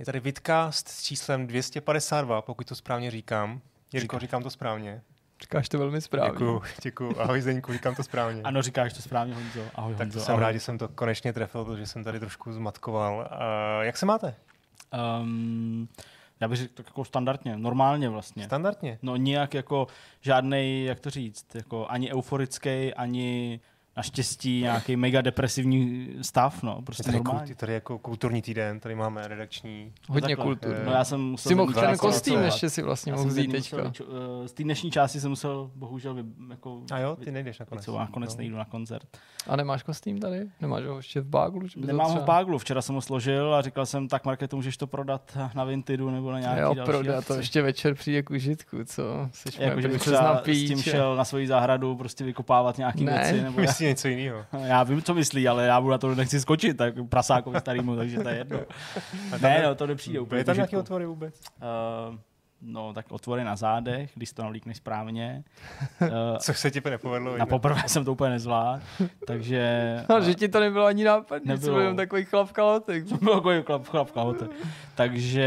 Je tady Vidcast s číslem 252, pokud to správně říkám. Jirko, říkám to správně. Říkáš to velmi správně. Děkuju, děkuju. Ahoj Zdeňku, říkám to správně. Ano, říkáš to správně, Honzo. Ahoj, tak Honzo. to jsem ahoj. rád, že jsem to konečně trefil, protože jsem tady trošku zmatkoval. Uh, jak se máte? Um, já bych řekl tak jako standardně, normálně vlastně. Standardně. No nijak jako žádný, jak to říct, jako ani euforický, ani naštěstí nějaký mega depresivní stav, no, Je prostě tady, normálně. kult, tady jako kulturní týden, tady máme redakční. Hodně Takhle. kultury. Eh, No já jsem musel Jsi mohl ten na kostým ještě si vlastně mohl vzít teďka. eh, Z té dnešní části jsem musel bohužel vy, jako, A jo, ty nejdeš nakonec. co, nakonec No. nejdu na koncert. A nemáš kostým tady? Nemáš ho ještě v báglu? Že by Nemám ho třeba- v báglu, včera jsem ho složil a říkal jsem, tak Marketu, můžeš to prodat na Vintidu nebo na nějaký Jo, další prodat akci. to ještě večer přijde k užitku, co? Jsi Jako, že bych třeba s tím šel na svoji zahradu prostě vykopávat nějaký Ne. věci. Nebo Myslí něco jiného. já vím, co myslí, ale já budu na to nechci skočit, tak prasákovi starýmu, takže to je jedno. Ne, no, to nepřijde úplně. Je tam nějaký užitku. otvory vůbec? Uh, no, tak otvory na zádech, když to navlíkneš správně. Uh, Co se ti nepovedlo? na poprvé jsem to úplně nezvládl, takže... No, že ti to nebylo ani nápadný, Nebylo. co byl jenom takový chlap v kalhotech. To bylo jako chlap, chlap kahote. Takže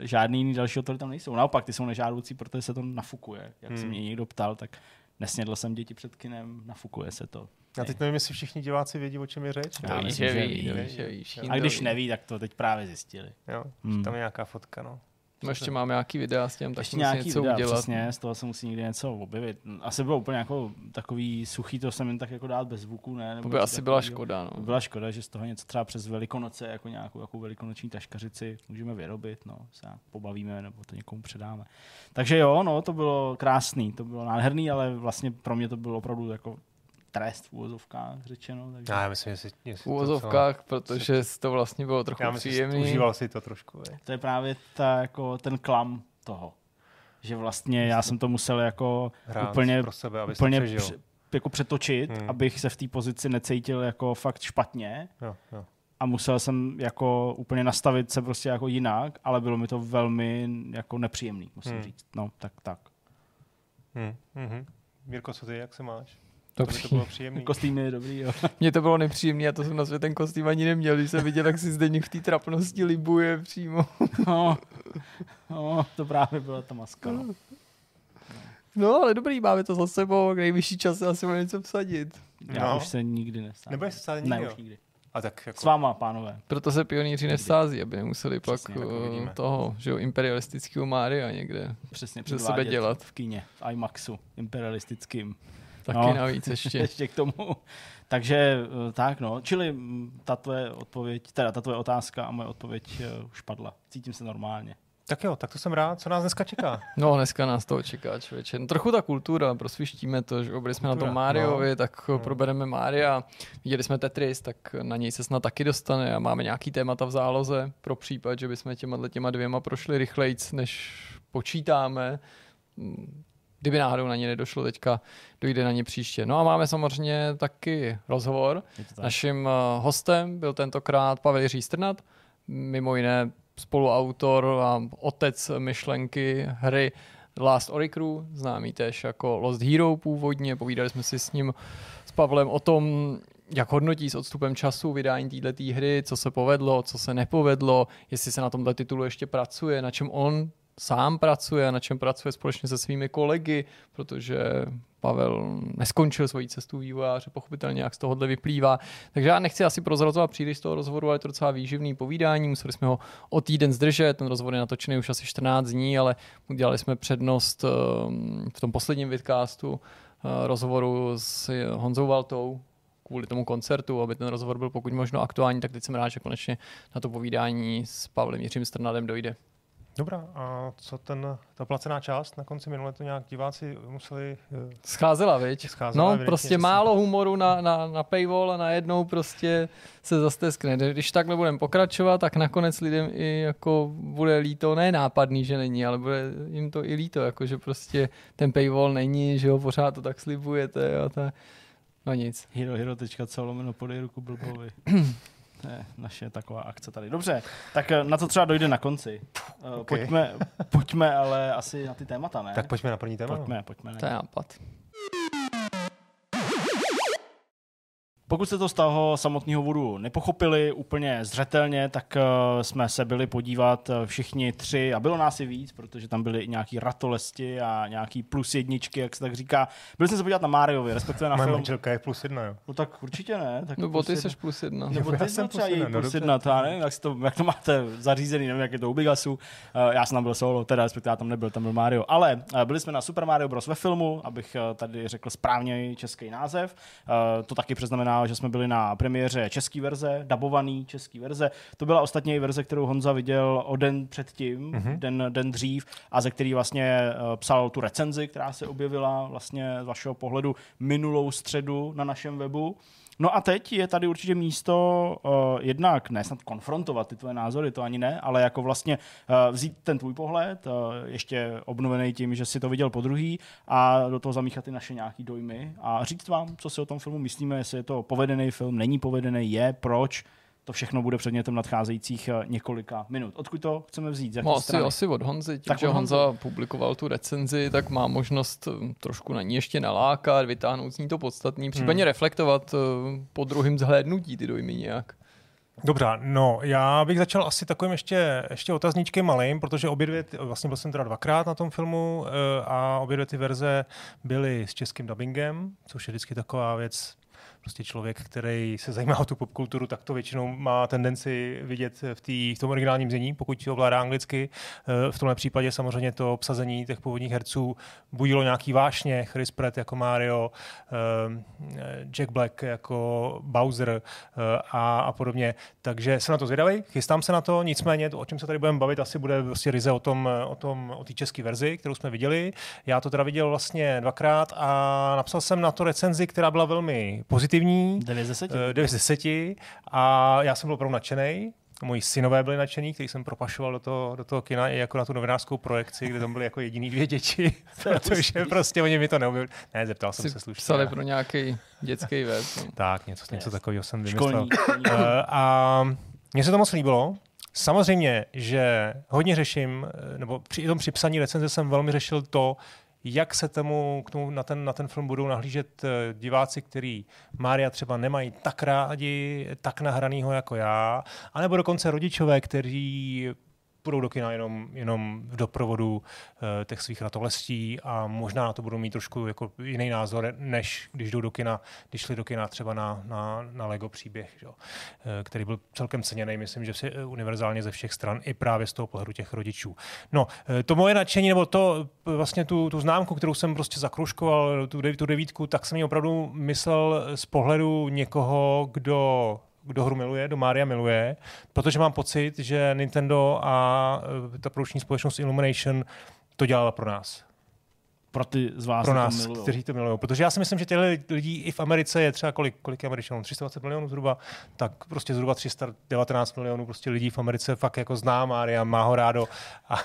žádný jiný další otvory tam nejsou. Naopak, ty jsou nežádoucí, protože se to nafukuje. Jak se Hmm. mě někdo ptal, tak nesnědl jsem děti před kinem, nafukuje se to. Já teď nevím, jestli všichni diváci vědí, o čem je řeč. Já myslím, že ví, ví, ví. ví. A když ví. neví, tak to teď právě zjistili. Jo, Hmm. tam je nějaká fotka, no. No, ještě máme nějaký videa s tím, tak Ještě musím nějaký něco videa, udělat. přesně, z toho se musí někdy něco objevit. Asi bylo úplně jako takový suchý, to jsem jen tak jako dát bez zvuku, ne? To Nebo by něco asi byla škoda, To no. byla škoda, že z toho něco třeba přes Velikonoce, jako nějakou jako velikonoční taškařici můžeme vyrobit, no, se nějak pobavíme nebo to někomu předáme. Takže jo, no, to bylo krásný, to bylo nádherný, ale vlastně pro mě to bylo opravdu jako trest v úvozovkách řečeno. Takže... Já myslím, že si... V to úvozovkách, protože to vlastně bylo trochu Já myslím, že příjemný. užíval si to trošku. Je. To je právě ta, jako ten klam toho. Že vlastně já jsem to musel jako Hrát úplně, pro sebe, aby úplně přežil. pře- jako přetočit, Hmm. hmm. abych se v té pozici necítil jako fakt špatně Jo, jo. a musel jsem jako úplně nastavit se prostě jako jinak, ale bylo mi to velmi jako nepříjemný, musím Hmm. hmm. říct. No, tak, tak. Hm, mhm. Jirko, co ty, jak se máš? To by to bylo příjemný. Kostým je dobrý, jo. Mně to bylo nepříjemné a to jsem na svět ten kostým ani neměl. Když jsem viděl, jak si zde v té trapnosti libuje přímo. No, no, to právě byla ta maska. No. No, ale dobrý, máme to za sebou, nejvyšší čas je asi o něco vsadit. Já No. už se nikdy nestávám. Nebudeš se Ne, nikdy, už jo? nikdy. A tak jako... S váma, pánové. Proto se pionýři nesází, aby nemuseli pak Přesně, tak eh, toho, že jo, imperialistického Mária někde. Přesně Ze sebe dělat. v kíně, v IMAXu, imperialistickým. Taky No. navíc ještě. ještě k tomu. Takže eh, tak no, čili mm, ta tvoje odpověď, teda ta tvoje otázka a moje odpověď eh, už padla. Cítím se normálně. Tak jo, tak to jsem rád. Co nás dneska čeká? No, dneska nás toho čeká člověče. No, trochu ta kultura, prosvištíme to, že byli jsme na Kultura, tom Máriovi, no. tak No. probereme Mária. Viděli jsme Tetris, tak na něj se snad taky dostane a máme nějaký témata v záloze pro případ, že bychom těma těma dvěma prošli rychlejc, než počítáme. Kdyby náhodou na ně nedošlo teďka, dojde na ně příště. No a máme samozřejmě taky rozhovor. Tak? Naším eh, hostem byl tentokrát Pavel Jiří Strnat, mimo jiné spoluautor a otec myšlenky hry Last Ori Crew, známý též jako Lost Hero původně. Povídali jsme si s ním, s Pavlem o tom, jak hodnotí s odstupem času vydání této hry, co se povedlo, co se nepovedlo, jestli se na tomhle titulu ještě pracuje, na čem on sám pracuje, na čem pracuje společně se svými kolegy, protože Pavel neskončil svoji cestu vývojáře, pochopitelně jak z tohohle vyplývá. Takže já nechci asi prozrazovat příliš z toho rozhovoru, ale je to docela výživný povídání. Museli jsme ho o týden zdržet, ten rozhovor je natočený už asi 14 dní, ale udělali jsme přednost ehm, v tom posledním vidcastu eh, rozhovoru s Honzou Valtou, kvůli tomu koncertu, aby ten rozhovor byl pokud možno aktuální, tak teď jsem rád, že konečně na to povídání s Pavlem Jiřím Strnadem dojde. Dobrá, a co ten, ta placená část? Na konci minule to nějak diváci museli... eh, Scházela, viď? Scházela, no, evidentně, prostě málo humoru na, na, na paywall a najednou prostě se zasteskne. Když takhle budeme pokračovat, tak nakonec lidem i jako bude líto, ne nápadný, že není, ale bude jim to i líto, jako že prostě ten paywall není, že ho pořád to tak slibujete a ta... No nic. Hero, hero.co lomeno podej ruku blbovi. To je naše taková akce tady. Dobře, tak eh, na to třeba dojde na konci. Uh, Okay. pojďme, pojďme ale asi na ty témata, ne? Tak pojďme na první téma. no. pojďme, pojďme. To je nápad. Pokud jste to z toho samotného vodu nepochopili úplně zřetelně, tak uh, jsme se byli podívat uh, všichni tři, a bylo nás i víc, protože tam byly i nějaký ratolesti a nějaký plus jedničky, jak se tak říká. Byli jsme se podívat na Mariovi, respektive na Moje film. manželka je plus jedna, jo. No tak určitě ne. Tak Nebo plus ty jsi plus jedna. Nebo Já ty jsem jsi třeba její jedna, no plus jedna, to já nevím, jak, to, jak to máte zařízený, nevím, jak je to u Bigasu. Uh, já jsem tam byl solo, teda respektive já tam nebyl, tam byl Mario. Ale uh, byli jsme na Super Mario Bros. ve filmu, abych uh, tady řekl správně český název. Uh, to taky přeznamená, že jsme byli na premiéře české verze, dabovaný český verze. To byla ostatně i verze, kterou Honza viděl o den předtím, mm-hmm. den, den dřív, a ze který vlastně uh, psal tu recenzi, která se objevila vlastně z vašeho pohledu minulou středu na našem webu. No a teď je tady určitě místo uh, jednak ne snad konfrontovat ty tvoje názory, to ani ne, ale jako vlastně uh, vzít ten tvůj pohled, uh, ještě obnovený tím, že si to viděl po druhý a do toho zamíchat ty naše nějaký dojmy a říct vám, co si o tom filmu myslíme, jestli je to povedený film, není povedený, je, proč, to všechno bude předmětem nadcházejících uh, několika minut. Odkud to chceme vzít? Z No, asi, strany? asi od Honzy, tím, Tak že od Honzy. Honza publikoval tu recenzi, tak má možnost hm, trošku na ní ještě nalákat, vytáhnout z ní to podstatný, případně reflektovat eh, po druhém zhlédnutí ty dojmy nějak. Dobře, no já bych začal asi takovým ještě, ještě otazníčkem malým, protože obě dvě, vlastně byl jsem teda dvakrát na tom filmu eh, a obě dvě ty verze byly s českým dubbingem, což je vždycky taková věc, prostě člověk, který se zajímá o tu popkulturu, tak to většinou má tendenci vidět v, tý, v tom originálním znění, pokud ovládá anglicky. Eh, V tomhle případě samozřejmě to obsazení těch původních herců budilo nějaký vášně, Chris Pratt jako Mario, eh, Jack Black jako Bowser eh, a, a podobně. Takže jsem na to zvědavý, chystám se na to, nicméně to, o čem se tady budeme bavit, asi bude prostě ryze o tom, o tom, o té české verzi, kterou jsme viděli. Já to teda viděl vlastně dvakrát a napsal jsem na to recenzi, která byla velmi pozitivní. 9 z 10? Eh, 9 z 10 a já jsem byl opravdu nadšený. Moji synové byli nadšení, který jsem propašoval do toho, do toho kina i jako na tu novinářskou projekci, kde tam byly jako jediný dvě děti, protože prostě oni mi to neuměli. Ne, zeptal jsem Si se slušně. psali pro nějaký dětský web. Tak, něco, něco Yes. takového jsem vymyslel. Školní. Eh, a mně se to moc líbilo. Samozřejmě, že hodně řeším, eh, nebo při tom při psaní recenze jsem velmi řešil to, jak se tomu, k tomu na, ten, na ten film budou nahlížet eh, diváci, kteří Mária třeba nemají tak rádi, tak nahranýho jako já, anebo dokonce rodičové, kteří půjdou do kina jenom, jenom v doprovodu uh, těch svých ratolestí a možná na to budou mít trošku jako jiný názor, než když jdou do kina, když šli do kina třeba na, na, na Lego příběh, že? eh, který byl celkem ceněný, myslím, že si, eh, univerzálně ze všech stran, i právě z toho pohledu těch rodičů. No, to moje nadšení, nebo to vlastně tu, tu známku, kterou jsem prostě zakruškoval, tu, tu devítku, tak jsem ji opravdu myslel z pohledu někoho, kdo kdo hru miluje, kdo Mária miluje, protože mám pocit, že Nintendo a eh, ta produkční společnost Illumination to dělala pro nás. Pro ty z vás, Pro to nás, milujou. kteří to milují. Protože já si myslím, že těchto lidí i v Americe je třeba kolik, kolik Američanů? 320 milionů zhruba, tak prostě zhruba 319 milionů prostě lidí v Americe fakt jako zná Mária, má ho rádo. A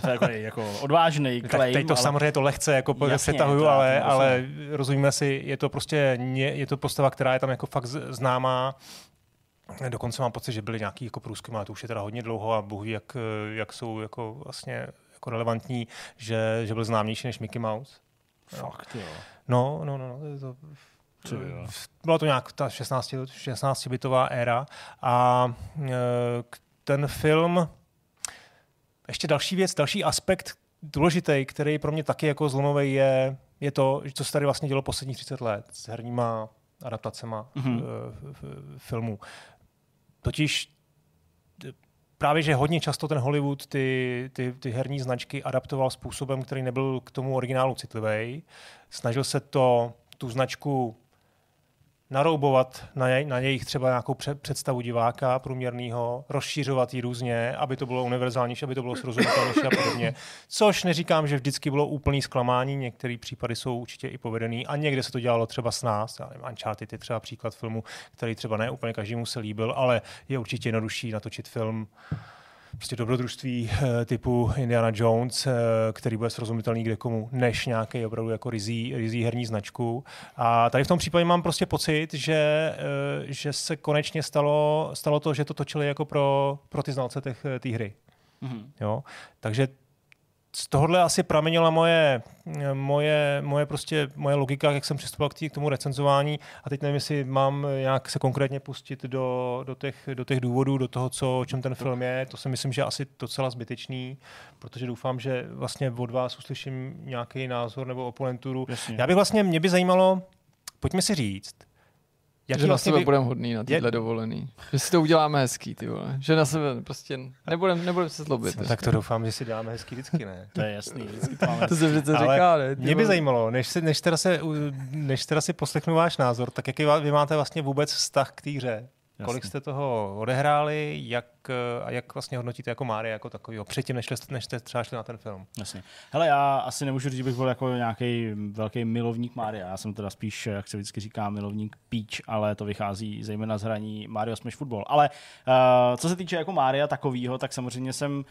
To je jako, jako odvážný tak claim, teď to ale... samozřejmě to lehce jako Jasně, přetahuju, to ale, ale rozumíme si, je to prostě je to postava, která je tam jako fakt známá. Dokonce mám pocit, že byly nějaký jako průzkumy, ale to už je teda hodně dlouho a bohu jak, jak jsou jako vlastně jako relevantní, že, že byl známější než Mickey Mouse. Fakt, jo. No, no, no, no. To, to, byla to nějak ta 16, 16-bitová éra a e, ten film, ještě další věc, další aspekt důležitý, který pro mě taky jako zlomový je, je to, co se tady vlastně dělo posledních 30 let s herníma adaptacema Mhm. mm-hmm. filmů. Totiž t- právě, že hodně často ten Hollywood ty, ty, ty herní značky adaptoval způsobem, který nebyl k tomu originálu citlivý. Snažil se to, tu značku naroubovat na, jej, na jejich třeba nějakou pře- představu diváka průměrného, rozšířovat ji různě, aby to bylo univerzálnější, aby to bylo srozumitelnější a podobně. Což neříkám, že vždycky bylo úplný zklamání, některé případy jsou určitě i povedený a někde se to dělalo třeba s nás. Já nevím, Uncharted je třeba příklad filmu, který třeba ne úplně každému se líbil, ale je určitě jednodušší natočit film prostě dobrodružství eh, typu Indiana Jones, eh, který bude srozumitelný kde komu, než nějaký opravdu jako rizí, rizí herní značku. A tady v tom případě mám prostě pocit, že, eh, že se konečně stalo, stalo to, že to točili jako pro, pro ty znalce těch- té hry. Mhm. Jo? Takže z tohohle asi pramenila moje, moje, moje, prostě, moje logika, jak jsem přistupoval k, tý, k tomu recenzování a teď nevím, jestli mám nějak se konkrétně pustit do, do, těch, do těch důvodů, do toho, co, o čem ten film je. To si myslím, že asi docela zbytečný, protože doufám, že vlastně od vás uslyším nějaký názor nebo oponenturu. Jasně. Já bych vlastně, mě by zajímalo, pojďme si říct, Jaký že vlastně na sebe vy... budeme hodný na tyhle je... dovolený. Že si to uděláme hezký, ty vole. Že na sebe prostě nebudeme nebudem se zlobit. Tak to doufám, že si děláme hezký vždycky, ne? to je jasný, vždycky to máme. to se přece říká, ne? Mě by zajímalo, než, si, než, teda se, než teda si poslechnu váš názor, tak jaký vy máte vlastně vůbec vztah k té hře? Jasně. Kolik jste toho odehráli, jak, a jak vlastně hodnotíte jako Mária jako takovýho, předtím, než, než jste třeba šli na ten film? Jasně. Hele, já asi nemůžu říct, že bych byl jako nějaký velký milovník Mária. Já jsem teda spíš, jak se vždycky říká, milovník Peach, ale to vychází zejména z hraní Mario Smash Football. Ale uh, co se týče jako Mária takového, tak samozřejmě jsem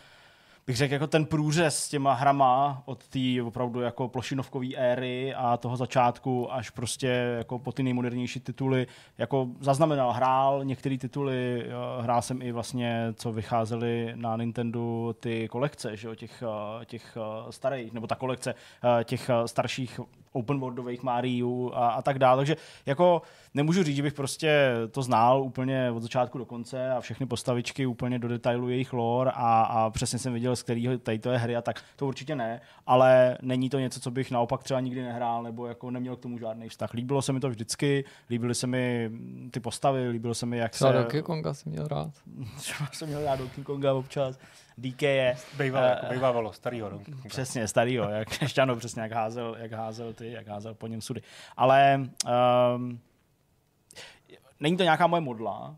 bych řekl, jako ten průřez s těma hrama od té opravdu jako plošinovkové éry a toho začátku až prostě jako po ty nejmodernější tituly jako zaznamenal, hrál některé tituly, hrál jsem i vlastně, co vycházely na Nintendo ty kolekce, že jo, těch, těch starých, nebo ta kolekce těch starších open worldových Mariů a, a tak dále. Takže jako nemůžu říct, že bych prostě to znal úplně od začátku do konce a všechny postavičky úplně do detailu jejich lore a, a přesně jsem viděl, z kterého tady to je hry a tak to určitě ne, ale není to něco, co bych naopak třeba nikdy nehrál nebo jako neměl k tomu žádný vztah. Líbilo se mi to vždycky, líbily se mi ty postavy, líbilo se mi, jak třeba se... Donkey Konga jsem měl rád. třeba jsem měl rád Donkey Konga občas. DK je... Bejvalo, uh, jako bejvávalo, starýho. No. Přesně, starýho, jak, ještě ano, přesně, jak házel, jak házel ty, jak házel po něm sudy. Ale um, není to nějaká moje modla,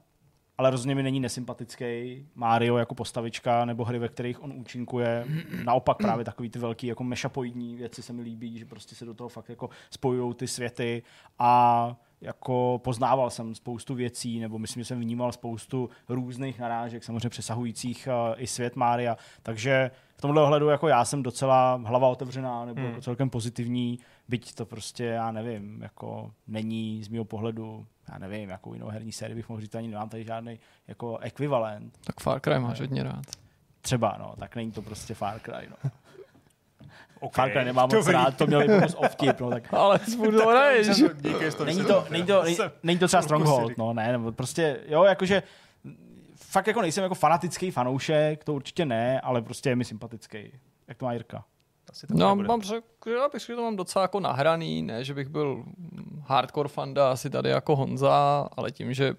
ale rozhodně mi není nesympatický Mario jako postavička nebo hry, ve kterých on účinkuje. Naopak právě takový ty velký jako mešapoidní věci se mi líbí, že prostě se do toho fakt jako spojují ty světy a jako poznával jsem spoustu věcí, nebo myslím, že jsem vnímal spoustu různých narážek, samozřejmě přesahujících uh, i svět Mária, takže v tomhle ohledu jako já jsem docela hlava otevřená, nebo hmm. jako celkem pozitivní, byť to prostě, já nevím, jako není z mého pohledu, já nevím, jakou jinou herní sérii bych mohl říct, ani nemám tady žádný jako ekvivalent. Tak Far Cry máš hodně rád. Třeba, no, tak není to prostě Far Cry, no. Okay. Cry nemám moc rád, to měl pokus o vtip, no tak. Ale spůjdu neješ. Není to, není to, není, to třeba Stronghold, no ne, nebo prostě, jo, jakože fakt jako nejsem jako fanatický fanoušek, to určitě ne, ale prostě je mi sympatický. Jak to má Jirka? Asi no, mám řekl, já bych to mám docela jako nahraný, ne, že bych byl hardcore fanda asi tady jako Honza, ale tím, že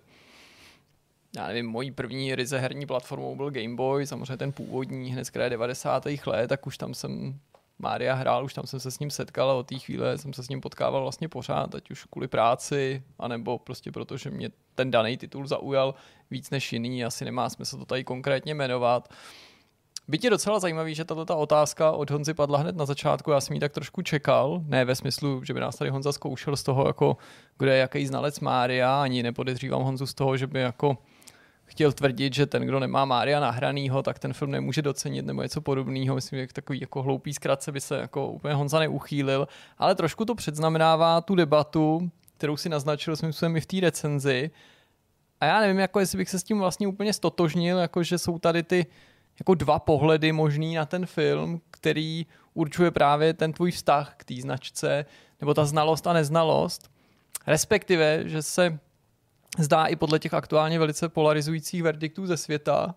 já nevím, mojí první ryze herní platformou byl Game Boy, samozřejmě ten původní, hned z 90. let, tak už tam jsem Mária hrál, už tam jsem se s ním setkal a od té chvíle jsem se s ním potkával vlastně pořád, ať už kvůli práci, anebo prostě proto, že mě ten daný titul zaujal víc než jiný, asi nemá smysl to tady konkrétně jmenovat. Byť je docela zajímavý, že tato otázka od Honzy padla hned na začátku, já jsem ji tak trošku čekal, ne ve smyslu, že by nás tady Honza zkoušel z toho, jako, kdo je jaký znalec Mária, ani nepodezřívám Honzu z toho, že by jako chtěl tvrdit, že ten, kdo nemá Mária nahranýho, tak ten film nemůže docenit nebo něco podobného. Myslím, že takový jako hloupý zkratce by se jako úplně Honza neuchýlil, ale trošku to předznamenává tu debatu, kterou si naznačil svým způsobem i v té recenzi. A já nevím, jako jestli bych se s tím vlastně úplně stotožnil, jako že jsou tady ty jako dva pohledy možný na ten film, který určuje právě ten tvůj vztah k té značce, nebo ta znalost a neznalost. Respektive, že se zdá i podle těch aktuálně velice polarizujících verdiktů ze světa,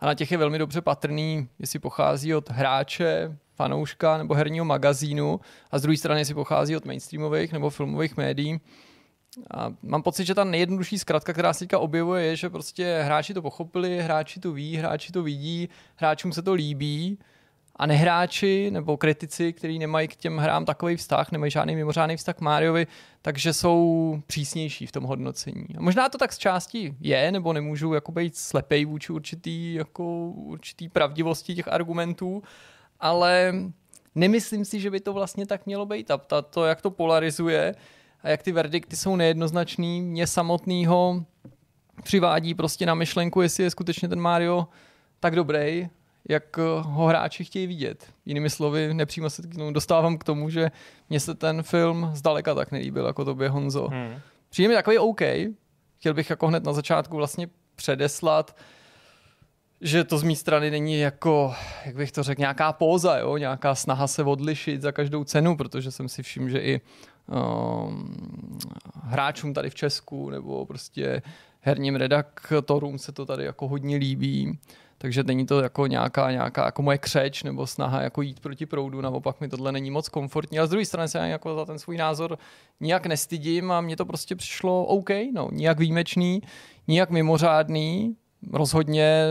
a na těch je velmi dobře patrný, jestli pochází od hráče, fanouška nebo herního magazínu. A z druhé strany jestli pochází od mainstreamových nebo filmových médií. A mám pocit, že ta nejjednodušší zkratka, která se teďka objevuje, je, že prostě hráči to pochopili, hráči to ví, hráči to vidí, hráčům se to líbí a nehráči nebo kritici, kteří nemají k těm hrám takový vztah, nemají žádný mimořádný vztah k Máriovi, takže jsou přísnější v tom hodnocení. A možná to tak z části je, nebo nemůžu jako být slepej vůči určitý, jako určitý pravdivosti těch argumentů, ale nemyslím si, že by to vlastně tak mělo být. A to, jak to polarizuje a jak ty verdikty jsou nejednoznačný, mě samotného přivádí prostě na myšlenku, jestli je skutečně ten Mario tak dobrý, jak eh, ho hráči chtějí vidět. Jinými slovy, nepřímo se dostávám k tomu, že mně se ten film zdaleka tak nelíbil, jako tobě Honzo. Hmm. Přijde mi takový OK. Chtěl bych jako hned na začátku vlastně předeslat, že to z mé strany není jako, jak bych to řekl, nějaká póza, jo? nějaká snaha se odlišit za každou cenu, protože jsem si všiml, že i um, hráčům tady v Česku nebo prostě herním redaktorům se to tady jako hodně líbí. Takže není to jako nějaká, nějaká jako moje křeč nebo snaha jako jít proti proudu, naopak mi tohle není moc komfortní. A z druhé strany se já jako za ten svůj názor nijak nestydím a mně to prostě přišlo OK, no, nijak výjimečný, nijak mimořádný, rozhodně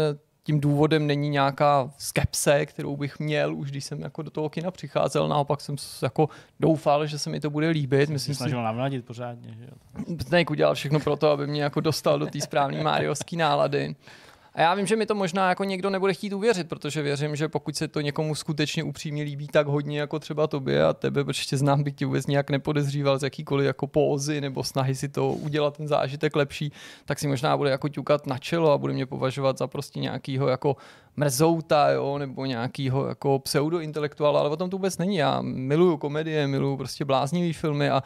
tím důvodem není nějaká skepse, kterou bych měl už když jsem jako do toho kina přicházel, naopak jsem jako doufal, že se mi to bude líbit. Myslím snažil si, navladit pořádně. Že jo? Snake udělal všechno pro to, aby mě jako dostal do té správné Mariovské nálady. A já vím, že mi to možná jako někdo nebude chtít uvěřit, protože věřím, že pokud se to někomu skutečně upřímně líbí tak hodně jako třeba tobě a tebe, protože znám, bych tě vůbec nějak nepodezříval z jakýkoliv jako pózy nebo snahy si to udělat ten zážitek lepší, tak si možná bude jako ťukat na čelo a bude mě považovat za prostě nějakýho jako mrzouta, jo, nebo nějakýho jako pseudointelektuála, ale o tom to vůbec není. Já miluju komedie, miluju prostě bláznivý filmy a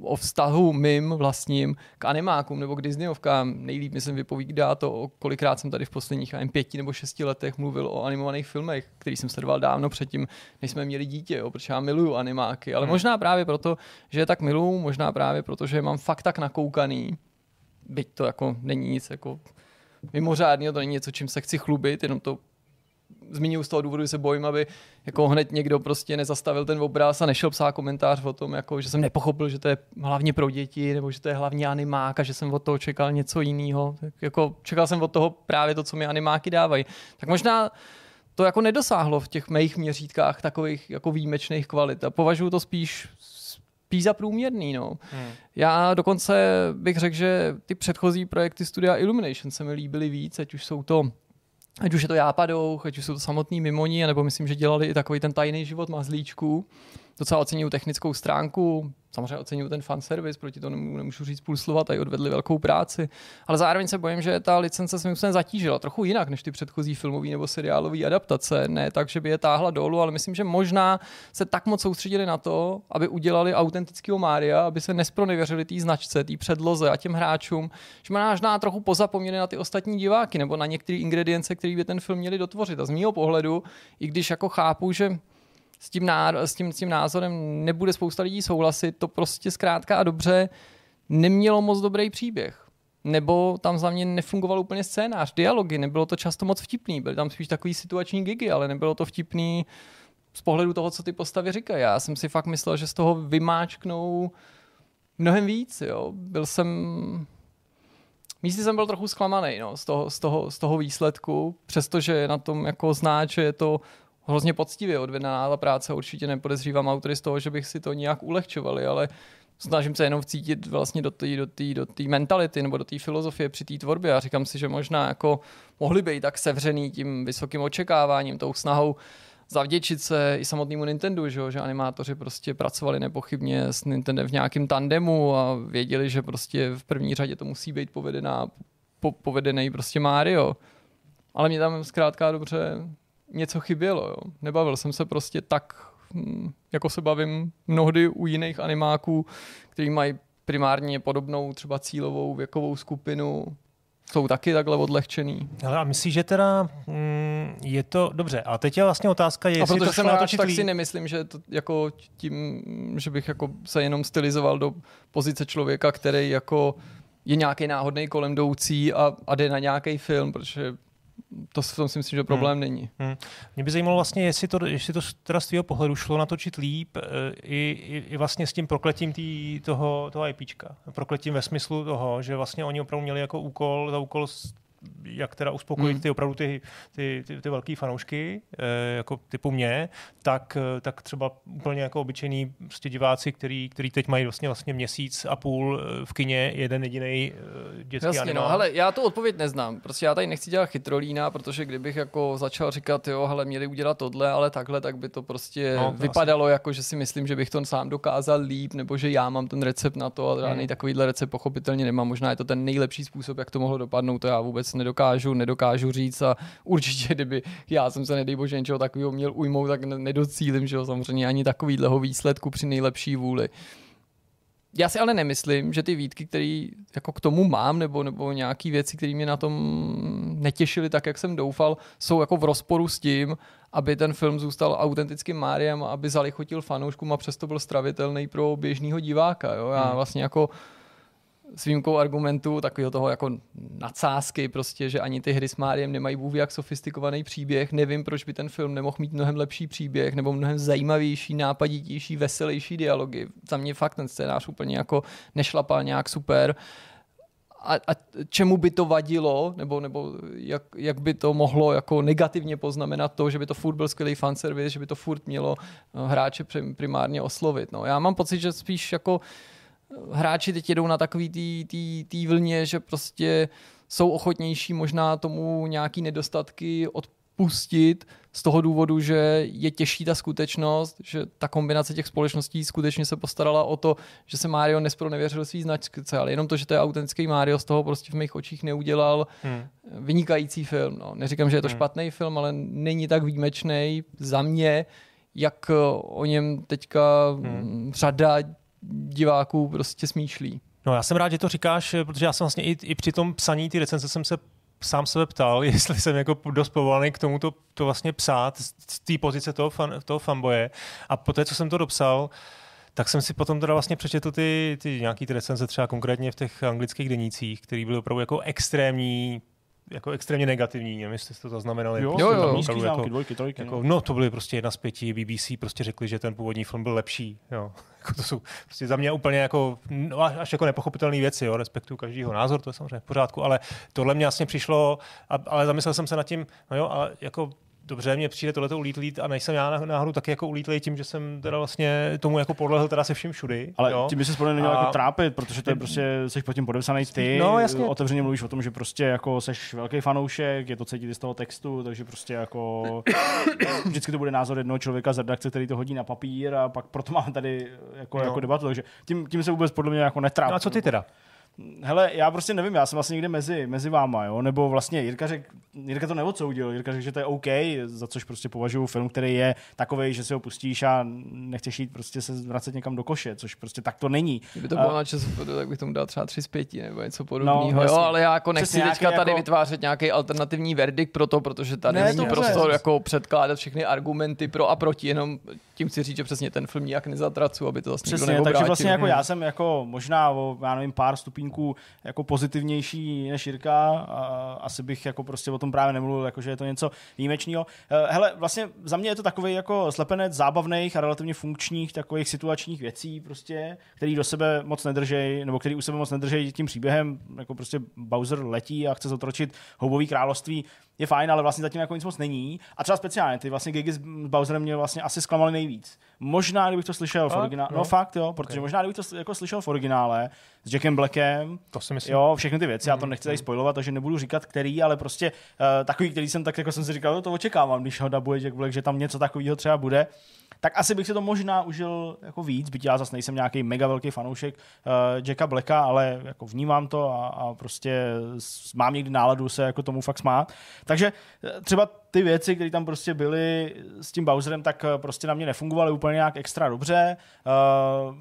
o vztahu mým vlastním k animákům nebo k Disneyovkám. Nejlíp myslím vypovídá to, kolikrát jsem tady v posledních nevím, pěti nebo šesti letech mluvil o animovaných filmech, který jsem sledoval dávno předtím, než jsme měli dítě, jo, protože já miluju animáky, ale hmm. možná právě proto, že je tak miluju, možná právě proto, že mám fakt tak nakoukaný, byť to jako není nic jako mimořádného, to není něco, čím se chci chlubit, jenom to zmiňuji z toho důvodu, že se bojím, aby jako hned někdo prostě nezastavil ten obraz a nešel psát komentář o tom, jako, že jsem nepochopil, že to je hlavně pro děti, nebo že to je hlavně animák a že jsem od toho čekal něco jiného. Jako, čekal jsem od toho právě to, co mi animáky dávají. Tak možná to jako nedosáhlo v těch mých měřítkách takových jako výjimečných kvalit a považuji to spíš spíš za průměrný. No. Hmm. Já dokonce bych řekl, že ty předchozí projekty Studia Illumination se mi líbily víc, ať už jsou to ať už je to Jápadou, ať už jsou to samotní mimoni, nebo myslím, že dělali i takový ten tajný život mazlíčků. Docela oceňují technickou stránku, samozřejmě oceňují ten fanservice, proti to nemůžu říct půl slova, tady odvedli velkou práci, ale zároveň se bojím, že ta licence se mi zatížila trochu jinak než ty předchozí filmové nebo seriálové adaptace. Ne tak, že by je táhla dolů, ale myslím, že možná se tak moc soustředili na to, aby udělali autentického Mária, aby se nespronevěřili té značce, té předloze a těm hráčům, že možná trochu pozapomněli na ty ostatní diváky nebo na některé ingredience, které by ten film měli dotvořit. A z mého pohledu, i když jako chápu, že s tím, ná, s, tím, s tím názorem nebude spousta lidí souhlasit, to prostě zkrátka a dobře nemělo moc dobrý příběh. Nebo tam za mě nefungoval úplně scénář, dialogy, nebylo to často moc vtipný, byly tam spíš takový situační gigy, ale nebylo to vtipný z pohledu toho, co ty postavy říkají. Já jsem si fakt myslel, že z toho vymáčknou mnohem víc. Jo. Byl jsem... Místy jsem byl trochu zklamaný no, z, toho, z, toho, z toho výsledku, přestože na tom jako znát, že je to hrozně poctivě odvedená ta práce. Určitě nepodezřívám autory z toho, že bych si to nějak ulehčovali, ale snažím se jenom vcítit vlastně do té do do mentality nebo do té filozofie při té tvorbě a říkám si, že možná jako mohli být tak sevřený tím vysokým očekáváním, tou snahou zavděčit se i samotnému Nintendo, že, že animátoři prostě pracovali nepochybně s Nintendo v nějakém tandemu a věděli, že prostě v první řadě to musí být povedená, po, povedený prostě Mario. Ale mě tam zkrátka dobře něco chybělo. Jo. Nebavil jsem se prostě tak, hm, jako se bavím mnohdy u jiných animáků, kteří mají primárně podobnou třeba cílovou věkovou skupinu, jsou taky takhle odlehčený. Ale a myslíš, že teda mm, je to dobře. A teď je vlastně otázka, jestli a protože to jsem natočit tak si nemyslím, že to jako tím, že bych jako se jenom stylizoval do pozice člověka, který jako je nějaký náhodný kolem jdoucí a, a jde na nějaký film, protože to v tom si myslím, že problém hmm. není. Hmm. Mě by zajímalo vlastně, jestli to, jestli to teda z tvého pohledu šlo natočit líp e, i, i, i vlastně s tím prokletím tý, toho, toho IPčka. Prokletím ve smyslu toho, že vlastně oni opravdu měli jako úkol, za úkol jak teda uspokojit hmm. ty opravdu ty, ty, ty, ty velké fanoušky, e, jako typu mě, tak, eh, tak třeba úplně jako obyčejní prostě diváci, který, který teď mají vlastně, vlastně měsíc a půl eh, v kině, jeden jediný dětský Jasně, animál. no, ale já tu odpověď neznám. Prostě já tady nechci dělat chytrolína, protože kdybych jako začal říkat, jo, hele, měli udělat tohle, ale takhle, tak by to prostě no, to vypadalo asi. jako, že si myslím, že bych to sám dokázal líp, nebo že já mám ten recept na to a žádný hmm. takovýhle recept pochopitelně nemám. Možná je to ten nejlepší způsob, jak to mohlo dopadnout, to já vůbec nedokážu, nedokážu říct a určitě, kdyby já jsem se nedej bože něčeho takového měl ujmout, tak nedocílim, že jo, samozřejmě ani takovýhleho výsledku při nejlepší vůli. Já si ale nemyslím, že ty výtky, které jako k tomu mám, nebo, nebo nějaké věci, které mě na tom netěšily tak, jak jsem doufal, jsou jako v rozporu s tím, aby ten film zůstal autentickým Máriem, aby zalichotil fanouškům a přesto byl stravitelný pro běžného diváka. Jo? Já Hmm. vlastně jako s výjimkou argumentu takového toho jako nadsázky prostě, že ani ty hry s Máriem nemají bůh jak sofistikovaný příběh. Nevím, proč by ten film nemohl mít mnohem lepší příběh nebo mnohem zajímavější, nápaditější, veselější dialogy. Za mě fakt ten scénář úplně jako nešlapal nějak super. A, a čemu by to vadilo, nebo, nebo jak, jak, by to mohlo jako negativně poznamenat to, že by to furt byl skvělý fanservice, že by to furt mělo eh, hráče prim- primárně oslovit. No. Já mám pocit, že spíš jako hráči teď jedou na takový tý, tý, tý vlně, že prostě jsou ochotnější možná tomu nějaký nedostatky odpustit z toho důvodu, že je těžší ta skutečnost, že ta kombinace těch společností skutečně se postarala o to, že se Mario nespronevěřil svý značce, ale jenom to, že to je autentický Mario, z toho prostě v mých očích neudělal Hmm. vynikající film. No. Neříkám, že je to Hmm. špatný film, ale není tak výjimečný za mě, jak o něm teďka hmm. řada diváků prostě smýšlí. No já jsem rád, že to říkáš, protože já jsem vlastně i, i při tom psaní ty recenze jsem se sám sebe ptal, jestli jsem jako dost povolaný k tomu to, to vlastně psát z z té pozice toho, fan, toho fanboje. A poté, co jsem to dopsal, tak jsem si potom teda vlastně přečetl ty, ty nějaký ty recenze třeba konkrétně v těch anglických denících, které byly opravdu jako extrémní, jako extrémně negativní, nevím, jestli jste to zaznamenali. Jo, Prostě jo, jo, opravdu jako- dvojky, trojky. jako, no. no, to byly prostě jedna z pěti. BBC prostě řekli, že ten původní film byl lepší. Jo. Jako to jsou prostě za mě úplně jako, no, až jako nepochopitelné věci. Jo. Respektuju každýho názor, to je samozřejmě v pořádku, ale tohle mě vlastně přišlo, a, ale zamyslel jsem se nad tím, no jo, ale jako dobře, mně přijde tohleto ulítlý a nejsem já náhodou taky jako ulítlý tím, že jsem teda vlastně tomu jako podlehl teda se vším všudy. Ale jo. tím by se podle mě neměl A- jako trápit, protože to je prostě, jsi pod tím podepsaný ty, No, jasně. otevřeně mluvíš o tom, že prostě jako seš velký fanoušek, je to cítit i z toho textu, takže prostě jako vždycky to bude názor jednoho člověka z redakce, který to hodí na papír a pak proto máme tady jako, No. jako debatu, takže tím, tím se vůbec podle mě jako netrápí. No a co ty teda? Hele, já prostě nevím, já jsem vlastně někde mezi, mezi váma, jo, nebo vlastně Jirka řekl, Jirka to neodsoudil, Jirka řekl, že to je OK, za což prostě považuji film, který je takový, že si ho pustíš a nechceš jít prostě se vracet někam do koše, což prostě tak to není. Kdyby to A- bylo na ČSFD, tak bych tomu dal třeba 3 z 5 nebo něco podobného. No, jo, ale já jako nechci teďka nějaký tady jako- vytvářet nějaký alternativní verdikt pro to, protože tady Ne, není to prostor jako předkládat všechny argumenty pro a proti, jenom tím chci říct, že přesně ten film nijak nezatracu, aby to zase Přesně, takže vlastně jako já jsem jako možná o, já nevím, pár stupínků jako pozitivnější než Jirka, a asi bych jako prostě o tom právě nemluvil, jako že je to něco výjimečného. Eh, Hele, vlastně za mě je to takový jako slepenec zábavných a relativně funkčních takových situačních věcí prostě, který do sebe moc nedržej, nebo který u sebe moc nedržej tím příběhem, jako prostě Bowser letí a chce zotročit houbový království, je fajn, ale vlastně zatím jako nic moc není. A třeba speciálně ty vlastně gigy s Bowserem mě vlastně asi zklamaly nejvíc. Možná, kdybych to slyšel v originále, no No. fakt jo, protože Ok. možná, kdybych to jako slyšel v originále s Jackem Blackem, To si myslím. jo, všechny ty věci, já to Mhm, nechci tady spojovat, takže nebudu říkat který, ale prostě uh, takový, který jsem tak jako jsem si říkal, no to očekávám, když ho dabuje Jack Black, že tam něco takového třeba bude. Tak asi bych si to možná užil jako víc, byť já zase nejsem nějaký mega velký fanoušek uh, Jacka Blacka, ale jako vnímám to a, a prostě mám někdy náladu se jako tomu fakt smát. Takže eh, třeba ty věci, které tam prostě byly s tím Bowserem, tak eh, prostě na mě nefungovaly úplně nějak extra dobře. Uh,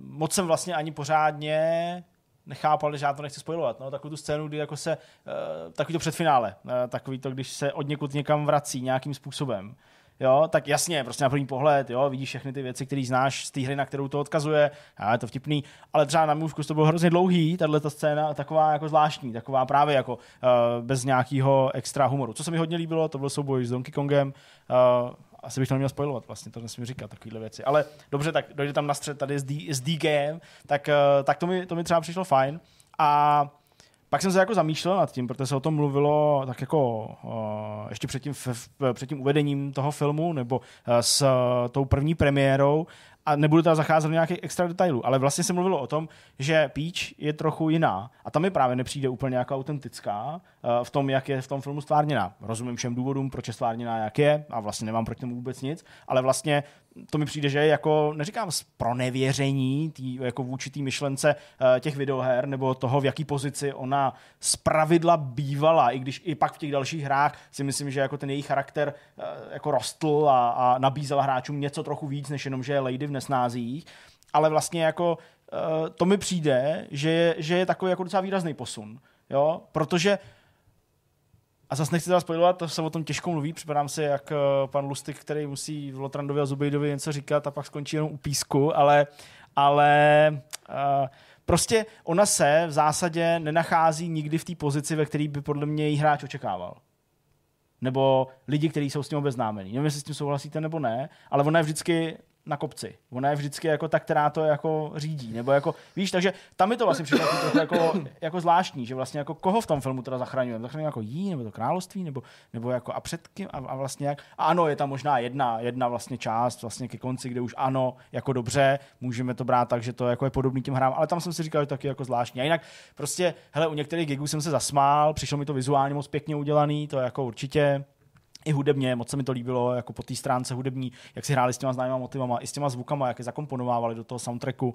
moc jsem vlastně ani pořádně nechápal, že já to nechci spojovat. No, takovou tu scénu, kdy jako se, uh, takový to předfinále, uh, takový to, když se od někud někam vrací nějakým způsobem. Jo, tak jasně, prostě na první pohled, jo, vidíš všechny ty věci, které znáš z té hry, na kterou to odkazuje, a je to vtipný, ale třeba na můj to bylo hrozně dlouhý, tahle ta scéna, taková jako zvláštní, taková právě jako uh, bez nějakého extra humoru. Co se mi hodně líbilo, to byl souboj s Donkey Kongem, uh, asi bych to neměl spojovat, vlastně to nesmím říkat, takovéhle věci. Ale dobře, tak dojde tam na střed tady s, D, s DGM, tak, uh, tak to, mi, to mi třeba přišlo fajn. A pak jsem se jako zamýšlel nad tím, protože se o tom mluvilo tak jako uh, ještě před tím, f, před tím uvedením toho filmu nebo uh, s uh, tou první premiérou a nebudu teda zacházet do nějakých extra detailů, ale vlastně se mluvilo o tom, že Peach je trochu jiná a tam mi právě nepřijde úplně jako autentická uh, v tom, jak je v tom filmu stvárněná. Rozumím všem důvodům, proč je stvárněná, jak je a vlastně nemám proti tomu vůbec nic, ale vlastně to mi přijde, že jako, neříkám pronevěření tý, jako vůči té myšlence uh, těch videoher, nebo toho, v jaký pozici ona z pravidla bývala, i když i pak v těch dalších hrách si myslím, že jako ten její charakter uh, jako rostl a, a nabízela hráčům něco trochu víc, než jenom, že je lady v nesnázích, ale vlastně jako uh, to mi přijde, že je, že je takový jako docela výrazný posun, jo, protože a zase nechci teda spojovat, to se o tom těžko mluví, připadám si jak uh, pan Lustig, který musí v Lotrandovi a Zubejdovi něco říkat a pak skončí jenom u písku, ale, ale uh, prostě ona se v zásadě nenachází nikdy v té pozici, ve které by podle mě jí hráč očekával nebo lidi, kteří jsou s tím obeznámení. Nevím, jestli s tím souhlasíte nebo ne, ale ona je vždycky na kopci. Ona je vždycky jako ta, která to jako řídí. Nebo jako, víš, takže tam mi to vlastně přišlo trochu jako, jako, zvláštní, že vlastně jako koho v tom filmu teda zachraňujeme. Zachraňujeme jako jí, nebo to království, nebo, nebo jako a před kým, a, a, vlastně jak. A ano, je tam možná jedna, jedna vlastně část vlastně ke konci, kde už ano, jako dobře, můžeme to brát tak, že to jako je podobný těm hrám, ale tam jsem si říkal, že taky jako zvláštní. A jinak prostě, hele, u některých gigů jsem se zasmál, přišlo mi to vizuálně moc pěkně udělaný, to jako určitě i hudebně, moc se mi to líbilo, jako po té stránce hudební, jak si hráli s těma známýma motivama, i s těma zvukama, jak je zakomponovávali do toho soundtracku. Uh,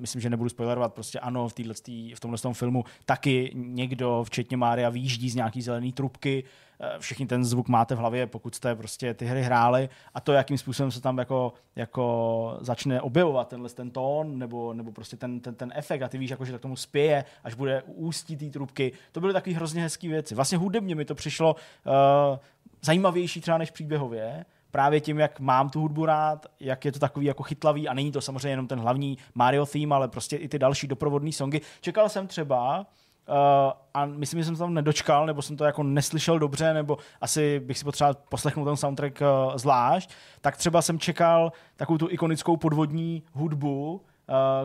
myslím, že nebudu spoilerovat, prostě ano, v, týhletý, v tomhle tom filmu taky někdo, včetně Mária, výjíždí z nějaký zelený trubky, uh, všichni ten zvuk máte v hlavě, pokud jste prostě ty hry hráli a to, jakým způsobem se tam jako, jako začne objevovat tenhle ten tón nebo, nebo prostě ten, ten, ten efekt a ty víš, jako, že tak tomu spěje, až bude ústí té trubky. To byly takové hrozně hezké věci. Vlastně hudebně mi to přišlo uh, zajímavější třeba než příběhově, právě tím, jak mám tu hudbu rád, jak je to takový jako chytlavý a není to samozřejmě jenom ten hlavní Mario theme, ale prostě i ty další doprovodné songy. Čekal jsem třeba, uh, a myslím, že jsem se tam nedočkal, nebo jsem to jako neslyšel dobře, nebo asi bych si potřeboval poslechnout ten soundtrack uh, zvlášť, tak třeba jsem čekal takovou tu ikonickou podvodní hudbu,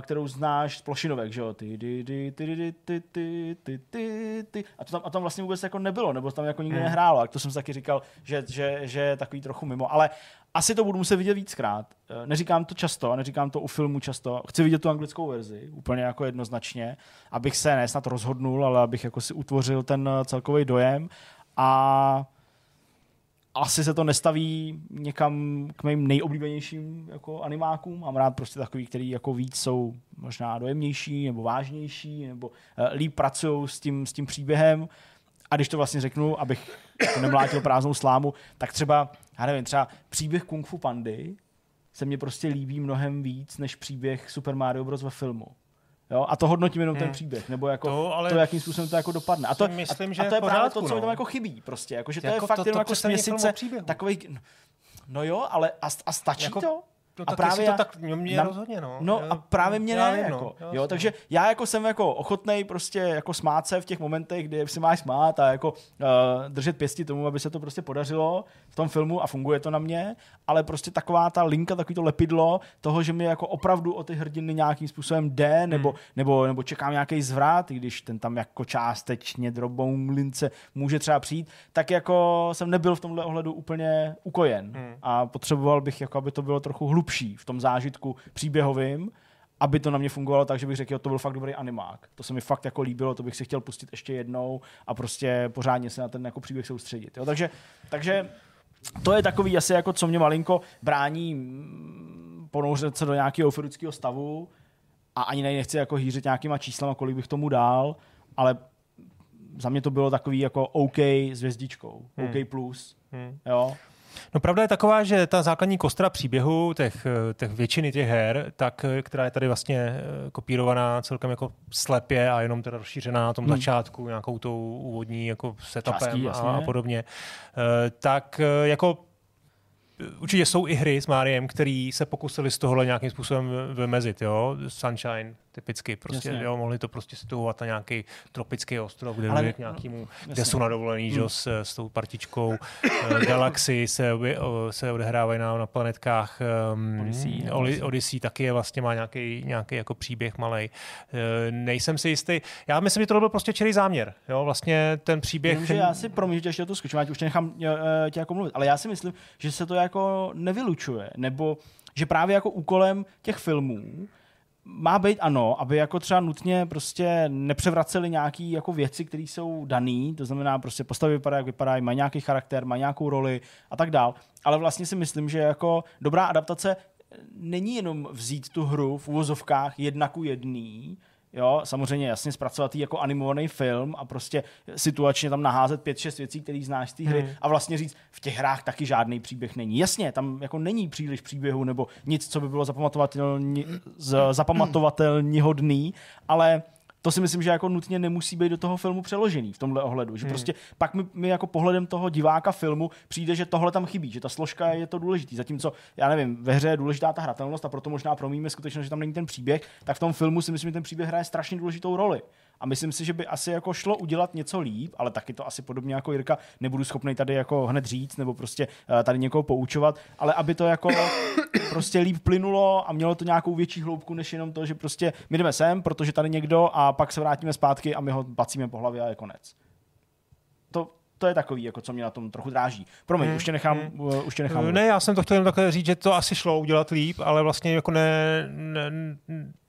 kterou znáš z plošinovek, že jo? Ty, ty, ty, ty, ty, ty, ty, ty, ty, ty. A, to tam, a tam vlastně vůbec jako nebylo, nebo tam jako nikdy hmm. nehrálo. A to jsem taky říkal, že, že, že je takový trochu mimo. Ale asi to budu muset vidět víckrát. Neříkám to často, neříkám to u filmu často. Chci vidět tu anglickou verzi, úplně jako jednoznačně, abych se ne snad rozhodnul, ale abych jako si utvořil ten celkový dojem. A asi se to nestaví někam k mým nejoblíbenějším jako animákům. Mám rád prostě takový, který jako víc jsou možná dojemnější nebo vážnější nebo uh, líp pracují s tím, s tím příběhem. A když to vlastně řeknu, abych jako nemlátil prázdnou slámu, tak třeba, já nevím, třeba příběh Kung Fu Pandy se mně prostě líbí mnohem víc než příběh Super Mario Bros. ve filmu. Jo? A to hodnotím jenom hmm. ten příběh, nebo jako to, ale to, jakým způsobem to jako dopadne. A to, myslím, že a to je právě to, co no. mi tam jako chybí. Prostě. Jako, že to jako je fakt to, jenom to jako směsice takových... No jo, ale a, a stačí jako, to? No, a právě to tak mě na, rozhodně, no. No a právě mě ne, vím, jako, no, jo, takže já jako jsem jako ochotnej prostě jako smát se v těch momentech, kdy si máš smát a jako uh, držet pěsti tomu, aby se to prostě podařilo v tom filmu a funguje to na mě, ale prostě taková ta linka, takový to lepidlo toho, že mi jako opravdu o ty hrdiny nějakým způsobem jde, nebo, hmm. nebo, nebo čekám nějaký zvrat, když ten tam jako částečně drobou lince může třeba přijít, tak jako jsem nebyl v tomhle ohledu úplně ukojen hmm. a potřeboval bych, jako aby to bylo trochu hlubší hlubší v tom zážitku příběhovým, aby to na mě fungovalo tak, že bych řekl, jo, to byl fakt dobrý animák. To se mi fakt jako líbilo, to bych si chtěl pustit ještě jednou a prostě pořádně se na ten jako příběh soustředit. Jo. Takže, takže to je takový asi jako, co mě malinko brání mm, ponouřet se do nějakého euforického stavu a ani nechci jako hýřit nějakýma číslama, kolik bych tomu dal, ale za mě to bylo takový jako OK s hvězdičkou, hmm. OK plus, hmm. jo. No pravda je taková, že ta základní kostra příběhu těch, těch většiny těch her, tak, která je tady vlastně eh, kopírovaná celkem jako slepě a jenom teda rozšířená na tom hmm. začátku nějakou tou úvodní jako setupem Částí, a, a podobně, eh, tak eh, jako určitě jsou i hry s Máriem, které se pokusili z tohohle nějakým způsobem vymezit, jo. Sunshine, typicky, prostě, jo, mohli to prostě situovat na nějaký tropický ostrov, kde Ale, k nějakému, no, kde jsou na dovolený, hmm. že, s, s tou partičkou. Eh, Galaxy se, se odehrávají na, na planetkách um, Odyssey, Oli, Odyssey taky je vlastně má nějaký, nějaký jako příběh malý. Uh, nejsem si jistý. Já myslím, že to byl prostě čirý záměr. Jo? Vlastně ten příběh... Vím, že já si, promiň, že ještě to zkuším, já už tě nechám tě jako mluvit, ale já si myslím, že se to jako nevylučuje, nebo že právě jako úkolem těch filmů má být ano, aby jako třeba nutně prostě nepřevraceli nějaký jako věci, které jsou dané, to znamená prostě postavy vypadají, jak vypadají, mají nějaký charakter, mají nějakou roli a tak dál. Ale vlastně si myslím, že jako dobrá adaptace není jenom vzít tu hru v uvozovkách jedna ku jedný, Jo, samozřejmě jasně zpracovat jako animovaný film a prostě situačně tam naházet pět, šest věcí, které znáš z té hry hmm. a vlastně říct, v těch hrách taky žádný příběh není. Jasně, tam jako není příliš příběhu nebo nic, co by bylo zapamatovatelný, zapamatovatelný hodný, ale to si myslím, že jako nutně nemusí být do toho filmu přeložený v tomhle ohledu. Že hmm. prostě pak mi, mi, jako pohledem toho diváka filmu přijde, že tohle tam chybí, že ta složka je to důležitý. Zatímco, já nevím, ve hře je důležitá ta hratelnost a proto možná promíme skutečnost, že tam není ten příběh, tak v tom filmu si myslím, že ten příběh hraje strašně důležitou roli. A myslím si, že by asi jako šlo udělat něco líp, ale taky to asi podobně jako Jirka nebudu schopný tady jako hned říct nebo prostě uh, tady někoho poučovat, ale aby to jako prostě líp plynulo a mělo to nějakou větší hloubku, než jenom to, že prostě my jdeme sem, protože tady někdo a pak se vrátíme zpátky a my ho bacíme po hlavě a je konec. To, to je takový, jako co mě na tom trochu dráží. Promiň, hmm. už tě nechám, hmm. uh, už tě nechám. Ne, já jsem to chtěl jen takhle říct, že to asi šlo udělat líp, ale vlastně jako ne, ne,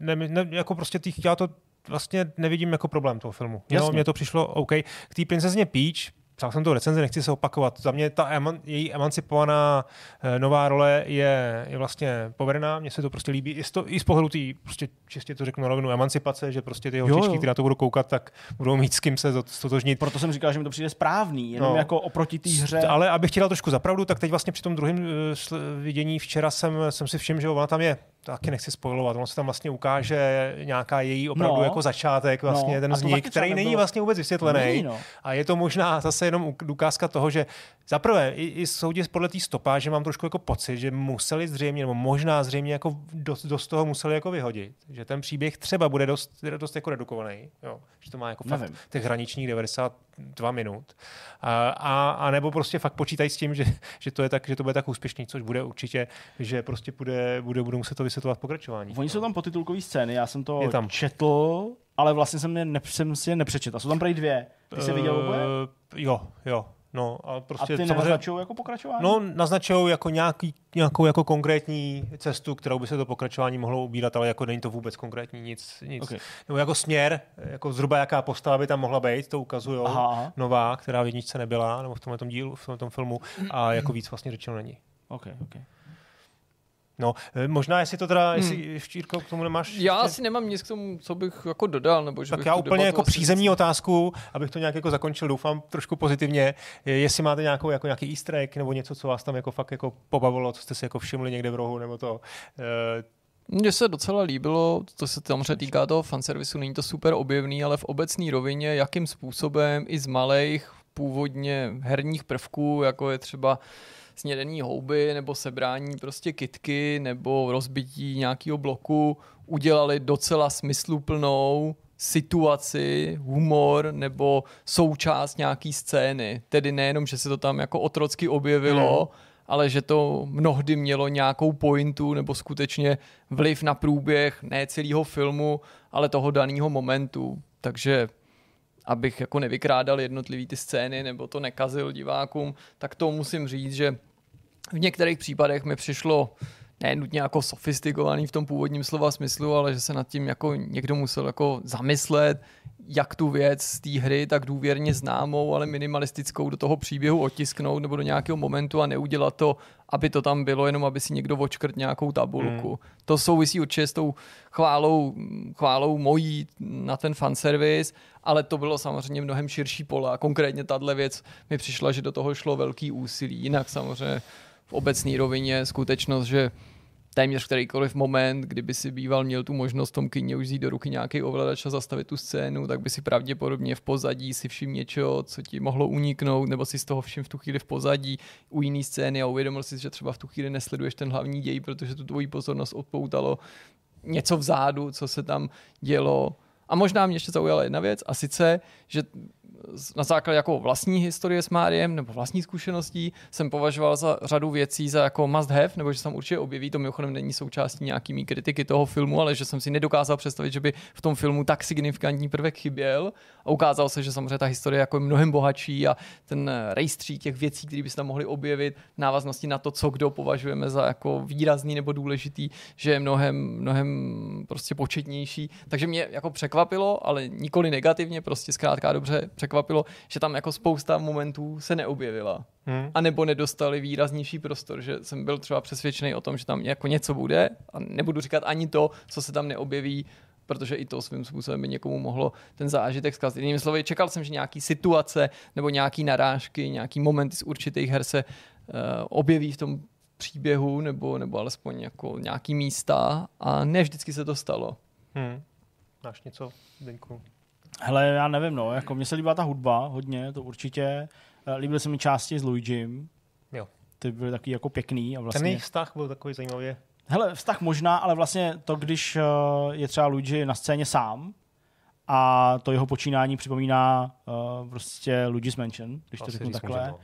ne, ne jako prostě tý, já to vlastně nevidím jako problém toho filmu. Jasně. Jo, mně to přišlo OK. K té princezně Peach psal jsem to recenzi, nechci se opakovat. Za mě ta eman, její emancipovaná e, nová role je, je vlastně povedená, mně se to prostě líbí. I z, to, i z pohledu té, prostě čistě to řeknu na rovinu, emancipace, že prostě ty holčičky, které na to budou koukat, tak budou mít s kým se stotožnit. Proto jsem říkal, že mi to přijde správný, jenom no, jako oproti té hře. Ale abych dal trošku zapravdu, tak teď vlastně při tom druhém uh, vidění včera jsem, jsem si všiml, že ona tam je taky nechci spojovat, ono se tam vlastně ukáže nějaká její opravdu no. jako začátek, vlastně no. ten vznik, který není vlastně vůbec vysvětlený. No. A je to možná zase jenom ukázka toho, že zaprvé i, i soudě podle té stopáže mám trošku jako pocit, že museli zřejmě, nebo možná zřejmě jako dost, dost toho museli jako vyhodit. Že ten příběh třeba bude dost, dost jako redukovaný. Jo. Že to má jako fakt těch hraničních 92 minut. A, a, a, nebo prostě fakt počítají s tím, že, že, to je tak, že to bude tak úspěšný, což bude určitě, že prostě bude, bude, budou muset to vysvětlovat pokračování. Oni jsou tam potitulkové scény, já jsem to tam. četl, ale vlastně jsem, je ne, jsem si je nepřečetl. Jsou tam prej dvě. Ty jsi uh, viděl oboje? Jo, jo. No, a, prostě a ty naznačují jako pokračování? No, naznačují jako nějaký, nějakou jako konkrétní cestu, kterou by se to pokračování mohlo ubírat, ale jako není to vůbec konkrétní nic. nic. Okay. Nebo jako směr, jako zhruba jaká postava by tam mohla být, to ukazují nová, která v jedničce nebyla, nebo v tomhle dílu, v tomhle filmu, a jako víc vlastně řečeno není. Okay, okay. No, eh, možná, jestli to teda, jestli hmm. Štírko, k tomu nemáš... Já ještě? asi nemám nic k tomu, co bych jako dodal, nebo že Tak bych já úplně jako přízemní nic... otázku, abych to nějak jako zakončil, doufám trošku pozitivně, jestli máte nějakou, jako nějaký easter egg, nebo něco, co vás tam jako fakt jako pobavilo, co jste si jako všimli někde v rohu, nebo to... Uh, mně se docela líbilo, to se tam týká toho fanservisu, není to super objevný, ale v obecné rovině, jakým způsobem i z malých původně herních prvků, jako je třeba uh, snědený houby nebo sebrání prostě kitky nebo rozbití nějakého bloku udělali docela smysluplnou situaci, humor nebo součást nějaký scény. Tedy nejenom, že se to tam jako otrocky objevilo, hmm. ale že to mnohdy mělo nějakou pointu nebo skutečně vliv na průběh ne celého filmu, ale toho daného momentu. Takže abych jako nevykrádal jednotlivý ty scény nebo to nekazil divákům, tak to musím říct, že v některých případech mi přišlo ne nutně jako sofistikovaný v tom původním slova smyslu, ale že se nad tím jako někdo musel jako zamyslet, jak tu věc z té hry tak důvěrně známou, ale minimalistickou do toho příběhu otisknout nebo do nějakého momentu a neudělat to, aby to tam bylo, jenom aby si někdo očkrt nějakou tabulku. Hmm. To souvisí určitě s tou chválou, chválou mojí na ten fanservice, ale to bylo samozřejmě mnohem širší pole a konkrétně tahle věc mi přišla, že do toho šlo velký úsilí. Jinak samozřejmě v obecné rovině skutečnost, že téměř kterýkoliv moment, kdyby si býval měl tu možnost tom kyně už do ruky nějaký ovladač a zastavit tu scénu, tak by si pravděpodobně v pozadí si všim něčeho, co ti mohlo uniknout, nebo si z toho všim v tu chvíli v pozadí u jiný scény a uvědomil si, že třeba v tu chvíli nesleduješ ten hlavní děj, protože tu tvoji pozornost odpoutalo něco vzadu, co se tam dělo. A možná mě ještě zaujala jedna věc, a sice, že na základě jako vlastní historie s Máriem nebo vlastní zkušeností jsem považoval za řadu věcí za jako must have, nebo že se tam určitě objeví, to mimochodem není součástí nějakými kritiky toho filmu, ale že jsem si nedokázal představit, že by v tom filmu tak signifikantní prvek chyběl. A ukázalo se, že samozřejmě ta historie jako je mnohem bohatší a ten rejstří těch věcí, které by se tam mohly objevit v návaznosti na to, co kdo považujeme za jako výrazný nebo důležitý, že je mnohem, mnohem prostě početnější. Takže mě jako překvapilo, ale nikoli negativně, prostě zkrátka dobře překvapilo, že tam jako spousta momentů se neobjevila. Hmm. A nebo nedostali výraznější prostor, že jsem byl třeba přesvědčený o tom, že tam jako něco bude a nebudu říkat ani to, co se tam neobjeví, protože i to svým způsobem by někomu mohlo ten zážitek zkazit. Jinými slovy, čekal jsem, že nějaký situace nebo nějaký narážky, nějaký momenty z určitých her se uh, objeví v tom příběhu nebo, nebo alespoň jako nějaký místa a ne vždycky se to stalo. Hmm. Máš něco, Zdeňku? Hele, já nevím, no, jako mně se líbila ta hudba hodně, to určitě. Eh, Líbily se mi části s Luigim. Jo. Ty byly takový jako pěkný a Ten vlastně... jejich vztah byl takový zajímavý. Hele, vztah možná, ale vlastně to, když eh, je třeba Luigi na scéně sám a to jeho počínání připomíná uh, prostě Luigi's Mansion, když to Asi řeknu takhle, můžeme, no.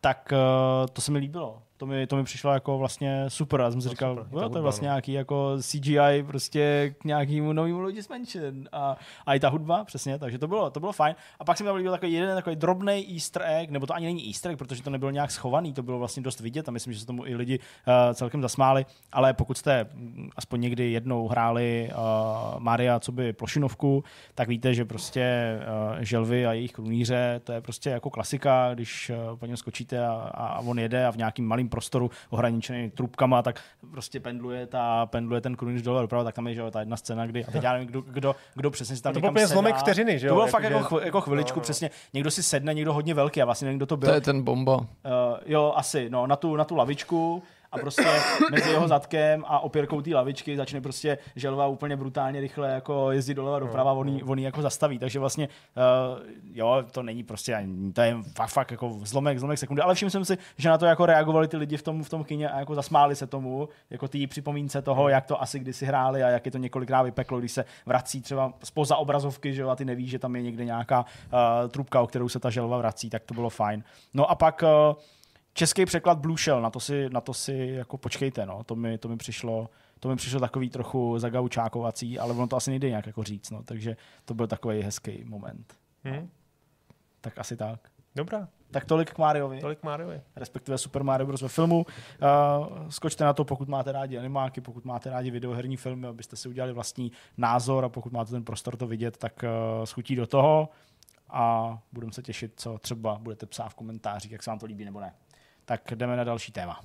tak uh, to se mi líbilo. To mi, to mi přišlo jako vlastně super. Já jsem si No, říkal, super. Jo, to je vlastně no. nějaký jako CGI prostě k nějakému novému Luigi's Mansion. A, a i ta hudba, přesně, takže to bylo, to bylo fajn. A pak se mi tam líbil takový jeden takový drobný easter egg, nebo to ani není easter egg, protože to nebylo nějak schovaný, to bylo vlastně dost vidět a myslím, že se tomu i lidi uh, celkem zasmáli. Ale pokud jste mm, aspoň někdy jednou hráli uh, Maria, co by plošinovku, tak víte, že prostě uh, želvy a jejich krunýře, to je prostě jako klasika, když uh, po něm skočíte a, a on jede a v nějakým malém prostoru ohraničený trubkama, tak prostě pendluje, ta, pendluje ten krunýř dole doprava, tak tam je že jo, ta jedna scéna, kdy, a teď já nevím, kdo, kdo, kdo přesně si tam A to byl někam úplně zlomek sedá. vteřiny, že jo? To bylo Jako, fakt že- jako, chv- jako chviličku, No, no. přesně. Někdo si sedne, někdo hodně velký, já vlastně nevím, kdo to byl. To je ten bomba. Uh, jo, asi, no, na tu, na tu lavičku a prostě mezi jeho zadkem a opěrkou té lavičky začne prostě želva úplně brutálně rychle jako jezdit doleva doprava, on, on jí jako zastaví, takže vlastně uh, jo, to není prostě, ani- to je fakt, fakt jako zlomek, zlomek sekundy, ale všiml jsem si, že na to jako reagovali ty lidi v tom, v tom kině a jako zasmáli se tomu, jako té připomínce toho, jak to asi kdysi hráli a jak je to několikrát vypeklo, když se vrací třeba spoza obrazovky, že jo, a ty nevíš, že tam je někde nějaká uh, trubka, o kterou se ta želva vrací, tak to bylo fajn. No a pak uh, český překlad Blue Shell, na to si, na to si jako počkejte, no. to, mi, to mi přišlo to mi přišlo takový trochu zagaučákovací, ale ono to asi nejde nějak jako říct, no. takže to byl takový hezký moment. Hm? Tak asi tak. Dobrá, Tak tolik k Mariovi, tolik Mariovi. respektive Super Mario Bros. ve filmu. Uh, skočte na to, pokud máte rádi animáky, pokud máte rádi videoherní filmy, abyste si udělali vlastní názor a pokud máte ten prostor to vidět, tak uh, schutí do toho a budeme se těšit, co třeba budete psát v komentářích, jak se vám to líbí nebo ne. Tak jdeme na další téma.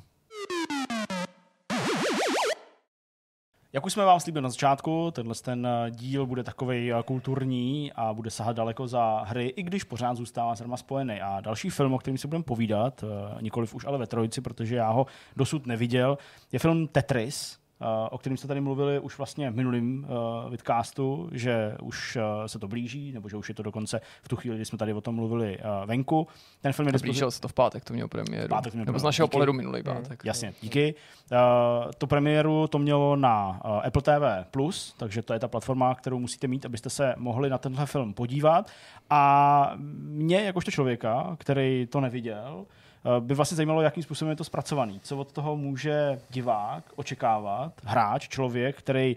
Jak už jsme vám slíbili na začátku, tenhle ten eh, díl bude takový kulturní a bude sahat daleko za hry, i když pořád zůstává s spojený. A další film, o kterém si budeme povídat, eh, nikoliv už ale ve trojici, protože já ho dosud neviděl, je film Tetris, eh, o kterém jste tady mluvili už vlastně v minulém uh, vidcastu, že už uh, se to blíží, nebo že už je to dokonce v tu chvíli, kdy jsme tady o tom mluvili uh, venku. Ten film je dispozi- Blížil se to v pátek, to mělo premiéru. pátek to mělo Nebo z našeho pohledu minulý pátek. Jasně, díky. Uh, tu premiéru to mělo na uh, Apple TV+, Plus, takže to je ta platforma, kterou musíte mít, abyste se mohli na tenhle film podívat. A mě, jakožto člověka, který to neviděl, by vlastně zajímalo, jakým způsobem je to zpracovaný. Co od toho může divák očekávat, hráč, člověk, který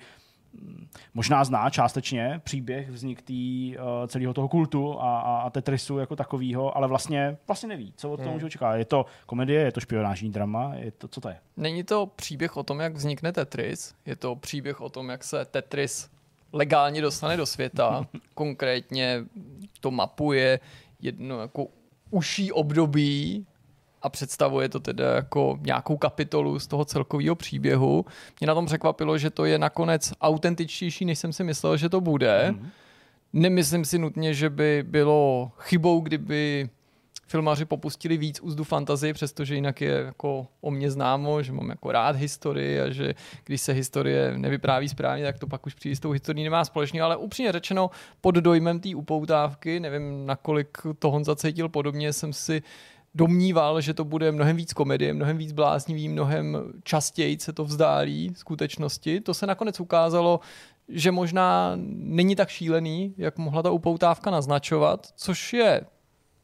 mm, možná zná částečně příběh vznik tý, uh, celého toho kultu a, a, a Tetrisu jako takového, ale vlastně, vlastně neví, co od toho Hmm. může očekávat. Je to komedie, je to špionážní drama, je to, co to je? Není to příběh o tom, jak vznikne Tetris, je to příběh o tom, jak se Tetris legálně dostane do světa. Konkrétně to mapuje jedno jako uší období a představuje to teda jako nějakou kapitolu z toho celkového příběhu. Mě na tom překvapilo, že to je nakonec autentičtější, než jsem si myslel, že to bude. Mhm. Nemyslím si nutně, že by bylo chybou, kdyby filmaři popustili víc úzdu fantazie, přestože jinak je jako o mě známo, že mám jako rád historii a že když se historie nevypráví správně, tak to pak už příliš s tou historií nemá společného, ale upřímně řečeno pod dojmem té upoutávky, nevím, nakolik to Honza cítil podobně, jsem si domníval, že to bude mnohem víc komedie, mnohem víc bláznivý, mnohem častěji se to vzdálí skutečnosti. To se nakonec ukázalo, že možná není tak šílený, jak mohla ta upoutávka naznačovat, což je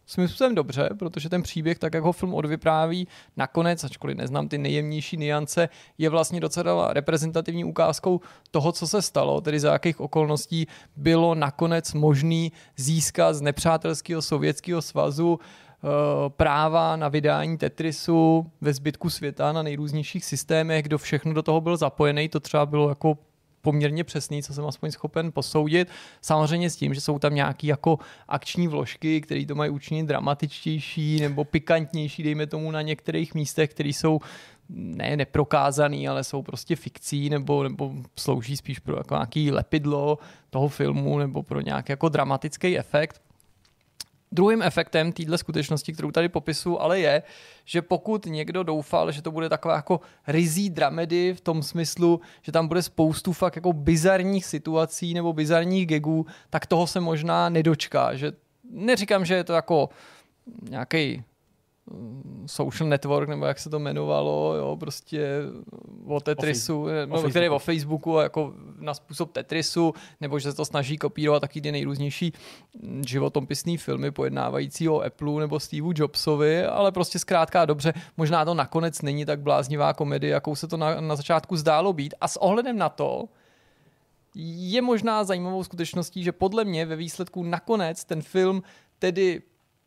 způsobem dobře, protože ten příběh, tak jak ho film odvypráví, nakonec, ačkoliv neznám ty nejjemnější niance, je vlastně docela reprezentativní ukázkou toho, co se stalo, tedy za jakých okolností bylo nakonec možný získat z nepřátelského sovětského svazu eh, práva na vydání Tetrisu ve zbytku světa na nejrůznějších systémech, kdo všechno do toho byl zapojený, to třeba bylo jako poměrně přesný, co jsem aspoň schopen posoudit. Samozřejmě s tím, že jsou tam nějaké jako akční vložky, které to mají učinit dramatičtější nebo pikantnější, dejme tomu na některých místech, které jsou ne neprokázaný, ale jsou prostě fikcí nebo, nebo slouží spíš pro jako nějaký lepidlo toho filmu nebo pro nějaký jako dramatický efekt. Druhým efektem téhle skutečnosti, kterou tady popisu, ale je, že pokud někdo doufal, že to bude taková jako rizí dramedy v tom smyslu, že tam bude spoustu fakt jako bizarních situací nebo bizarních gagů, tak toho se možná nedočká. Že neříkám, že je to jako nějaký social network, nebo jak se to jmenovalo, jo, prostě o Tetrisu, o, no, o který o Facebooku, jako na způsob Tetrisu, nebo že se to snaží kopírovat taky ty nejrůznější mm, životopisné filmy pojednávající o Apple nebo Steve Jobsovi, ale prostě zkrátka dobře, možná to nakonec není tak bláznivá komedie, jakou se to na, na začátku zdálo být. A s ohledem na to, je možná zajímavou skutečností, že podle mě ve výsledku nakonec ten film tedy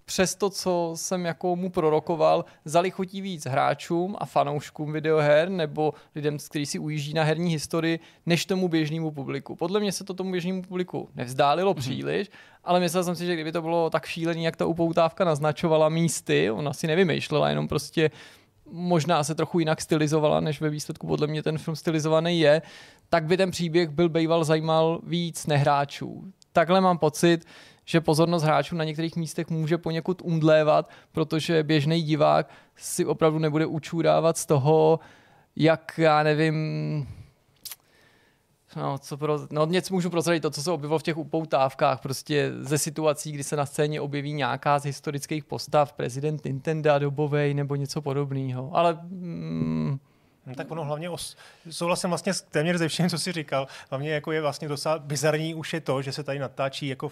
přes to, co jsem jako mu prorokoval, zalichotí víc hráčům a fanouškům videoher nebo lidem, kteří si ujíždí na herní historii, než tomu běžnému publiku. Podle mě se to tomu běžnému publiku nevzdálilo mm-hmm. příliš, ale myslel jsem si, že kdyby to bylo tak šílený, jak ta upoutávka naznačovala místy, ona si nevymýšlela, jenom prostě možná se trochu jinak stylizovala, než ve výsledku podle mě ten film stylizovaný je, tak by ten příběh byl bejval zajímal víc nehráčů. Takhle mám pocit, že pozornost hráčů na některých místech může poněkud umdlévat, protože běžný divák si opravdu nebude učůdávat z toho, jak, já nevím, No, co pro, no něco můžu prozradit, to, co se objevilo v těch upoutávkách, prostě ze situací, kdy se na scéně objeví nějaká z historických postav, prezident Nintendo dobovej nebo něco podobného. Ale mm, No, tak ono hlavně os... souhlasím vlastně téměř ze všem, co jsi říkal. Hlavně jako je vlastně docela bizarní už je to, že se tady natáčí jako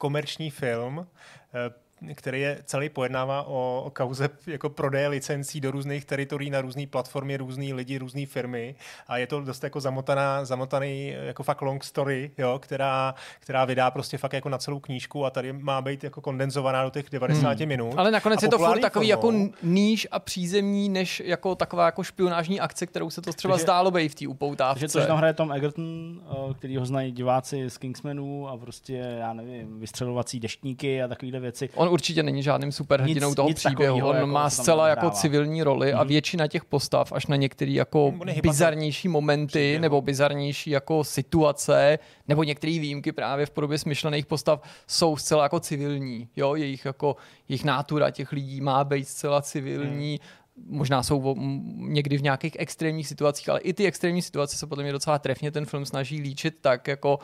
komerční film, eh, který je celý pojednává o, o kauze jako prodeje licencí do různých teritorií na různé platformy, různý lidi, různé firmy a je to dost jako zamotaná, zamotaný jako fakt long story, jo, která, která vydá prostě fakt jako na celou knížku a tady má být jako kondenzovaná do těch 90 hmm. minut. Ale nakonec je to furt takový formou. jako níž a přízemní, než jako taková jako špionážní akce, kterou se to třeba takže, zdálo být v té upoutávce. Takže což tam hraje Tom Egerton, eh, který ho znají diváci z Kingsmanů a prostě, já nevím, vystřelovací deštníky a takovéhle věci. On určitě není žádným superhrdinou nic, toho nic příběhu. On jako má zcela jako civilní roli hmm. a mhm. většina těch postav, až na některé jako bizarnější momenty příběhu. nebo bizarnější jako situace, nebo některé výjimky právě v podobě smyšlených postav jsou zcela jako civilní. Jo? Jejich, jako, jejich nátura těch lidí má být zcela civilní. Hmm možná jsou někdy v nějakých extrémních situacích, ale i ty extrémní situace se podle mě docela trefně ten film snaží líčit tak, jako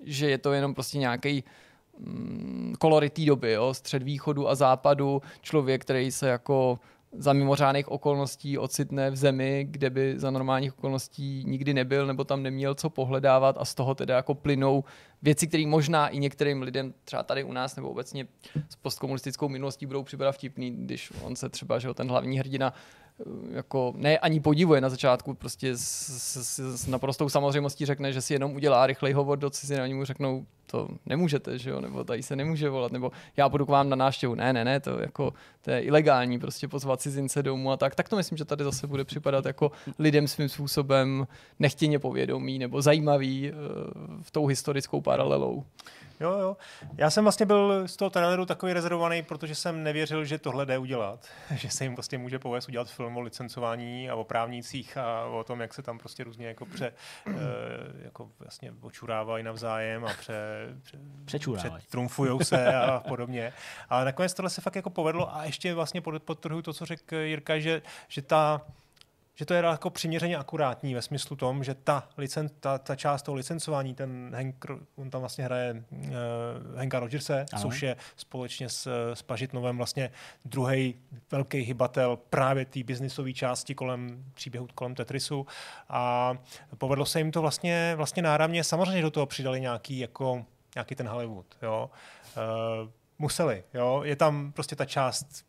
že je to jenom prostě nějaký Mm, kolory té doby, jo? střed východu a západu, člověk, který se jako za mimořádných okolností ocitne v zemi, kde by za normálních okolností nikdy nebyl nebo tam neměl co pohledávat a z toho teda jako plynou věci, které možná i některým lidem třeba tady u nás nebo obecně s postkomunistickou minulostí budou připadat vtipný, když on se třeba, že ten hlavní hrdina jako ne ani podivuje na začátku, prostě s, s, s naprostou samozřejmostí řekne, že si jenom udělá rychlej hovor do ciziny, oni mu řeknou, to nemůžete, že jo, nebo tady se nemůže volat, nebo já budu k vám na návštěvu. Ne, ne, ne, to, jako, to je ilegální, prostě pozvat cizince domů a tak. Tak to myslím, že tady zase bude připadat jako lidem svým způsobem nechtěně povědomí nebo zajímavý uh, v tou historickou paralelou. Jo, jo. Já jsem vlastně byl z toho traileru takový rezervovaný, protože jsem nevěřil, že tohle jde udělat. že se jim prostě může povést udělat film o licencování a o právnících a o tom, jak se tam prostě různě jako, pře, uh, jako vlastně očurávají navzájem a pře, pře, trumfujou se a podobně. Ale nakonec tohle se fakt jako povedlo a ještě vlastně podtrhuji to, co řekl Jirka, že, že ta že to je jako přiměřeně akurátní ve smyslu tom, že ta, licen, ta, ta část toho licencování, ten Hank, on tam vlastně hraje uh, Hanka Rogerse, ano. což je společně s, s Pažitnovem vlastně druhý velký hybatel právě té biznisové části kolem příběhu kolem Tetrisu a povedlo se jim to vlastně, vlastně náramně. Samozřejmě do toho přidali nějaký, jako, nějaký ten Hollywood. Jo. Uh, museli. Jo. Je tam prostě ta část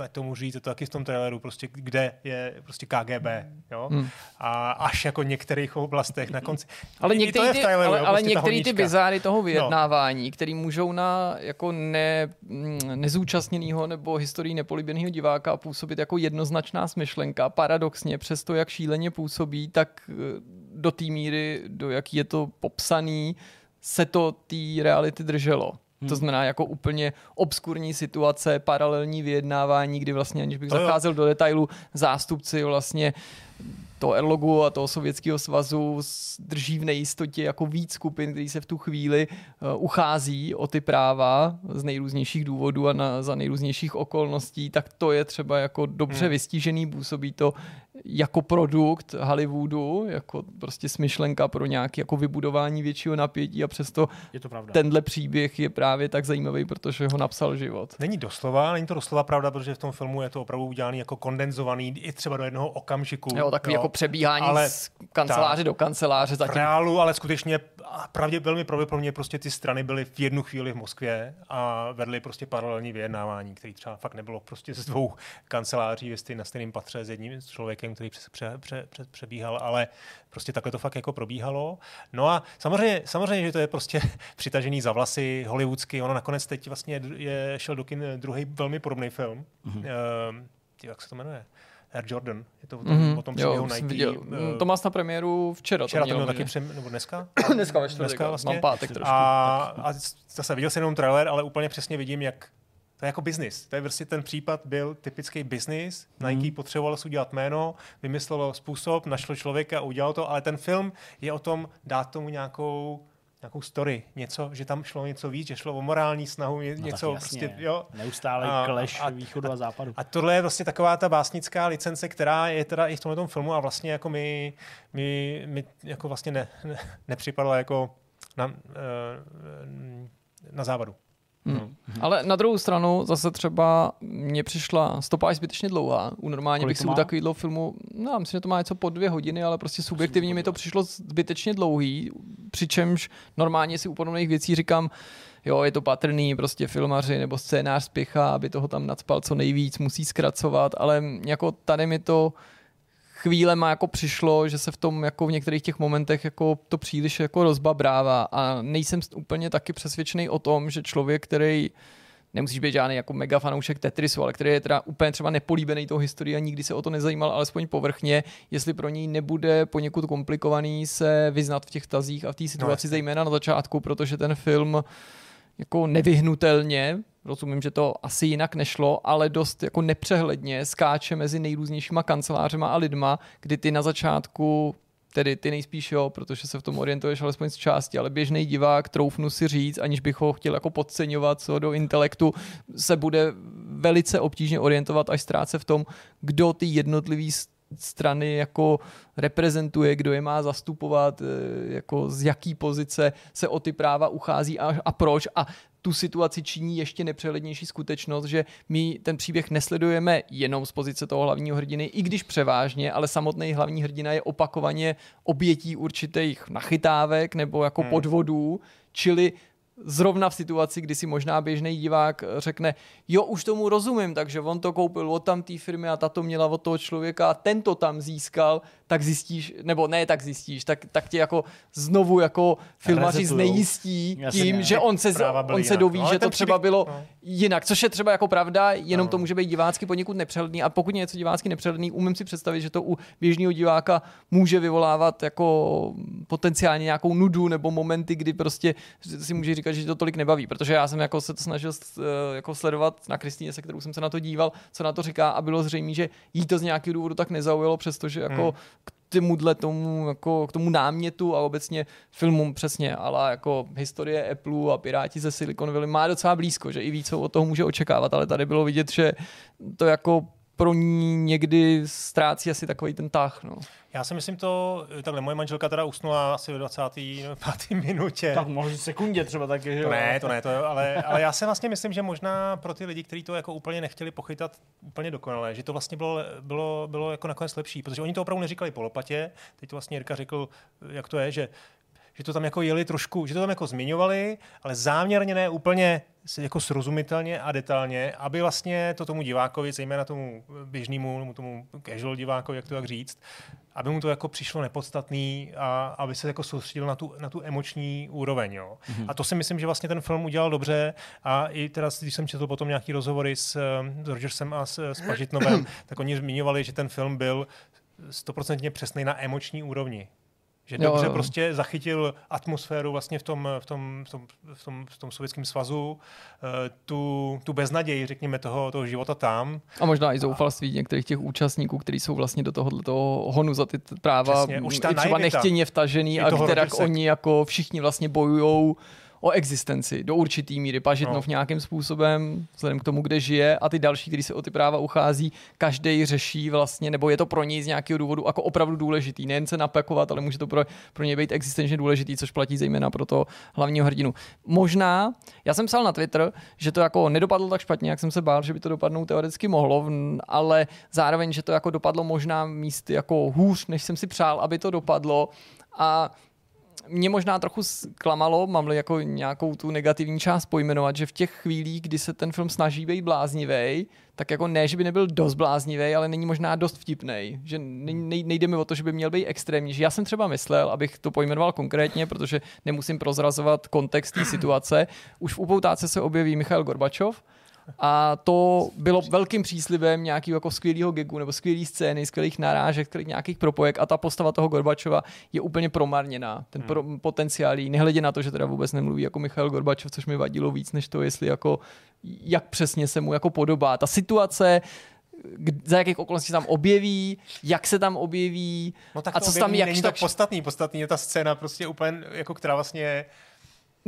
ať tomu říct, je to taky v tom traileru, prostě, kde je prostě KGB, jo? Hmm. A až jako některých oblastech na konci. Ale některé ty, traileru, ale, jo, ale prostě některý ty bizáry toho no. vyjednávání, no. který můžou na jako ne, mm, nezúčastněného nebo historii nepolíbeného diváka působit jako jednoznačná smyšlenka, paradoxně, přesto jak šíleně působí, tak eh, do té míry, do jaký je to popsaný, se to té reality drželo. Hmm. To znamená jako úplně obskurní situace, paralelní vyjednávání, kdy vlastně, aniž bych zacházel do detailu, zástupci vlastně toho Erlogu a toho Sovětského svazu drží v nejistotě jako víc skupin, který se v tu chvíli uh, uchází o ty práva z nejrůznějších důvodů a na, za nejrůznějších okolností, tak to je třeba jako dobře hmm. vystížený, působí to jako produkt Hollywoodu, jako prostě smyšlenka pro nějaké jako vybudování většího napětí a přesto je to pravda. tenhle příběh je právě tak zajímavý, protože ho napsal život. Není doslova, není to doslova pravda, protože v tom filmu je to opravdu udělaný jako kondenzovaný i třeba do jednoho okamžiku. Jo, takový jo. jako přebíhání ale z kanceláře ta, do kanceláře. Zatím. V reálu, ale skutečně pravdě, velmi pravděpodobně prostě ty strany byly v jednu chvíli v Moskvě a vedly prostě paralelní vyjednávání, který třeba fakt nebylo prostě z dvou kanceláří na stejném patře s jedním člověkem, který pře, pře, pře, pře, přebíhal, ale prostě takhle to fakt jako probíhalo. No a samozřejmě, samozřejmě že to je prostě přitažený za vlasy, hollywoodsky, ono nakonec teď vlastně je, šel do kin druhý velmi podobný film. Mm-hmm. Uh, jak se to jmenuje? Air Jordan. Je to o tom, mm-hmm. o tom příběhu Nike. Viděl. Uh, to má na premiéru včera. Včera to mělo taky, přem, nebo dneska? dneska ve dneska vlastně. Mám pátek trošku. A, a zase viděl jsem jenom trailer, ale úplně přesně vidím, jak to je jako biznis. To je prostě ten případ byl typický biznis. Mm. Nike potřeboval si udělat jméno, vymyslelo způsob, našlo člověka, udělal to, ale ten film je o tom dát tomu nějakou nějakou story, něco, že tam šlo něco víc, že šlo o morální snahu, ně, no něco prostě, jo. Neustále a, kleš a, východu a, a západu. A tohle je vlastně taková ta básnická licence, která je teda i v tomhle filmu a vlastně jako mi, mi, mi jako vlastně ne, ne, nepřipadla jako na, uh, na závadu. Hmm. No. Ale na druhou stranu zase třeba mně přišla stopáž zbytečně dlouhá. U normálně Kolik bych si u takového filmu, no myslím, že to má něco po dvě hodiny, ale prostě subjektivně mi to přišlo zbytečně dlouhý, přičemž normálně si u podobných věcí říkám, jo, je to patrný, prostě filmaři nebo scénář spěchá, aby toho tam nadspal co nejvíc, musí zkracovat, ale jako tady mi to chvílema jako přišlo, že se v tom jako v některých těch momentech jako to příliš jako rozbabrává. A nejsem úplně taky přesvědčený o tom, že člověk, který nemusíš být žádný jako mega fanoušek Tetrisu, ale který je teda úplně třeba nepolíbený tou historií a nikdy se o to nezajímal, alespoň povrchně, jestli pro něj nebude poněkud komplikovaný se vyznat v těch tazích a v té situaci, no, zejména na začátku, protože ten film jako nevyhnutelně rozumím, že to asi jinak nešlo, ale dost jako nepřehledně skáče mezi nejrůznějšíma kancelářema a lidma, kdy ty na začátku tedy ty nejspíš jo, protože se v tom orientuješ alespoň z části, ale běžný divák, troufnu si říct, aniž bych ho chtěl jako podceňovat co do intelektu, se bude velice obtížně orientovat až ztráce v tom, kdo ty jednotlivý strany jako reprezentuje, kdo je má zastupovat, eh, jako z jaký pozice se o ty práva uchází a, a proč. A tu situaci činí ještě nepřehlednější skutečnost, že my ten příběh nesledujeme jenom z pozice toho hlavního hrdiny, i když převážně, ale samotný hlavní hrdina je opakovaně obětí určitých nachytávek nebo jako hmm. podvodů, čili zrovna v situaci, kdy si možná běžný divák řekne, jo, už tomu rozumím, takže on to koupil od tam té firmy a tato měla od toho člověka a ten to tam získal, tak zjistíš, nebo ne tak zjistíš, tak, tak tě jako znovu jako filmaři znejistí tím, že on se, on se doví, no, že to třeba bylo no. jinak, což je třeba jako pravda, jenom no. to může být divácky poněkud nepřehledný. A pokud je něco divácky nepřehledný, umím si představit, že to u běžného diváka může vyvolávat jako potenciálně nějakou nudu nebo momenty, kdy prostě si může říkat, že to tolik nebaví, protože já jsem jako se to snažil uh, jako sledovat na Kristýně, se kterou jsem se na to díval, co na to říká. A bylo zřejmé, že jí to z nějakého důvodu tak nezaujalo, přestože jako hmm tomuhle tomu, jako k tomu námětu a obecně filmům přesně, ale jako historie Apple a Piráti ze Silicon Valley má docela blízko, že i ví, co od toho může očekávat, ale tady bylo vidět, že to jako pro ní někdy ztrácí asi takový ten tah. No. Já si myslím to, takhle moje manželka teda usnula asi ve 25. minutě. Tak možná sekundě třeba taky, že to ne, to ne, to, ale, ale já si vlastně myslím, že možná pro ty lidi, kteří to jako úplně nechtěli pochytat úplně dokonale, že to vlastně bylo, bylo, bylo jako nakonec lepší, protože oni to opravdu neříkali po lopatě, teď to vlastně Jirka řekl, jak to je, že že to tam jako jeli trošku, že to tam jako zmiňovali, ale záměrně ne úplně jako srozumitelně a detailně, aby vlastně to tomu divákovi, zejména tomu běžnému, tomu casual divákovi, jak to tak říct, aby mu to jako přišlo nepodstatný a aby se jako soustředil na tu, na tu emoční úroveň. Jo. Mm-hmm. A to si myslím, že vlastně ten film udělal dobře a i teda, když jsem četl potom nějaký rozhovory s, s Rogersem a s, s Pažitnovem, tak oni zmiňovali, že ten film byl stoprocentně přesný na emoční úrovni Že Jo, dobře jo. prostě zachytil atmosféru vlastně v tom, v tom, v tom, v tom, v tom sovětském svazu, eh, tu, tu beznaději, řekněme, toho, toho života tam. A možná i zoufalství některých těch účastníků, kteří jsou vlastně do tohohle toho honu za ty práva Přesně, už ta i třeba naivita. nechtěně vtažený a Rodgerse. oni jako všichni vlastně bojujou o existenci do určitý míry. Pažitnov No. nějakým způsobem, vzhledem k tomu, kde žije a ty další, kteří se o ty práva uchází, každý řeší vlastně, nebo je to pro něj z nějakého důvodu jako opravdu důležitý. Nejen se napakovat, ale může to pro, pro něj být existenčně důležitý, což platí zejména pro to hlavního hrdinu. Možná, já jsem psal na Twitter, že to jako nedopadlo tak špatně, jak jsem se bál, že by to dopadnout teoreticky mohlo, ale zároveň, že to jako dopadlo možná místy jako hůř, než jsem si přál, aby to dopadlo. A mě možná trochu zklamalo, mám jako nějakou tu negativní část pojmenovat, že v těch chvílích, kdy se ten film snaží být bláznivý, tak jako ne, že by nebyl dost bláznivý, ale není možná dost vtipný. Že ne, ne, nejde mi o to, že by měl být extrémní. Že já jsem třeba myslel, abych to pojmenoval konkrétně, protože nemusím prozrazovat kontext té situace. Už v upoutáce se objeví Michail Gorbačov, a to bylo velkým příslibem nějakého jako skvělého gigu nebo skvělé scény, skvělých narážek, skvělých nějakých propojek a ta postava toho Gorbačova je úplně promarněná. Ten pro, potenciál jí, nehledě na to, že teda vůbec nemluví jako Michail Gorbačov, což mi vadilo víc, než to, jestli jako, jak přesně se mu jako podobá. Ta situace, za jakých okolností se tam objeví, jak se tam objeví No tak a co se tam jak není tak podstatný. Podstatný je ta scéna prostě úplně, jako která vlastně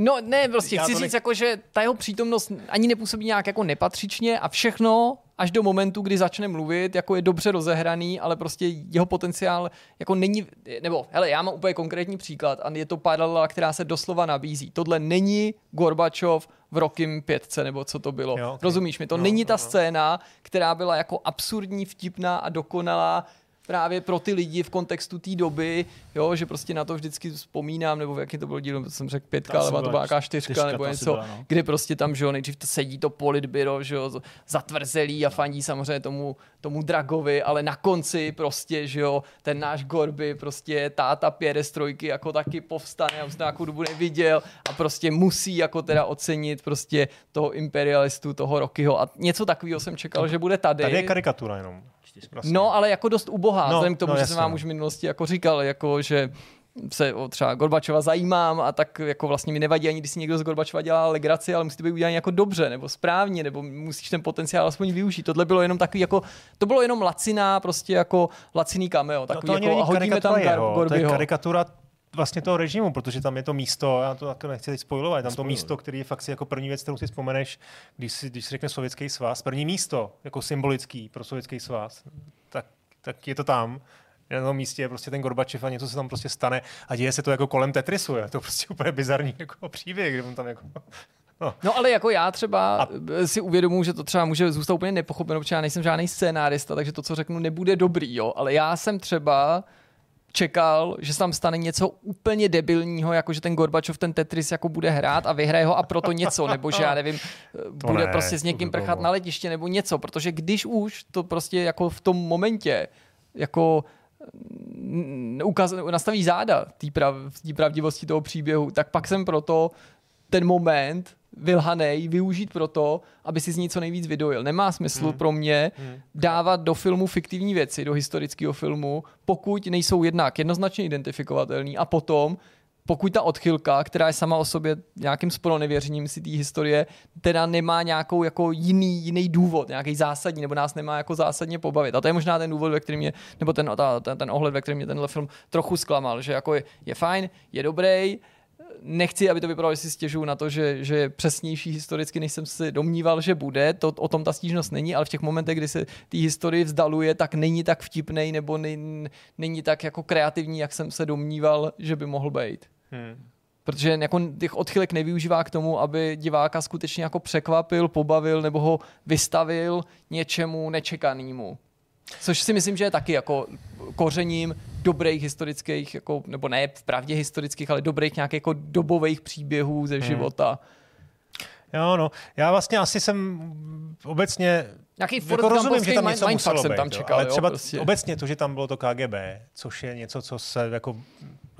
No ne, prostě Já chci to říct, jako, že ta jeho přítomnost ani nepůsobí nějak jako nepatřičně a všechno až do momentu, kdy začne mluvit, jako je dobře rozehraný, ale prostě jeho potenciál jako není, nebo hele, já mám úplně konkrétní příklad a je to paralela, která se doslova nabízí. Tohle není Gorbačov v Rokim pětce, nebo co to bylo. Jo, ok. Rozumíš mi? To No, není ta no. scéna, která byla jako absurdní, vtipná a dokonalá právě pro ty lidi v kontextu té doby, jo, že prostě na to vždycky vzpomínám, nebo v jaký to byl díl, to jsem řekl pětka, ale byla to byla nějaká čtyřka, čtyřka, nebo něco, byla, no. kde prostě tam, že jo, nejdřív to sedí to politbyro, že jo, zatvrzelý a fandí samozřejmě tomu, tomu Dragovi, ale na konci prostě, že jo, ten náš Gorby, prostě táta pěrestrojky jako taky povstane, a už nějakou dobu neviděl a prostě musí jako teda ocenit prostě toho imperialistu, toho Rockyho a něco takového jsem čekal, že bude tady. Tady je karikatura jenom. Vlastně. No, ale jako dost ubohá, No, no, vzhledem k tomu, no, že jsem vám no. už v minulosti jako říkal, jako že se o třeba Gorbačova zajímám a tak jako vlastně mi nevadí ani, když si někdo z Gorbačova dělá legraci, ale musí to být udělané jako dobře nebo správně, nebo musíš ten potenciál aspoň využít. Tohle bylo jenom takový jako, to bylo jenom laciná, prostě jako laciný cameo, No, takový to ani jako a hodíme tam jeho, to je Gorbyho. karikatura vlastně toho režimu, protože tam je to místo, já to tak nechci teď spojovat, tam to místo, který je fakt si jako první věc, kterou si vzpomeneš, když si, když si řekne Sovětský svaz, první místo, jako symbolický pro Sovětský svaz, tak, tak je to tam. Na tom místě je prostě ten Gorbačev a něco se tam prostě stane a děje se to jako kolem Tetrisu. Je to prostě úplně bizarní jako příběh, kde on tam jako... No. No ale jako já třeba a... si uvědomuji, že to třeba může zůstat úplně nepochopeno, protože já nejsem žádný scénárista, takže to, co řeknu, nebude dobrý, jo. Ale já jsem třeba čekal, že se tam stane něco úplně debilního, jako že ten Gorbačov ten Tetris jako bude hrát a vyhraje ho a proto něco, nebo že já nevím, bude ne, prostě s to někým bylo prchat na letiště nebo něco, protože když už to prostě jako v tom momentě jako n- ukaz, nastaví záda té prav, tý pravdivosti toho příběhu, tak pak jsem proto ten moment vylhanej využít proto, aby si z ní co nejvíc vydojil. Nemá smysl hmm. pro mě hmm. dávat do filmu fiktivní věci, do historického filmu, pokud nejsou jednak jednoznačně identifikovatelný a potom pokud ta odchylka, která je sama o sobě nějakým spronevěřením si té historie, teda nemá nějakou jako jiný, jiný důvod, nějaký zásadní, nebo nás nemá jako zásadně pobavit. A to je možná ten důvod, ve kterém mě, nebo ten, ta, ten, ten ohled, ve kterém mě tenhle film trochu zklamal, že jako je, je fajn, je dobrý, nechci, aby to vypadalo, že si stěžuju na to, že, že je přesnější historicky, než jsem si domníval, že bude. To, o tom ta stížnost není, ale v těch momentech, kdy se té historii vzdaluje, tak není tak vtipnej nebo není, není tak jako kreativní, jak jsem se domníval, že by mohl být. Hmm. Protože jako těch odchylek nevyužívá k tomu, aby diváka skutečně jako překvapil, pobavil nebo ho vystavil něčemu nečekanému. Což si myslím, že je taky jako kořením dobrých historických, jako, nebo ne v pravdě historických, ale dobrých nějakých jako dobových příběhů ze života. Jo, no. Já vlastně asi jsem obecně Nějaký jako rozumím, že tam něco muselo jsem být, tam jo, čekal, ale jo, třeba prostě. obecně to, že tam bylo to KGB, což je něco, co se jako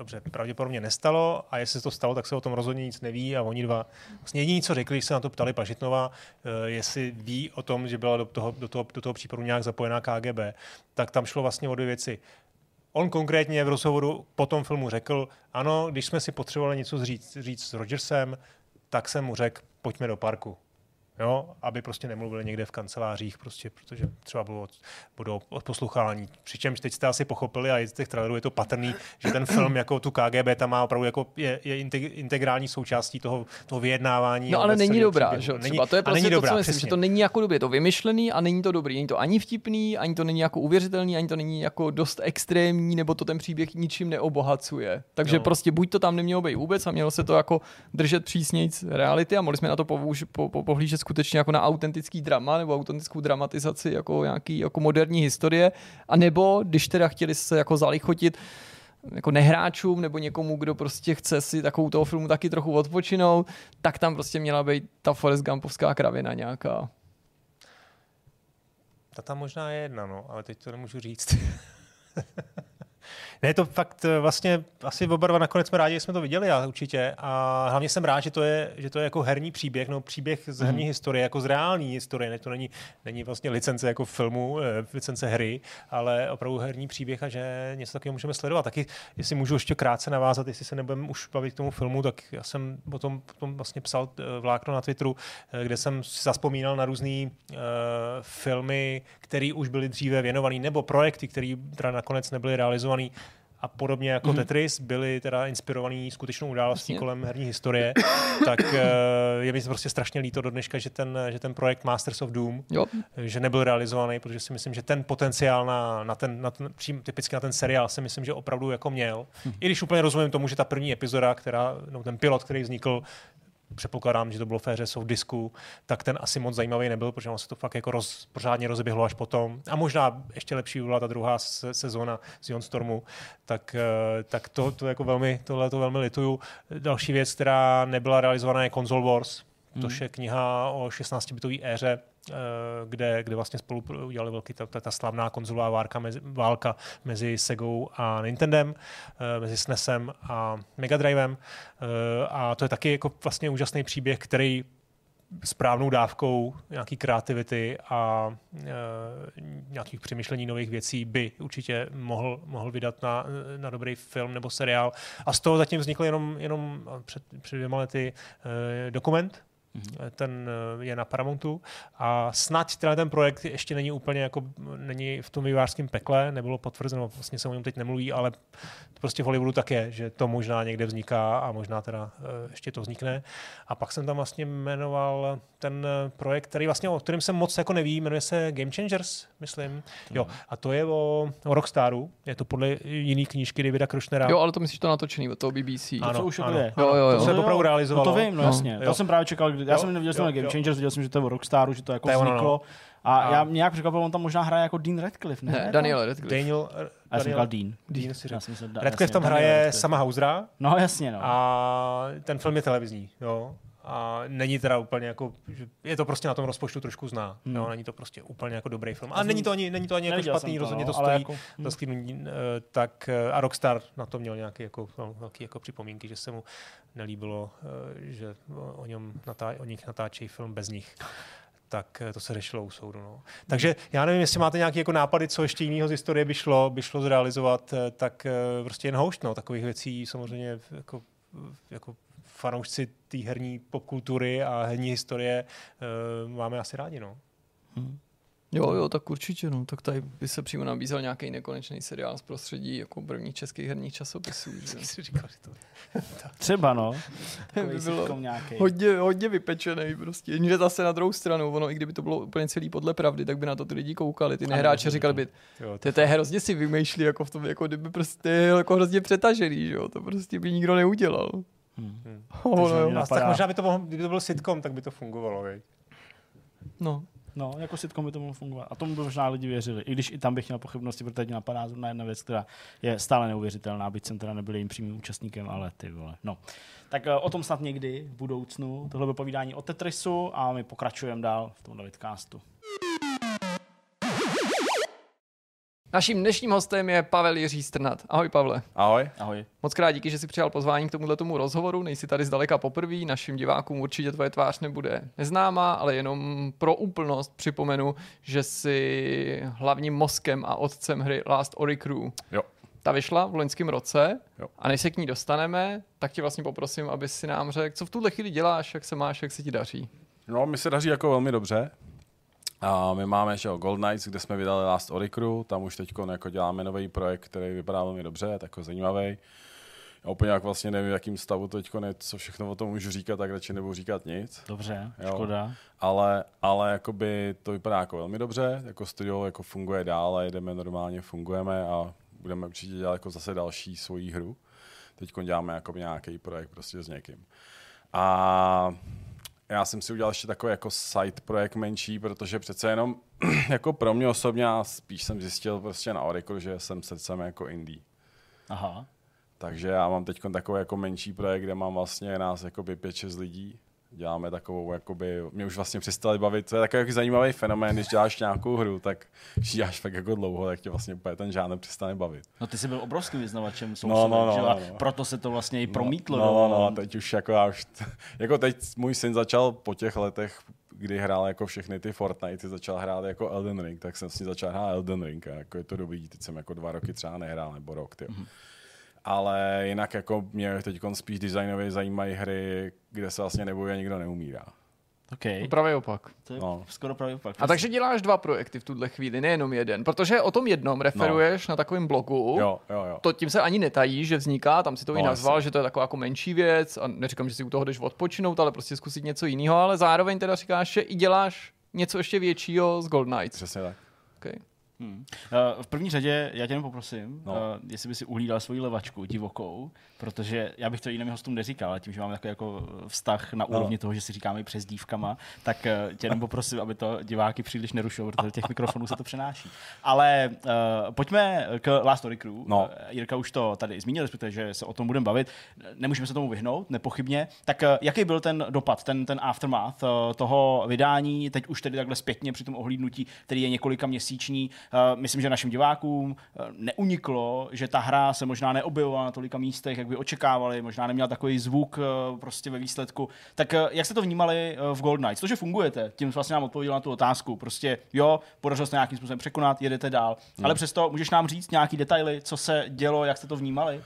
dobře, pravděpodobně nestalo a jestli se to stalo, tak se o tom rozhodně nic neví a oni dva vlastně jediný, co řekli, když se na to ptali Pažitnova, eh, jestli ví o tom, že byla do toho, do toho, do toho případu nějak zapojená KGB, tak tam šlo vlastně o dvě věci. On konkrétně v rozhovoru po tom filmu řekl, ano, když jsme si potřebovali něco říct, říct s Rogersem, tak jsem mu řekl, pojďme do parku jo, aby prostě nemluvili někde v kancelářích, prostě, protože třeba budou, budou posluchání. Přičemž teď jste asi pochopili, a z těch trailerů je to patrný, že ten film jako tu KGB tam má opravdu jako je, je integrální součástí toho, toho vyjednávání. No ale není dobrá, že? Není, to je prostě není to, dobrá, co myslím, že to není jako době, to vymyšlený a není to dobrý. Není to ani vtipný, ani to není jako uvěřitelný, ani to není jako dost extrémní, nebo to ten příběh ničím neobohacuje. Takže no. prostě buď to tam nemělo být vůbec a mělo se to jako držet přísnějc reality a mohli jsme na to povůž, po, po, pohlížet skutečně jako na autentický drama nebo autentickou dramatizaci jako nějaký jako moderní historie, a nebo když teda chtěli se jako zalichotit jako nehráčům nebo někomu, kdo prostě chce si takovou toho filmu taky trochu odpočinout, tak tam prostě měla být ta Forrest Gumpovská kravina nějaká. Ta tam možná je jedna, no, ale teď to nemůžu říct. Ne, to fakt eh, vlastně asi oba dva nakonec jsme rádi, že jsme to viděli, já určitě. A hlavně jsem rád, že to je, že to je jako herní příběh, no příběh z herní mm. historie, jako z reální historie. Ne, to není, není vlastně licence jako filmu, eh, licence hry, ale opravdu herní příběh a že něco takového můžeme sledovat. Taky, jestli můžu ještě krátce navázat, jestli se nebudeme už bavit k tomu filmu, tak já jsem o tom, tom vlastně psal eh, vlákno na Twitteru, kde jsem si zaspomínal na různé uh, filmy, které už byly dříve věnované, nebo projekty, které teda nakonec nebyly realizované a podobně jako mm. Tetris byli teda inspirovaný skutečnou událostí kolem herní historie, tak uh, je mi prostě strašně líto do dneška, že ten, že ten projekt Masters of Doom, jo. že nebyl realizovaný, protože si myslím, že ten potenciál na, na ten, na ten přím, typicky na ten seriál si myslím, že opravdu jako měl. Mm. I když úplně rozumím tomu, že ta první epizoda, která, no, ten pilot, který vznikl, předpokládám, že to bylo v éře soft disku, tak ten asi moc zajímavý nebyl, protože on se to fakt jako roz, pořádně rozběhlo až potom. A možná ještě lepší byla ta druhá sezóna z Ion Stormu, tak, eh, tak to, to jako velmi, tohle to velmi lituju. Další věc, která nebyla realizovaná, je Console Wars, hmm. což je kniha o 16-bitové éře, eh, kde, kde vlastně spolu udělali velký ta, ta, ta slavná konzolová válka mezi, válka mezi Segou a Nintendem, eh, mezi SNESem a Mega Drivem. A to je taky jako vlastně úžasný příběh, který správnou dávkou nějaký kreativity a e, nějakých přemýšlení nových věcí by určitě mohl, mohl vydat na, na dobrý film nebo seriál. A z toho zatím vznikl jenom, jenom před, před dvěma lety e, dokument, Mm-hmm. Ten eh, je na Paramountu a snad teda ten projekt ještě není úplně jako, není v tom vývářském pekle, nebylo potvrzeno, vlastně se o něm teď nemluví, ale prostě v Hollywoodu tak je, že to možná někde vzniká a možná teda eh, ještě to vznikne. A pak jsem tam vlastně jmenoval ten eh, projekt, který vlastně, o kterém jsem moc jako neví, jmenuje se Game Changers, myslím. Jo, a to je o, o Rockstaru, je to podle jiný knížky Davida Krušnera. Jo, ale to myslíš to natočený od toho BBC. Ano, to, co už ano. je. Jo, jo, jo. To se opravdu realizovalo. No to vím, no jasně. No. To jsem právě čekal, já jo, jsem neviděl jsem Game Changers, viděl jsem, že to je o Rockstaru, že to jako to vzniklo. Ono, no. A, a já mě nějak překvapil, on tam možná hraje jako Dean Radcliffe, ne? ne Daniel Radcliffe. Daniel, já jsem říkal Dean. Dean si řekl. Radcliffe tam hraje sama Hausera. No jasně, no. A ten film je televizní, jo. A není teda úplně jako, je to prostě na tom rozpočtu trošku zná. Hmm. Jo, není to prostě úplně jako dobrý film. A není to ani, není to ani jako špatný, to, rozhodně no, to stojí jako, hmm. za uh, tak uh, a Rockstar na to měl nějaké jako, no, velké jako připomínky, že se mu nelíbilo, uh, že o, něm natá, o nich natáčejí film bez nich tak to se řešilo u soudu. No. Takže já nevím, jestli máte nějaké jako nápady, co ještě jiného z historie by šlo, by šlo zrealizovat, tak prostě jen houšť, no. Takových věcí samozřejmě jako, jako fanoušci té herní popkultury a herní historie uh, máme asi rádi. No. Hmm. Jo, jo, tak určitě, no. Tak tady by se přímo nabízel nějaký nekonečný seriál z prostředí jako prvních českých herních časopisů. Že? si říkal, že to... Třeba, no. by bylo hodně, hodně vypečený prostě. Jenže zase na druhou stranu, ono, i kdyby to bylo úplně celý podle pravdy, tak by na to ty lidi koukali. Ty nehráči říkali by, to je hrozně si vymýšlí, jako v tom, jako kdyby prostě jako hrozně přetažený, že jo. To prostě by nikdo neudělal. Hmm. Hmm. Oh, no, tak možná by to, mohlo, kdyby to byl sitcom, tak by to fungovalo, vej. No. No, jako sitcom by to mohlo fungovat. A tomu by možná lidi věřili. I když i tam bych měl pochybnosti, protože teď napadá na jedna věc, která je stále neuvěřitelná, byť jsem teda nebyl jejím přímým účastníkem, ale ty vole. No. Tak eh, o tom snad někdy v budoucnu. Tohle bylo povídání o Tetrisu a my pokračujeme dál v tomhle vidcastu. Naším dnešním hostem je Pavel Jiří Strnat. Ahoj Pavle. Ahoj. Ahoj. Moc krát díky, že jsi přijal pozvání k tomuhle tomu rozhovoru. Nejsi tady zdaleka poprvé, našim divákům určitě tvoje tvář nebude neznámá, ale jenom pro úplnost připomenu, že jsi hlavním mozkem a otcem hry Last Ori Crew. Jo. ta vyšla v loňském roce Jo. a než se k ní dostaneme, tak tě vlastně poprosím, aby si nám řekl, co v tuhle chvíli děláš, jak se máš, jak se ti daří. No, mi se daří jako velmi dobře. A my máme že jo, Gold Knights, kde jsme vydali Last Oricru, tam už teď jako děláme nový projekt, který vypadá velmi dobře, je jako zajímavý. Já úplně jak vlastně nevím, v jakým stavu teď co všechno o tom můžu říkat, tak radši nebudu říkat nic. Dobře, Jo. škoda. Ale, ale jakoby to vypadá jako velmi dobře, jako studio jako funguje dál, jedeme normálně, fungujeme a budeme určitě dělat jako zase další svoji hru. Teď děláme jako nějaký projekt prostě s někým. A já jsem si udělal ještě takový jako side projekt menší, protože přece jenom jako pro mě osobně a spíš jsem zjistil prostě na Oracle, že jsem srdcem jako indie. Aha. Takže já mám teď takový jako menší projekt, kde mám vlastně nás jakoby 5-6 lidí. Děláme takovou, jakoby, mě už vlastně přestali bavit, to je takový jako zajímavý fenomén, když děláš nějakou hru, tak když děláš fakt jako dlouho, tak tě vlastně úplně ten žánr přestane bavit. No ty jsi byl obrovským vyznavačem No, no, no, že jo? A no, no. proto se to vlastně i promítlo. No, no, no, a teď už jako já už, jako teď můj syn začal po těch letech, kdy hrál jako všechny ty Fortnite, začal hrát jako Elden Ring, tak jsem s ním začal hrát Elden Ring a jako je to dobrý, teď jsem jako dva roky třeba nehrál, nebo rok, tyjo. Mhm. Ale jinak jako mě teď spíš designově zajímají hry, kde se vlastně nebojuje a nikdo neumírá. OK. Pravý opak. To je No. skoro pravý opak. A takže děláš dva projekty v tuhle chvíli, nejenom jeden, protože o tom jednom referuješ na takovém blogu. Jo, jo, jo. To tím se ani netají, že vzniká, tam si to i No, nazval, jasně. že to je taková jako menší věc a neříkám, že si u toho jdeš odpočinout, ale prostě zkusit něco jiného, ale zároveň teda říkáš, že i děláš něco ještě většího z Gold Knights. Přesně tak. Hmm. Uh, v první řadě já tě jenom poprosím, no. No. uh, jestli by si uhlídal svoji levačku divokou, protože já bych to jiným hostům neříkal, ale tím, že máme takový jako vztah na No. úrovni toho, že si říkáme i přes dívkama, tak uh, tě jenom poprosím, aby to diváky příliš nerušilo, protože těch mikrofonů se to přenáší. Ale uh, pojďme k Last Story Crew. No. Jirka už to tady zmínil, respektive, že se o tom budeme bavit. Nemůžeme se tomu vyhnout, nepochybně. Tak uh, jaký byl ten dopad, ten, ten aftermath uh, toho vydání, teď už tedy takhle zpětně při tom ohlídnutí, který je několika měsíční. Uh, myslím, že našim divákům uh, neuniklo, že ta hra se možná neobjevovala na tolika místech, jak by očekávali, možná neměla takový zvuk uh, prostě ve výsledku. Tak jak jste to vnímali v Gold Knights? To, že fungujete, tím vlastně nám odpověděl na tu otázku. Prostě jo, podařilo se nějakým způsobem překonat, jedete dál. Hmm. Ale přesto můžeš nám říct nějaký detaily, co se dělo, jak jste to vnímali?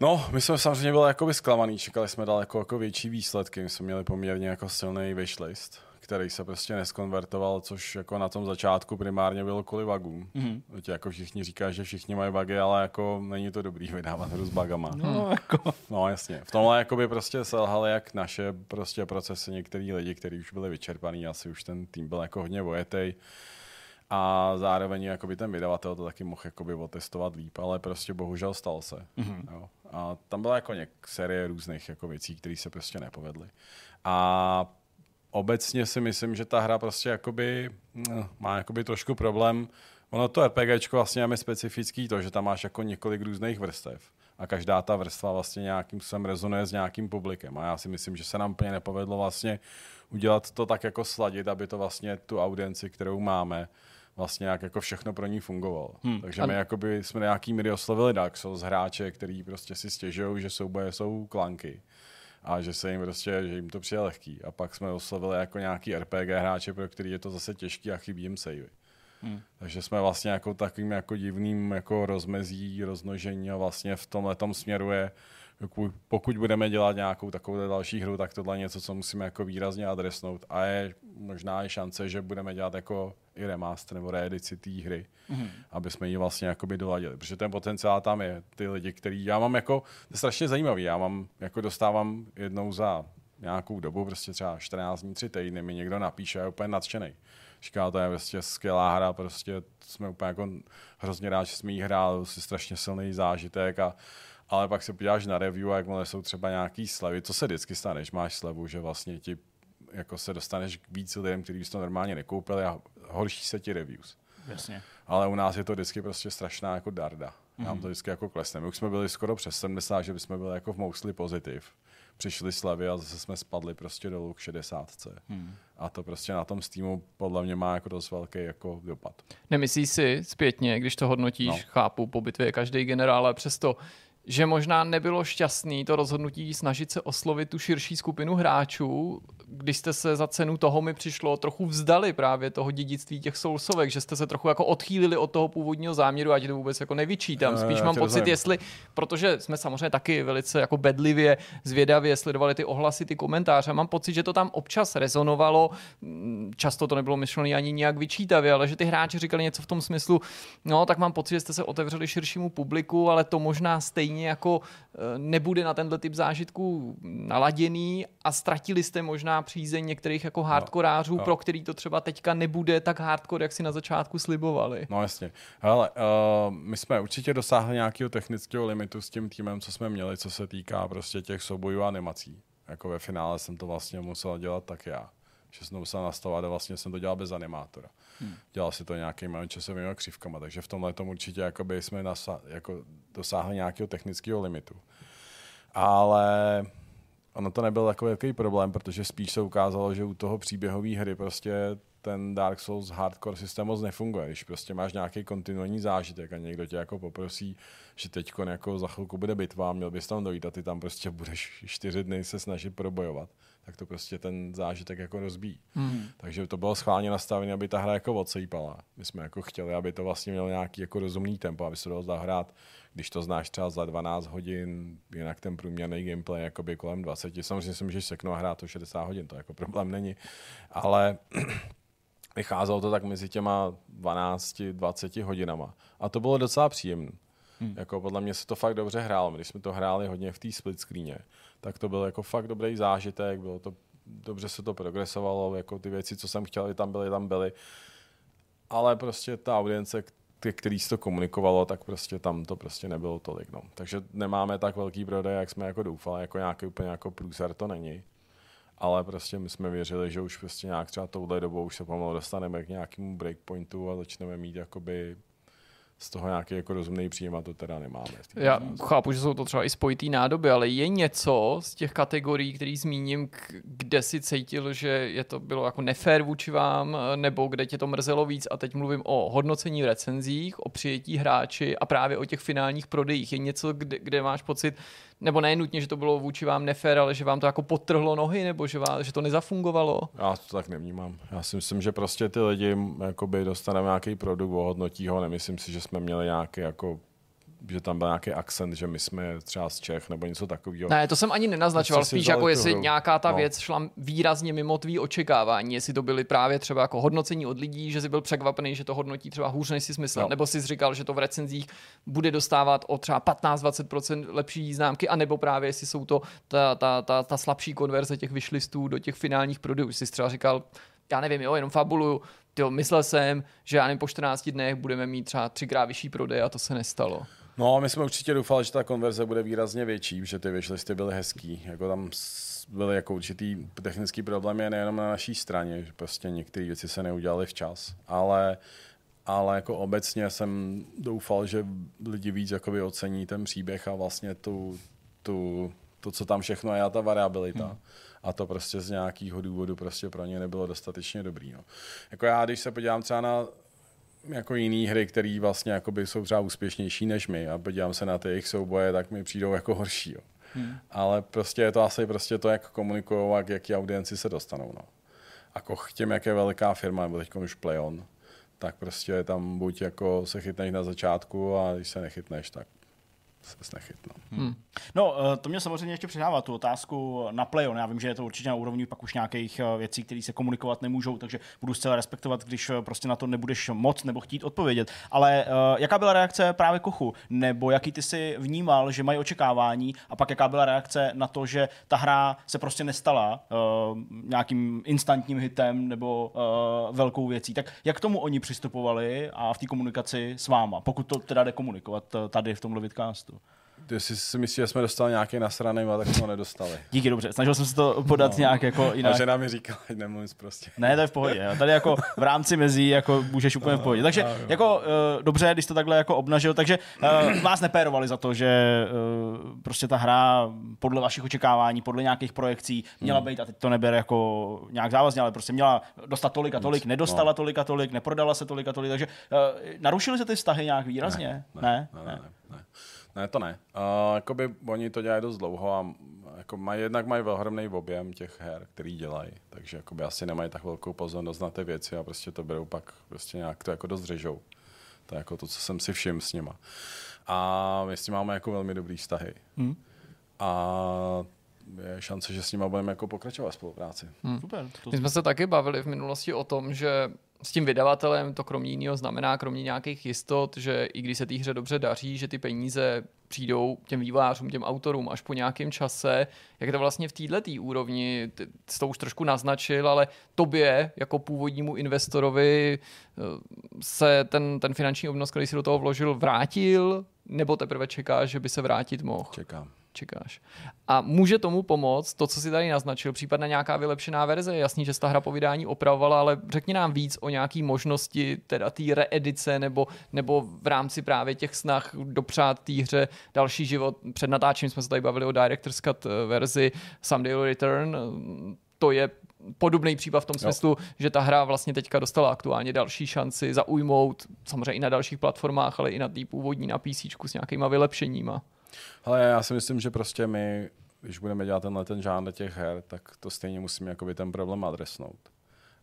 No, my jsme samozřejmě byli jakoby zklamaný, čekali jsme daleko jako větší výsledky, my jsme měli poměrně jako silný wishlist, který se prostě neskonvertoval, což jako na tom začátku primárně bylo kvůli bugům. Mhm. Mm-hmm. Jako všichni říkají, že všichni mají bugy, ale jako není to dobrý vydávat hru s bugama. No, jako... No jasně. V tomhle jakoby prostě selhaly jak naše prostě procesy některý lidi, kteří už byli vyčerpaný, asi už ten tým byl jako hodně vojetej. A zároveň jakoby ten vydavatel to taky mohl jakoby otestovat líp, ale prostě bohužel stal se. Mm-hmm. Jo. A tam byla jako něk série různých jako věcí, které se prostě nepovedly. A obecně si myslím, že ta hra prostě jakoby, no, má jakoby trošku problém. Ono to RPGčko vlastně je specifický to, že tam máš jako několik různých vrstev a každá ta vrstva vlastně nějakým způsobem rezonuje s nějakým publikem. A já si myslím, že se nám úplně nepovedlo vlastně udělat to tak jako sladit, aby to vlastně tu audienci, kterou máme, vlastně jak jako všechno pro ní fungovalo. Hmm. Takže A- my jakoby jsme nějaký míry oslovili Dark Souls hráče, který prostě si stěžují, že souboje jsou klanky a že se jim prostě, že jim to přijde lehký. A pak jsme oslovili jako nějaký RPG hráče, pro který je to zase těžký a chybí jim savey. Hmm. Takže jsme vlastně jako takovým jako divným jako rozmezí, rozmnožení a vlastně v tomhle směru je, pokud- pokud budeme dělat nějakou takovou další hru, tak tohle je něco, co musíme jako výrazně adresnout a je možná i šance, že budeme dělat jako i remaster nebo reedici té hry, mm-hmm. aby jsme ji vlastně jakoby doladili, protože ten potenciál tam je. Ty lidi, který já mám jako, to je strašně zajímavý, já mám, jako dostávám jednou za nějakou dobu, prostě třeba 14 dní, 3 týdny, mi někdo napíše a je úplně nadšený. Říká, to je prostě skvělá hra, prostě jsme úplně jako hrozně rád, že jsme jí hráli, si strašně silný zážitek a ale pak se podíváš na review a jakmile jsou třeba nějaký slevy, co se vždycky stane, že máš slevu, že vlastně ti jako se dostaneš k víc lidem, kteří to normálně nekoupili a horší se ti reviews. Jasně. Ale u nás je to vždycky prostě strašná jako darda. Nám to vždycky jako klesne. My už jsme byli skoro přes 70, že bychom byli jako v mostly pozitiv. Přišli slevy a zase jsme spadli prostě dolů k 60. Hmm. A to prostě na tom Steamu podle mě má jako dost velký jako dopad. Nemyslíš si zpětně, když to hodnotíš, No. chápu, po bitvě je každý generál, ale přesto, že možná nebylo šťastný to rozhodnutí snažit se oslovit tu širší skupinu hráčů, když jste se za cenu toho mi přišlo trochu vzdali právě toho dědictví těch soulsovek, že jste se trochu jako odchýlili od toho původního záměru, a ti to vůbec jako nevyčítám. Spíš Já mám pocit, rozumím. jestli, protože jsme samozřejmě taky velice jako bedlivě, zvědavě sledovali ty ohlasy, ty komentáře. Mám pocit, že to tam občas rezonovalo. Často to nebylo myšlené ani nějak vyčítavě, ale že ty hráči říkali něco v tom smyslu, no tak mám pocit, že jste se otevřeli širšímu publiku, ale to možná stejně jako eh, nebude na tenhle typ zážitků naladěný a ztratili jste možná přízeň některých jako hardkorářů, jo. pro který to třeba teďka nebude tak hardcore, jak si na začátku slibovali. No jasně. Hele, uh, my jsme určitě dosáhli nějakého technického limitu s tím týmem, co jsme měli, co se týká prostě těch soubojů a animací. Jako ve finále jsem to vlastně musel dělat tak já. Že jsem to musel nastavovat a vlastně jsem to dělal bez animátora. Hmm. Dělal si to nějakými časovými křivkama, takže v tomhle tom určitě jakoby jsme nasa- jako dosáhli nějakého technického limitu. Ale ono to nebyl takový velký problém, protože spíš se ukázalo, že u toho příběhové hry prostě ten Dark Souls hardcore systém moc nefunguje. Když prostě máš nějaký kontinuální zážitek a někdo tě jako poprosí, že teď jako za chvilku bude bitva, měl bys tam dojít a ty tam prostě budeš čtyři dny se snažit probojovat, tak to prostě ten zážitek jako rozbíjí. Hmm. Takže to bylo schválně nastavené, aby ta hra jako odsejpala. My jsme jako chtěli, aby to vlastně mělo nějaký jako rozumný tempo, aby se dalo zahrát, když to znáš třeba za 12 hodin, jinak ten průměrný gameplay jakoby kolem 20. Samozřejmě si můžeš seknout a hrát to 60 hodin, to jako problém není. Ale vycházelo to tak mezi těma 12-20 hodinama. A to bylo docela příjemné. Hmm. Jako podle mě se to fakt dobře hrálo. Když jsme to hráli hodně v té split screeně, tak to byl jako fakt dobrý zážitek, bylo to, dobře se to progresovalo, jako ty věci, co jsem chtěl, tam byly, tam byly. Ale prostě ta audience, který se to komunikovalo, tak prostě tam to prostě nebylo tolik. No. Takže nemáme tak velký prodej, jak jsme jako doufali, jako nějaký úplně jako průser to není. Ale prostě my jsme věřili, že už prostě nějak třeba touhle dobou už se pomalu dostaneme k nějakému breakpointu a začneme mít jakoby z toho nějaký jako rozumný příjem a to teda nemáme. Já chápu, že jsou to třeba i spojitý nádoby, ale je něco z těch kategorií, který zmíním, kde si cítil, že je to bylo jako nefér vůči vám, nebo kde tě to mrzelo víc a teď mluvím o hodnocení v recenzích, o přijetí hráči a právě o těch finálních prodejích. Je něco, kde, kde máš pocit, nebo ne nutně, že to bylo vůči vám nefér, ale že vám to jako podtrhlo nohy, nebo že, vám, že to nezafungovalo? Já to tak nevnímám. Já si myslím, že prostě ty lidi dostaneme nějaký produkt, ohodnotí ho, nemyslím si, že jsme měli nějaký jako že tam byl nějaký akcent, že my jsme třeba z Čech nebo něco takového. Ne, to jsem ani nenaznačoval, spíš jako tu jestli hru. nějaká ta No. věc šla výrazně mimo tvý očekávání, jestli to byly právě třeba jako hodnocení od lidí, že jsi byl překvapený, že to hodnotí třeba hůř, než jsi myslel, No. nebo jsi říkal, že to v recenzích bude dostávat o třeba 15-20% lepší známky, anebo právě jestli jsou to ta, ta, ta, ta slabší konverze těch vyšlistů do těch finálních prodejů. Jsi třeba říkal, já nevím, jo, jenom fabuluju, jo, myslel jsem, že já nevím, po 14 dnech budeme mít třeba třikrát vyšší prodej a to se nestalo. No, my jsme určitě doufali, že ta konverze bude výrazně větší, že ty wishlistty byly hezký. Jako tam byly jako určitý technický problémy nejenom na naší straně, že prostě některé věci se neudělaly včas, ale ale jako obecně jsem doufal, že lidi víc jakoby ocení ten příběh a vlastně tu, tu, to, co tam všechno je a ta variabilita. Hmm. A to prostě z nějakého důvodu prostě pro ně nebylo dostatečně dobrý. No. Jako já, když se podívám třeba na jako jiné hry, které vlastně jakoby jsou třeba úspěšnější než my a podívám se na ty jejich souboje, tak mi přijdou jako horší. Jo. Hmm. Ale prostě je to asi prostě to, jak komunikují a k jaký audienci se dostanou. No. A k těm, jak je veliká firma, nebo teď už PlayOn, tak prostě tam buď jako se chytneš na začátku a když se nechytneš, tak se nechytnou. Hmm. No, eh, to mě samozřejmě ještě přidává tu otázku na Playon. Já vím, že je to určitě na úrovni pak už nějakých eh, věcí, které se komunikovat nemůžou, takže budu zcela respektovat, když eh, prostě na to nebudeš moc nebo chtít odpovědět. Ale jaká byla reakce právě Kochu? Nebo jaký ty si vnímal, že mají očekávání? A pak jaká byla reakce na to, že ta hra se prostě nestala uh, nějakým instantním hitem nebo uh, velkou věcí? Tak jak k tomu oni přistupovali a v té komunikaci s váma, pokud to teda jde komunikovat tady v tomhle vidcastu? Ty si, si myslíš, že jsme dostali nějaký nasraný, ale tak jsme ho nedostali. Díky, dobře. Snažil jsem se to podat no. nějak jako A jinak. žena mi říkala, ať nemluvím prostě. Ne, to je v pohodě. jo. Tady jako v rámci mezí jako můžeš úplně v pohodě. Takže jako uh, dobře, když to takhle jako obnažil, takže uh, vás nepérovali za to, že uh, prostě ta hra podle vašich očekávání, podle nějakých projekcí měla být, a teď to neber jako nějak závazně, ale prostě měla dostat tolik a tolik, nedostala no. tolik a tolik, neprodala se tolik a tolik, takže uh, narušily se ty vztahy nějak výrazně? Ne, ne, ne, ne, ne. ne to ne. Uh, jakoby oni to dělají dost dlouho a jako mají, jednak mají ohromný objem těch her, který dělají, takže jakoby asi nemají tak velkou pozornost na ty věci a prostě to berou pak prostě nějak to jako dost řežou. To je jako to, co jsem si všiml s nima. A my s nimi máme jako velmi dobrý vztahy. Hmm. A je šance, že s nimi budeme jako pokračovat v spolupráci. Hmm. Super. To, My jsme se taky bavili v minulosti o tom, že s tím vydavatelem to kromě jiného znamená, kromě nějakých jistot, že i když se té hře dobře daří, že ty peníze přijdou těm vývojářům, těm autorům až po nějakém čase. Jak to vlastně v této úrovni, ty jsi to už trošku naznačil, ale tobě jako původnímu investorovi eh, se ten, ten finanční obnos, který si do toho vložil, vrátil, nebo teprve čekáš, že by se vrátit mohl? Čekám. Čekáš. A může tomu pomoct to, co si tady naznačil, případně nějaká vylepšená verze. Je jasný, že se ta hra po vydání opravovala, ale řekni nám víc o nějaký možnosti teda té reedice nebo, nebo v rámci právě těch snah dopřát té hře další život. Před natáčením jsme se tady bavili o Director's Cut eh, verzi Someday Return. To je podobný případ v tom smyslu, jo. že ta hra vlastně teďka dostala aktuálně další šanci zaujmout, samozřejmě i na dalších platformách, ale i na té původní na PC s nějakýma vylepšeníma. Ale já si myslím, že prostě my, když budeme dělat tenhle ten žánr těch her, tak to stejně musíme jakoby ten problém adresnout.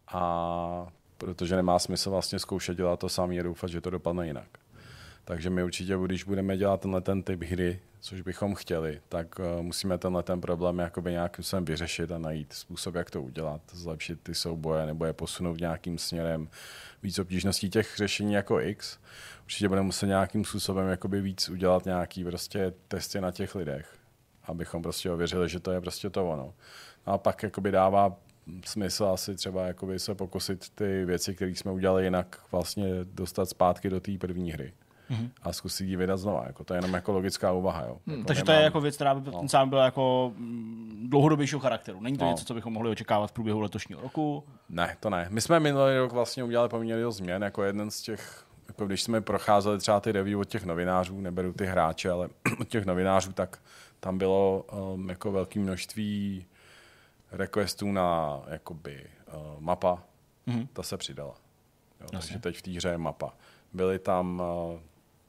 A protože nemá smysl vlastně zkoušet dělat to samý a doufat, že to dopadne jinak. Takže my určitě, když budeme dělat tenhle ten typ hry, což bychom chtěli, tak uh, musíme tenhle ten problém jakoby nějakým způsobem vyřešit a najít způsob, jak to udělat, zlepšit ty souboje nebo je posunout nějakým směrem víc obtížností těch řešení jako X. Určitě budeme muset nějakým způsobem jakoby víc udělat nějaký prostě testy na těch lidech, abychom prostě ověřili, že to je prostě to ono. A pak jakoby dává smysl asi třeba jakoby se pokusit ty věci, které jsme udělali jinak, vlastně dostat zpátky do té první hry mm-hmm. a zkusit ji vydat znova. Jako to je jenom jako logická úvaha. Jo. Hmm, jako takže to je jako věc, která by no. sám byla jako dlouhodobějšího charakteru. Není to no. něco, co bychom mohli očekávat v průběhu letošního roku? Ne, to ne. My jsme minulý rok vlastně udělali poměrně dost změn, jako jeden z těch jako když jsme procházeli třeba ty review od těch novinářů, neberu ty hráče, ale od těch novinářů, tak tam bylo um, jako velké množství requestů na jakoby uh, mapa, mm-hmm. ta se přidala. Jo, takže teď v té hře je mapa. Byly tam uh,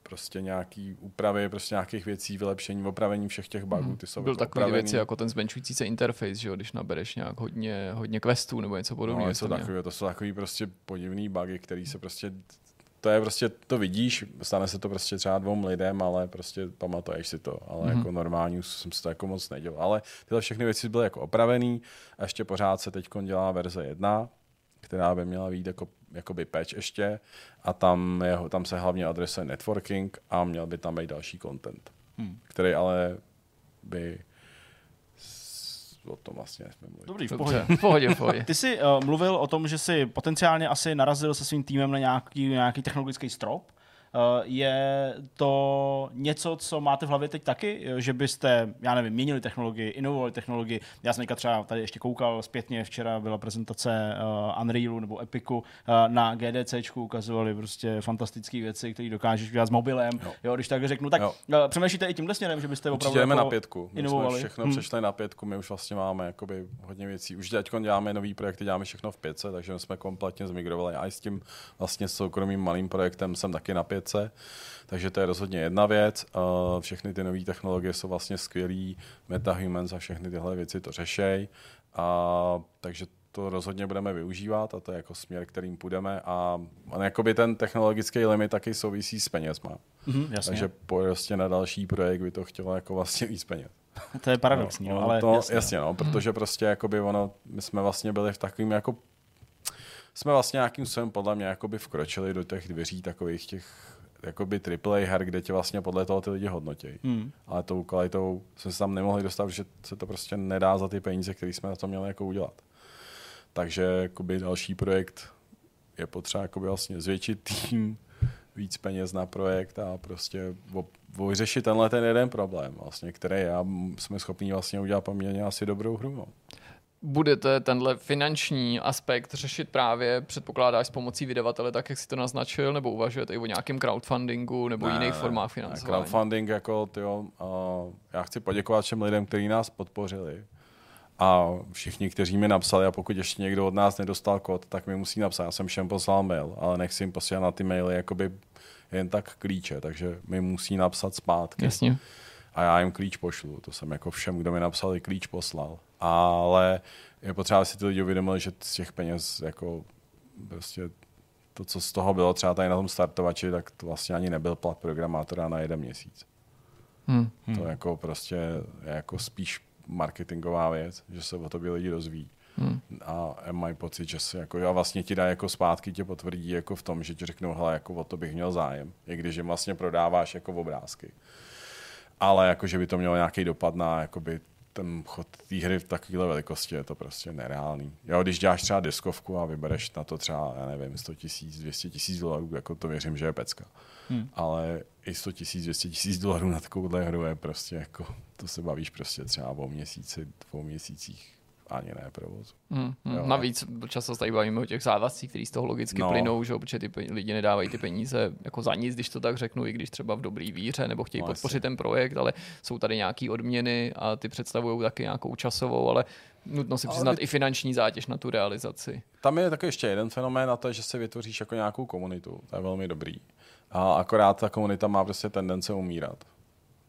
prostě nějaký úpravy, prostě nějakých věcí, vylepšení, opravení všech těch bugů. Mhm. Ty jsou Byl takový opravený. věci jako ten zmenšující se interface, že jo, když nabereš nějak hodně, hodně questů nebo něco podobného. No, to, takový, to jsou takový prostě podivný bugy, který se prostě to je prostě, to vidíš, stane se to prostě třeba dvou lidem, ale prostě pamatuješ si to, ale mm-hmm. jako normální jsem si to jako moc nedělal. Ale tyhle všechny věci byly jako opravený a ještě pořád se teď dělá verze 1, která by měla být jako, jakoby patch ještě a tam, je, tam se hlavně adresuje networking a měl by tam být další content, hmm. který ale by o tom vlastně nesmím mluvit. Dobrý, v pohodě. v pohodě, v pohodě. Ty jsi uh, mluvil o tom, že jsi potenciálně asi narazil se svým týmem na nějaký, nějaký technologický strop. Eh, je to něco, co máte v hlavě teď taky, že byste, já nevím, měnili technologii, inovovali technologii. Já jsem třeba tady ještě koukal zpětně, včera byla prezentace uh, Unrealu nebo Epiku na GDC, ukazovali prostě fantastické věci, které dokážeš dělat s mobilem. Jo. jo když tak řeknu, tak jo. přemýšlíte i tímhle směrem, že byste opravdu jako na pětku. My inovovali. jsme všechno hmm. přešli na pětku, my už vlastně máme jakoby hodně věcí. Už teď děláme nový projekty, děláme všechno v pětce, takže jsme kompletně zmigrovali. A i s tím vlastně soukromým malým projektem jsem taky na pět vědce. Takže to je rozhodně jedna věc. Všechny ty nové technologie jsou vlastně skvělý, MetaHumans a všechny tyhle věci to řešejí. A, takže to rozhodně budeme využívat a to je jako směr, kterým půjdeme a on jakoby ten technologický limit taky souvisí s penězma. Mm, jasně. Takže prostě na další projekt by to chtělo jako vlastně víc peněz. To je paradoxní, no, no, ale to, jasně. jasně no, protože prostě jakoby ono, my jsme vlastně byli v takovým jako jsme vlastně nějakým způsobem podle mě jakoby vkročili do těch dveří takových těch jakoby AAA her, kde tě vlastně podle toho ty lidi hodnotí. Hmm. Ale tou kvalitou jsme se tam nemohli dostat, že se to prostě nedá za ty peníze, které jsme na to měli jako udělat. Takže jakoby další projekt je potřeba jakoby vlastně zvětšit tým, víc peněz na projekt a prostě vyřešit tenhle ten jeden problém, vlastně, který já jsme schopni vlastně udělat poměrně asi dobrou hru. No budete tenhle finanční aspekt řešit právě, předpokládáš s pomocí vydavatele, tak jak si to naznačil, nebo uvažujete i o nějakém crowdfundingu nebo ne, jiných formách financování? Crowdfunding jako, tyjo, uh, já chci poděkovat všem lidem, kteří nás podpořili a všichni, kteří mi napsali a pokud ještě někdo od nás nedostal kód, tak mi musí napsat. Já jsem všem poslal mail, ale nechci jim posílat na ty maily jakoby jen tak klíče, takže mi musí napsat zpátky. Jasně a já jim klíč pošlu. To jsem jako všem, kdo mi napsal, klíč poslal. Ale je potřeba, aby si ty lidi uvědomili, že z těch peněz jako prostě to, co z toho bylo třeba tady na tom startovači, tak to vlastně ani nebyl plat programátora na jeden měsíc. Hmm. To jako prostě je jako spíš marketingová věc, že se o tobě lidi dozví. Hmm. A mají pocit, že se jako, já vlastně ti dá jako zpátky, tě potvrdí jako v tom, že ti řeknou, hele, jako o to bych měl zájem, i když jim vlastně prodáváš jako obrázky. Ale jako, že by to mělo nějaký dopad na jakoby ten chod té hry v takovéhle velikosti je to prostě nereálný. Jo, když děláš třeba diskovku a vybereš na to třeba, já nevím, 100 tisíc, 200 tisíc dolarů, jako to věřím, že je pecka. Hmm. Ale i 100 tisíc, 200 tisíc dolarů na takovouhle hru je prostě jako, to se bavíš prostě třeba o měsíci, dvou měsících ani ne provozu. Hmm, hmm. Jo. Navíc často se tady bavíme o těch závazcích, které z toho logicky No. no. plynou, že? protože ty lidi nedávají ty peníze jako za nic, když to tak řeknu, i když třeba v dobrý víře nebo chtějí No, podpořit ten projekt, ale jsou tady nějaké odměny a ty představují taky nějakou časovou, ale nutno si Ale přiznat vy- i finanční zátěž na tu realizaci. Tam je taky ještě jeden fenomén a to je, že se vytvoříš jako nějakou komunitu. To je velmi dobrý. A akorát ta komunita má prostě tendence umírat.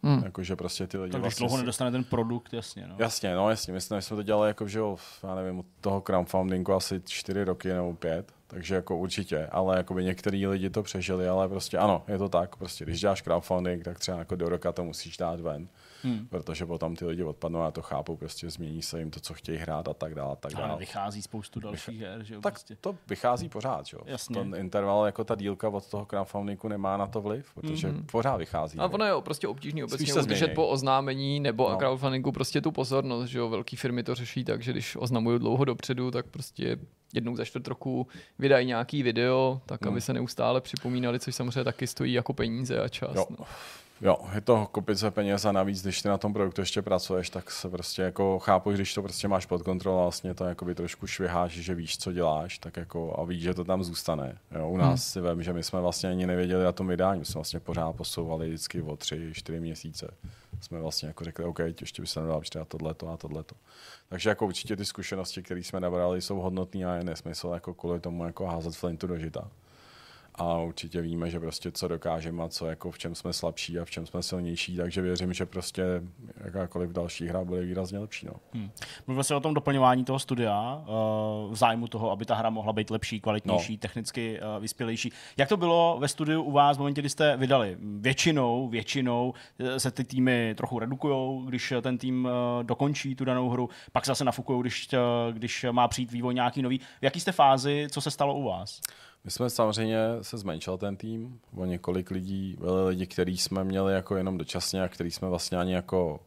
Hmm. Jakože prostě ty lidi Tak když vlastně dlouho si- nedostane ten produkt, jasně. No. Jasně, no jasně, my jsme, my jsme to dělali jako, že jo, já nevím, od toho crowdfundingu asi čtyři roky nebo pět, takže jako určitě, ale jako by některý lidi to přežili, ale prostě ano, je to tak, prostě když děláš crowdfunding, tak třeba jako do roka to musíš dát ven, Hmm. protože potom ty lidi odpadnou a to chápu, prostě změní se jim to, co chtějí hrát a tak dále, a tak Ale dále. vychází spoustu dalších her, že jo? Tak prostě. to vychází pořád, že jo. Jasně. Ten interval, jako ta dílka od toho crowdfundingu nemá na to vliv, protože Mhm. pořád vychází. A ono je prostě obtížný Spíš obecně se udržet po oznámení nebo No. crowdfundingu prostě tu pozornost, že jo, velké firmy to řeší tak, že když oznamují dlouho dopředu, tak prostě jednou za čtvrt roku vydají nějaký video, tak Hmm. aby se neustále připomínali, což samozřejmě taky stojí jako peníze a čas. Jo. No. Jo, je to kopice peněz a navíc, když ty na tom produktu ještě pracuješ, tak se prostě jako chápu, když to prostě máš pod kontrolou a vlastně to jakoby trošku šviháš, že víš, co děláš, tak jako a víš, že to tam zůstane. Jo, u nás Hmm. si vím, že my jsme vlastně ani nevěděli na tom vydání, my jsme vlastně pořád posouvali vždycky o tři, čtyři měsíce. Jsme vlastně jako řekli, OK, ještě by se nedalo třeba tohleto a tohleto. Takže jako určitě ty zkušenosti, které jsme nabrali, jsou hodnotné a je nesmysl jako kvůli tomu jako házet flintu do žita a určitě víme, že prostě co dokážeme a co jako v čem jsme slabší a v čem jsme silnější, takže věřím, že prostě jakákoliv další hra bude výrazně lepší. No. Hmm. Mluvil jsi o tom doplňování toho studia uh, v zájmu toho, aby ta hra mohla být lepší, kvalitnější, no. technicky uh, vyspělejší. Jak to bylo ve studiu u vás v momentě, kdy jste vydali? Většinou, většinou eh, se ty týmy trochu redukují, když eh, ten tým dokončí tu danou hru, pak se zase nafukují, když, když má přijít vývoj nějaký nový. V jaký jste fázi, co se stalo u vás? My jsme samozřejmě se zmenšil ten tým o několik lidí, byli lidi, který jsme měli jako jenom dočasně a který jsme vlastně ani jako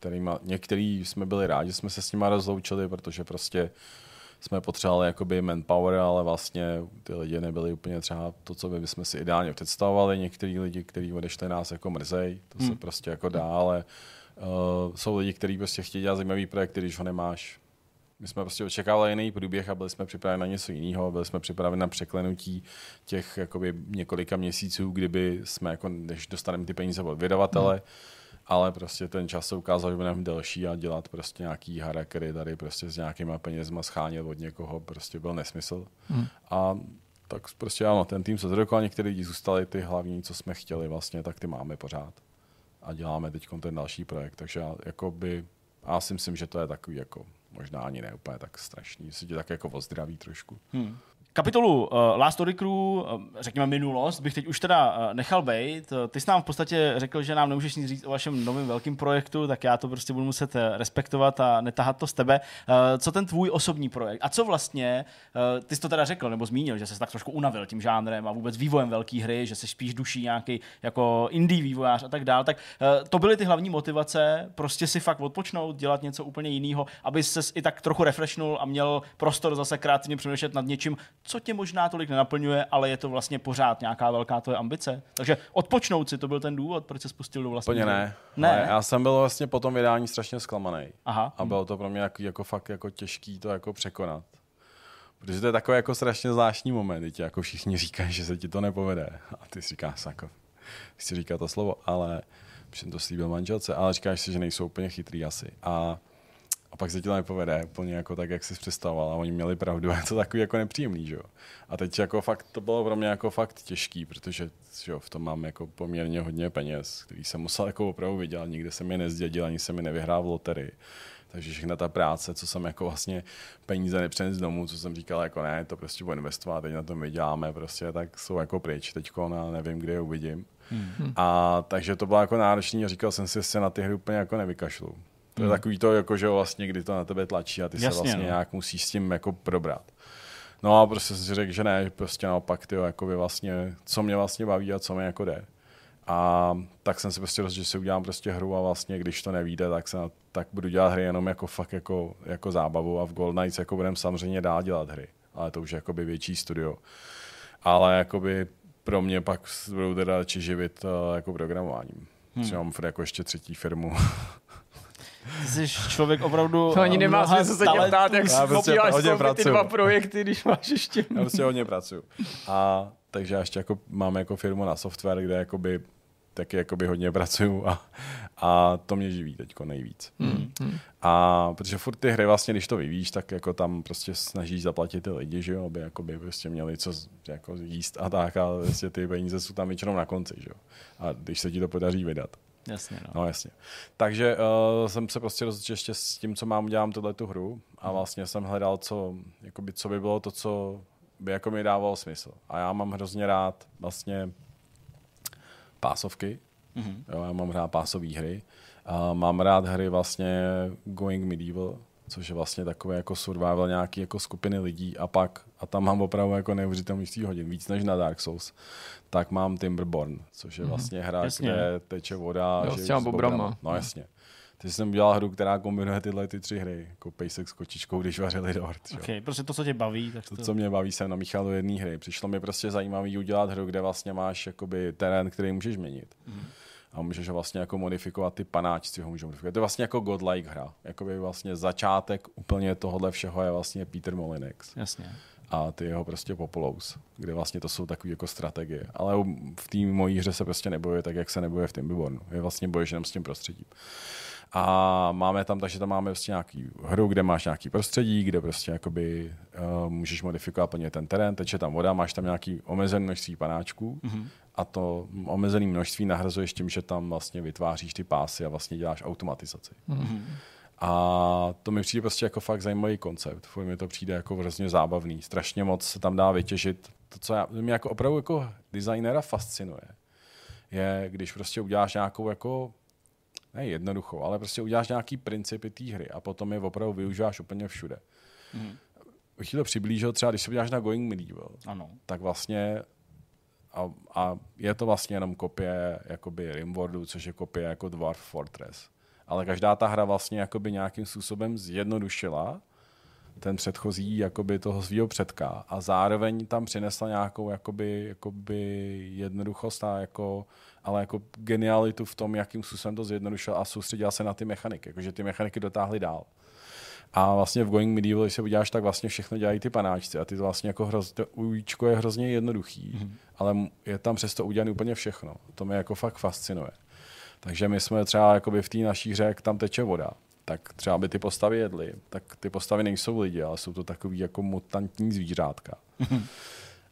kterýma, některý jsme byli rádi, že jsme se s nimi rozloučili, protože prostě jsme potřebovali jakoby manpower, ale vlastně ty lidi nebyli úplně třeba to, co by bychom si ideálně představovali. Některý lidi, kteří odešli nás jako mrzej, to se Hmm. prostě jako dá, ale uh, jsou lidi, kteří prostě chtějí dělat zajímavý projekt, když ho nemáš. My jsme prostě očekávali jiný průběh a byli jsme připraveni na něco jiného, byli jsme připraveni na překlenutí těch jakoby několika měsíců, kdyby jsme, jako, než dostaneme ty peníze od vydavatele, hmm. ale prostě ten čas se ukázal, že bude mnohem delší a dělat prostě nějaký harakery tady prostě s nějakýma penězma schánět od někoho prostě byl nesmysl. Hmm. A tak prostě ano, ten tým se zredukoval, některý lidi zůstali ty hlavní, co jsme chtěli vlastně, tak ty máme pořád. A děláme teď ten další projekt, takže já, jakoby, já si myslím, že to je takový jako možná ani ne úplně tak strašný, se tě tak jako ozdraví trošku. Hmm. Kapitolu uh, Last Story Crew, uh, řekněme minulost, bych teď už teda uh, nechal bejt. Ty jsi nám v podstatě řekl, že nám nemůžeš nic říct o vašem novém velkém projektu, tak já to prostě budu muset respektovat a netahat to z tebe. Uh, co ten tvůj osobní projekt? A co vlastně, uh, ty jsi to teda řekl nebo zmínil, že jsi tak trošku unavil tím žánrem a vůbec vývojem velké hry, že jsi spíš duší nějaký jako indie vývojář a tak dál. Tak uh, to byly ty hlavní motivace, prostě si fakt odpočnout, dělat něco úplně jiného, aby ses i tak trochu refreshnul a měl prostor zase kreativně přemýšlet nad něčím, co tě možná tolik nenaplňuje, ale je to vlastně pořád nějaká velká tvoje ambice. Takže odpočnout si, to byl ten důvod, proč se spustil do vlastní ne. Ne? Ale Já jsem byl vlastně po tom vydání strašně zklamaný. Aha. A bylo to pro mě jako, jako fakt jako těžký to jako překonat. Protože to je takový jako strašně zvláštní moment, ti jako všichni říkají, že se ti to nepovede. A ty si říkáš jako, chci říkat to slovo, ale jsem to slíbil manželce, ale říkáš si, že nejsou úplně chytrý asi. A a pak se ti to nepovede úplně jako tak, jak jsi představoval a oni měli pravdu a je to takový jako nepříjemný, že jo. A teď jako fakt, to bylo pro mě jako fakt těžký, protože že jo, v tom mám jako poměrně hodně peněz, který jsem musel jako opravdu vydělat, nikde jsem je nezdědil, ani jsem mi nevyhrál v loterii. Takže všechna ta práce, co jsem jako vlastně peníze nepřenes domů, co jsem říkal, jako ne, to prostě budu investovat, teď na tom vyděláme, prostě, tak jsou jako pryč teď a nevím, kde je uvidím. Hmm. A takže to bylo jako náročné a říkal jsem si, že se na ty hry úplně jako nevykašlu. To je hmm. takový to, jako, že vlastně, kdy to na tebe tlačí a ty Jasně, se vlastně no. nějak musíš s tím jako probrat. No a prostě jsem si řekl, že ne, prostě naopak, ty jako vlastně, co mě vlastně baví a co mi jako jde. A tak jsem si prostě rozhodl, že si udělám prostě hru a vlastně, když to nevíde, tak, se, tak budu dělat hry jenom jako fakt jako, jako zábavu a v Gold Knights jako budeme samozřejmě dál dělat hry, ale to už je jakoby větší studio. Ale jakoby pro mě pak budou teda radši živit uh, jako programováním. Hmm. Třeba mám jako ještě třetí firmu. Ty jsi člověk opravdu... To ani nemá smysl se tě ptát, jak já prostě ty dva projekty, když máš ještě... Já prostě hodně pracuju. A takže já ještě jako mám jako firmu na software, kde jakoby taky jakoby hodně pracuju a, a to mě živí teďko nejvíc. Hmm. hmm. A protože furt ty hry vlastně, když to vyvíjíš, tak jako tam prostě snažíš zaplatit ty lidi, že jo, aby jakoby prostě měli co jako jíst a tak a vlastně ty peníze jsou tam většinou na konci, že jo. A když se ti to podaří vydat. Jasně, no. no jasně. Takže uh, jsem se prostě rozhodl, že ještě s tím, co mám, udělám tuhle tu hru a hmm. vlastně jsem hledal, co, jakoby, co by bylo to, co by jako mi dávalo smysl. A já mám hrozně rád vlastně pásovky. Mm-hmm. Jo, já mám rád pásové hry. A mám rád hry vlastně Going Medieval, což je vlastně takové jako survival nějaký jako skupiny lidí a pak, a tam mám opravdu jako neuvěřitelný hodin, víc než na Dark Souls, tak mám Timberborn, což je mhm. vlastně hra, jasně. kde teče voda. Jo, s těma bobrama. No jasně. Teď jsem udělal hru, která kombinuje tyhle ty tři hry, jako pejsek s kočičkou, když vařili dort. Okay, prostě to, co tě baví. Tak to, to, co mě baví, jsem namíchal do jedné hry. Přišlo mi prostě zajímavý udělat hru, kde vlastně máš jakoby terén, který můžeš měnit. Mm. A můžeš ho vlastně jako modifikovat, ty panáčci ho můžou modifikovat. To je vlastně jako godlike hra. Jakoby vlastně začátek úplně tohohle všeho je vlastně Peter Molinex. Jasně a ty jeho prostě Populous, kde vlastně to jsou takové jako strategie. Ale v té mojí hře se prostě nebojuje tak, jak se nebojuje v Timberbornu. Je vlastně boješ jenom s tím prostředím. A máme tam, takže tam máme prostě nějaký hru, kde máš nějaký prostředí, kde prostě jakoby uh, můžeš modifikovat plně ten terén, teče tam voda, máš tam nějaký omezené množství panáčků mm-hmm. a to omezené množství nahrazuješ tím, že tam vlastně vytváříš ty pásy a vlastně děláš automatizaci. Mm-hmm. A to mi přijde prostě jako fakt zajímavý koncept. Furt mi to přijde jako hrozně zábavný. Strašně moc se tam dá vytěžit. To, co já, mě jako opravdu jako designera fascinuje, je, když prostě uděláš nějakou jako ne jednoduchou, ale prostě uděláš nějaký principy té hry a potom je opravdu využíváš úplně všude. Mm. Bych ti to přiblížil třeba, když se uděláš na Going Medieval, ano. tak vlastně a, a, je to vlastně jenom kopie jakoby Rimworldu, což je kopie jako Dwarf Fortress. Ale každá ta hra vlastně jakoby nějakým způsobem zjednodušila ten předchozí jakoby toho svého předka a zároveň tam přinesla nějakou jakoby, jakoby jednoduchost a jako ale jako genialitu v tom, jakým způsobem to zjednodušil a soustředil se na ty mechaniky, jakože ty mechaniky dotáhly dál. A vlastně v Going Medieval, když se uděláš, tak vlastně všechno dělají ty panáčci a ty to vlastně jako hroz, to ujíčko je hrozně jednoduchý, mm-hmm. ale je tam přesto udělané úplně všechno. To mě jako fakt fascinuje. Takže my jsme třeba jakoby v té naší hře, jak tam teče voda, tak třeba by ty postavy jedly, tak ty postavy nejsou lidi, ale jsou to takový jako mutantní zvířátka.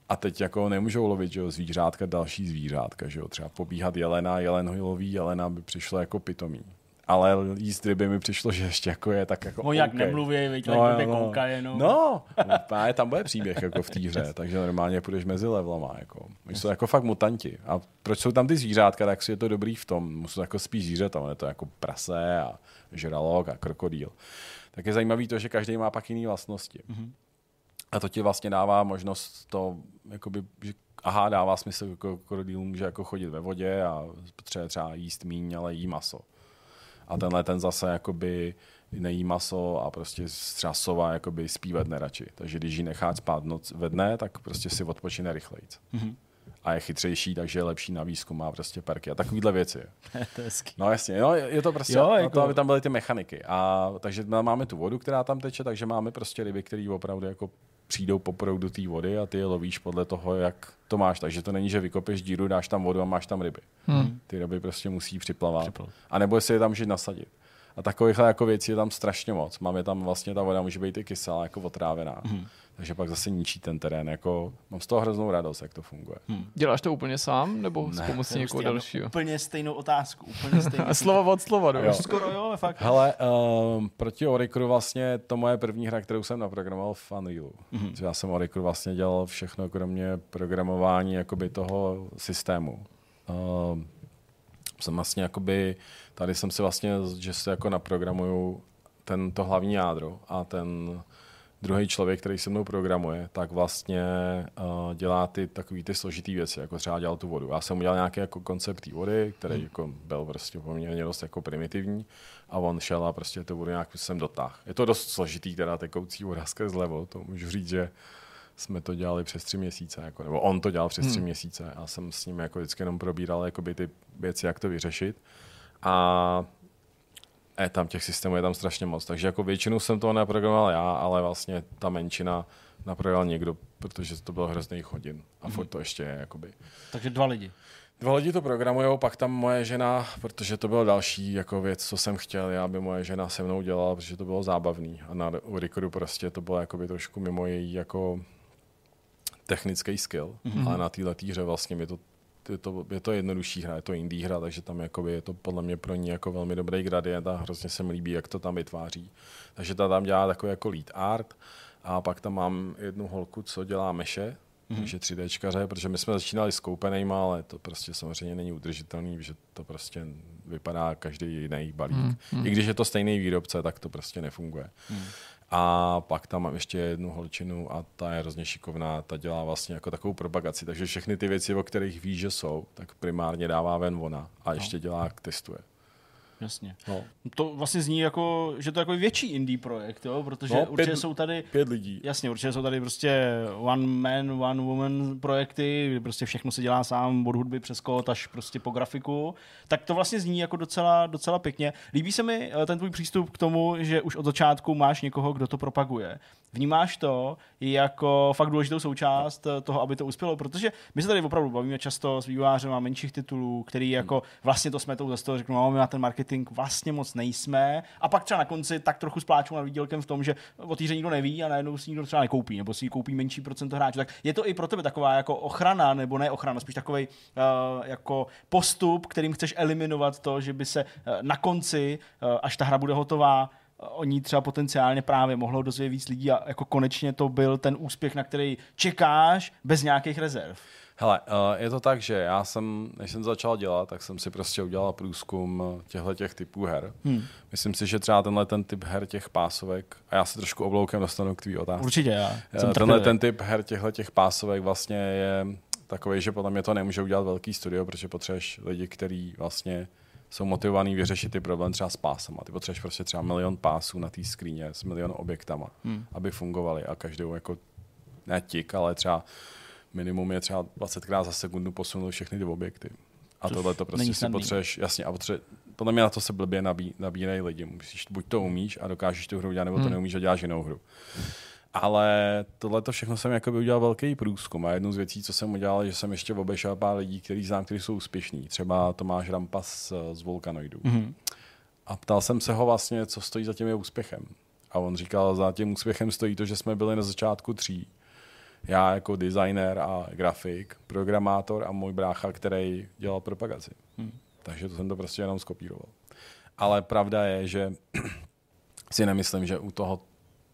A teď jako nemůžou lovit že jo, zvířátka, další zvířátka, že jo, třeba pobíhat jelena, jelen loví, jelena by přišlo jako pitomí. Ale jíst ryby mi přišlo, že ještě jako je tak jako On jak okay. nemluví, víš, no, no, kouká jenom. No, právě tam bude příběh jako v té hře, takže normálně půjdeš mezi levelama. Jako. Oni jsou jako fakt mutanti. A proč jsou tam ty zvířátka, tak si je to dobrý v tom. Jsou jako spíš zvířata, je to jako prase a žralok a krokodýl. Tak je zajímavé to, že každý má pak jiné vlastnosti. Mm-hmm. A to ti vlastně dává možnost to, jakoby, že aha, dává smysl, jako krokodýl může jako chodit ve vodě a potřebuje třeba jíst míň, ale jí maso. A tenhle ten zase jakoby nejí maso a prostě třeba sova jakoby spí ve dne radši. Takže když ji nechá spát noc ve dne, tak prostě si odpočine rychleji. Mm-hmm. A je chytřejší, takže je lepší na výzkum, má prostě perky a takovýhle věci. to je. No jasně, no, je to prostě jo, jako... to, aby tam byly ty mechaniky. A takže máme tu vodu, která tam teče, takže máme prostě ryby, které opravdu jako přijdou poprvé do té vody a ty je lovíš podle toho, jak to máš. Takže to není, že vykopeš díru, dáš tam vodu a máš tam ryby. Hmm. Ty ryby prostě musí připlavat. Připl. A nebo si je tam můžeš nasadit. A takovýchhle jako věcí je tam strašně moc. Máme tam vlastně, ta voda může být i kyselá, jako otrávená. Hmm. Takže pak zase ničí ten terén. Jako, mám z toho hroznou radost, jak to funguje. Hmm. Děláš to úplně sám, nebo s Ne. pomocí někoho Prostě mám dalšího? Úplně stejnou otázku. Úplně stejnou. Slovo od slova, no. Jo. Skoro jo, ale fakt. Hele, um, proti Oricru vlastně to moje první hra, kterou jsem naprogramoval v Unrealu. Mm-hmm. Já jsem Oricru vlastně dělal všechno, kromě programování jakoby toho systému. Um, jsem vlastně jakoby, tady jsem si vlastně, že se jako naprogramuju ten, to hlavní jádro a ten druhý člověk, který se mnou programuje, tak vlastně uh, dělá ty takový ty složitý věci, jako třeba dělal tu vodu. Já jsem udělal nějaký jako koncept té vody, který hmm. jako byl prostě poměrně dost jako primitivní a on šel a prostě tu vodu nějak jsem dotáhl. Je to dost složitý, teda tekoucí voda skrz levo, to můžu říct, že jsme to dělali přes tři měsíce, jako, nebo on to dělal přes tři měsíce a jsem s ním jako vždycky jenom probíral jakoby ty věci, jak to vyřešit. A je tam těch systémů je tam strašně moc, takže jako většinu jsem toho naprogramoval já, ale vlastně ta menšina naprogramoval někdo, protože to bylo hrozných hodin a furt to ještě je jakoby. Takže dva lidi. Dva lidi to programujou, pak tam moje žena, protože to bylo další jako věc, co jsem chtěl, já, aby moje žena se mnou dělala, protože to bylo zábavný. A na u Recordu prostě to bylo jakoby trošku mimo její jako technický skill, mm-hmm. ale na téhle hře vlastně mi to je to, je to jednodušší hra, je to indie hra, takže tam jakoby je to podle mě pro ní jako velmi dobrý gradient a hrozně se mi líbí, jak to tam vytváří. Takže ta tam dělá takový jako lead art a pak tam mám jednu holku, co dělá meše, mm-hmm. takže 3Dčkaře, protože my jsme začínali s koupenejma, ale to prostě samozřejmě není udržitelný, že to prostě vypadá každý jiný balík. Mm-hmm. I když je to stejný výrobce, tak to prostě nefunguje. Mm. A pak tam mám ještě jednu holčinu a ta je hrozně šikovná, ta dělá vlastně jako takovou propagaci, takže všechny ty věci, o kterých ví, že jsou, tak primárně dává ven ona a ještě dělá, testuje. Jasně. No. To vlastně zní jako, že to je jako větší indie projekt, jo? protože No, určitě pět- jsou tady Pět lidí. Jasně, určitě jsou tady prostě one man, one woman projekty, kdy prostě všechno se dělá sám, od hudby přes kód až prostě po grafiku. Tak to vlastně zní jako docela, docela pěkně. Líbí se mi eh, ten tvůj přístup k tomu, že už od začátku máš někoho, kdo to propaguje. Vnímáš to jako fakt důležitou součást eh, toho, aby to uspělo, protože my se tady opravdu bavíme často s vývojářem a menších titulů, který jako vlastně to smetou za toho, řeknou, no, my na ten marketing vlastně moc nejsme. A pak třeba na konci tak trochu spláčou nad výdělkem v tom, že o té hře nikdo neví a najednou si nikdo třeba nekoupí, nebo si ji koupí menší procento hráčů. Tak je to i pro tebe taková jako ochrana, nebo ne ochrana, spíš takový uh, jako postup, kterým chceš eliminovat to, že by se uh, na konci, uh, až ta hra bude hotová, o ní třeba potenciálně právě mohlo dozvědět víc lidí a jako konečně to byl ten úspěch, na který čekáš bez nějakých rezerv. Hele, uh, je to tak, že já jsem, než jsem začal dělat, tak jsem si prostě udělal průzkum těchto těch typů her. Hmm. Myslím si, že třeba tenhle ten typ her těch pásovek, a já se trošku obloukem dostanu k tvý otázce. Určitě já. Eh, Jsem Tenhle ten typ her těchto těch pásovek vlastně je takový, že podle mě to nemůže udělat velký studio, protože potřebuješ lidi, kteří vlastně jsou motivovaní vyřešit ty problém třeba s pásama. Ty potřebuješ prostě třeba milion pásů na té skříně s milion objektama, hmm. aby fungovaly a každou jako ne tik, ale třeba minimum je třeba 20krát za sekundu posunout všechny ty objekty. A Což tohle to prostě si potřebuješ, jasně, a potře- podle mě na to se blbě nabí, nabírají lidi. Musíš, buď to umíš a dokážeš tu hru dělat, nebo to Hmm. neumíš a děláš jinou hru. Ale tohle to všechno jsem jakoby udělal velký průzkum a jednu z věcí, co jsem udělal, že jsem ještě obešel pár lidí, který znám, kteří jsou úspěšní. Třeba Tomáš Rampa z, z Volcanoidu. Mhm. A ptal jsem se ho vlastně, co stojí za tím je úspěchem. A on říkal, za tím úspěchem stojí to, že jsme byli na začátku tří. Já jako designer a grafik, programátor a můj brácha, který dělal propagaci. Hmm. Takže to jsem to prostě jenom skopíroval. Ale pravda je, že si nemyslím, že u toho,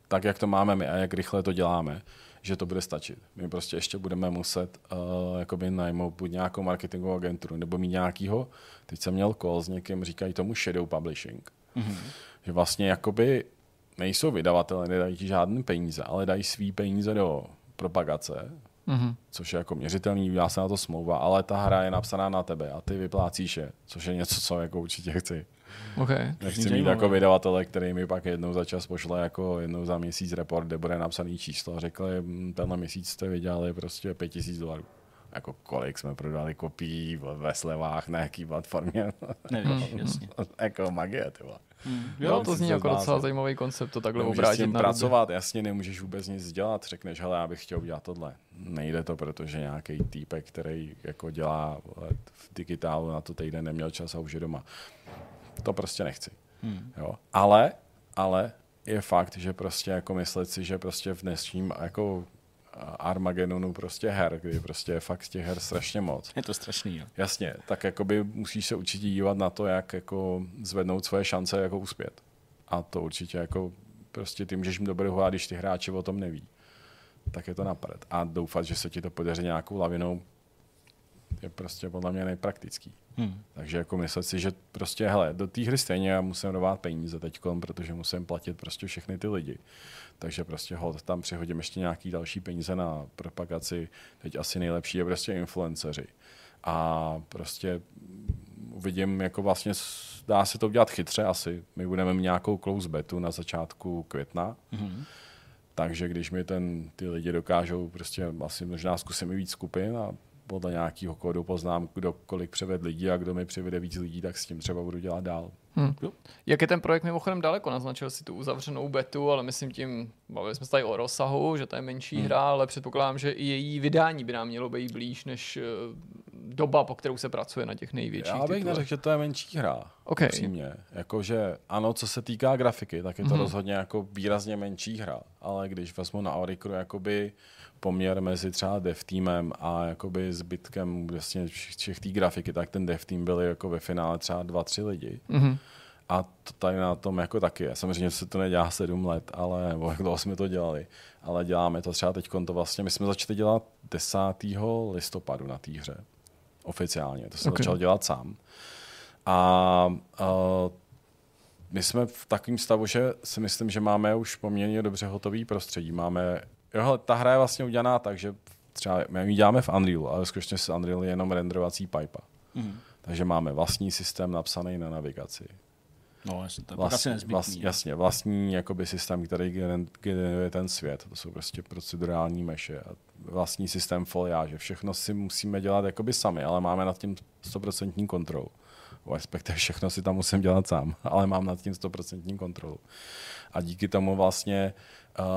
tak jak to máme my a jak rychle to děláme, že to bude stačit. My prostě ještě budeme muset uh, jakoby najmout buď nějakou marketingovou agenturu nebo mít nějakýho, teď jsem měl call s někým, říkají tomu shadow publishing. Mm-hmm. Že vlastně jakoby nejsou vydavatelé, nedají ti žádné peníze, ale dají svý peníze do propagace, Mhm. což je jako měřitelný, dá se na to smlouva, ale ta hra je napsaná na tebe a ty vyplácíš je, což je něco, co jako určitě chci. Okay. Nechci mít jako vydavatele, který mi pak jednou za čas pošle jako jednou za měsíc report, kde bude napsaný číslo a řekli, "Mm, tenhle měsíc jste vydělali prostě 5000 dolarů. Jako kolik jsme prodali kopií ve- slevách na jaký platformě. Nevíš, jasně. jako magie, ty vole. Jo, to zní jako docela zajímavý koncept, to takhle Nemůžeš s obrátit tím na ruby. pracovat, jasně nemůžeš vůbec nic dělat, řekneš, hele, já bych chtěl udělat tohle. Nejde to, protože nějaký týpek, který jako dělá v digitálu na to týden neměl čas a už je doma. To prostě nechci. Hmm. Jo. Ale, ale je fakt, že prostě jako myslet si, že prostě v dnešním jako Armagedonu prostě her, kdy prostě je fakt těch her strašně moc. Je to strašný, jo. Jasně, tak jakoby musíš se určitě dívat na to, jak jako zvednout svoje šance jako uspět. A to určitě jako prostě ty můžeš mít dobrou hru, a když ty hráči o tom neví, tak je to napadet. A doufat, že se ti to podaří nějakou lavinou, je prostě podle mě nejpraktický. Hmm. Takže jako myslet si, že prostě, hele, do té hry stejně já musím dovat peníze teď, protože musím platit prostě všechny ty lidi. Takže prostě hod, tam přihodím ještě nějaký další peníze na propagaci. Teď asi nejlepší je prostě influenceři. A prostě uvidím, jako vlastně dá se to udělat chytře asi. My budeme mít nějakou close betu na začátku května, Mhm. takže když mi ten, ty lidi dokážou, prostě asi možná zkusím i víc skupin a podle nějakého kódu poznám, kdo kolik převed lidí a kdo mi přivede víc lidí, tak s tím třeba budu dělat dál. Hm. Jak je ten projekt mimochodem daleko? Naznačil si tu uzavřenou betu, ale myslím tím, bavili jsme se tady o rozsahu, že to je menší Hmm. hra, ale předpokládám, že i její vydání by nám mělo být blíž než eh, doba, po kterou se pracuje na těch největších Já bych titulech. neřekl, že to je menší hra. OK. Upřímně. Jakože ano, co se týká grafiky, tak je to Mhm. rozhodně jako výrazně menší hra. Ale když vezmu na Aurikru jakoby poměr mezi třeba dev týmem a jakoby zbytkem vlastně všech té grafiky, tak ten dev tým byli jako ve finále třeba dva, tři lidi. Mhm. A to tady na tom jako taky je. Samozřejmě se to nedělá sedm let, ale nebo jak dlouho jsme to dělali. Ale děláme to třeba teď to vlastně, my jsme začali dělat 10. listopadu na té hře. Oficiálně. To jsem Ok. okay. začal dělat sám. A uh, my jsme v takovém stavu, že si myslím, že máme už poměrně dobře hotový prostředí. Máme, jo, ta hra je vlastně udělaná tak, že třeba my ji děláme v Unrealu, ale skutečně s Unreal je jenom renderovací pipe. Mhm. Takže máme vlastní systém napsaný na navigaci. No, jasně, to je pak Vlast, asi nezbytný. vlast, no. jasně, vlastní jakoby systém, který gener- generuje ten svět. To jsou prostě procedurální meše a vlastní systém foliáže. Všechno si musíme dělat jakoby sami, ale máme nad tím 100% kontrolu. O, Respektive všechno si tam musím dělat sám, ale mám nad tím 100% kontrolu. A díky tomu vlastně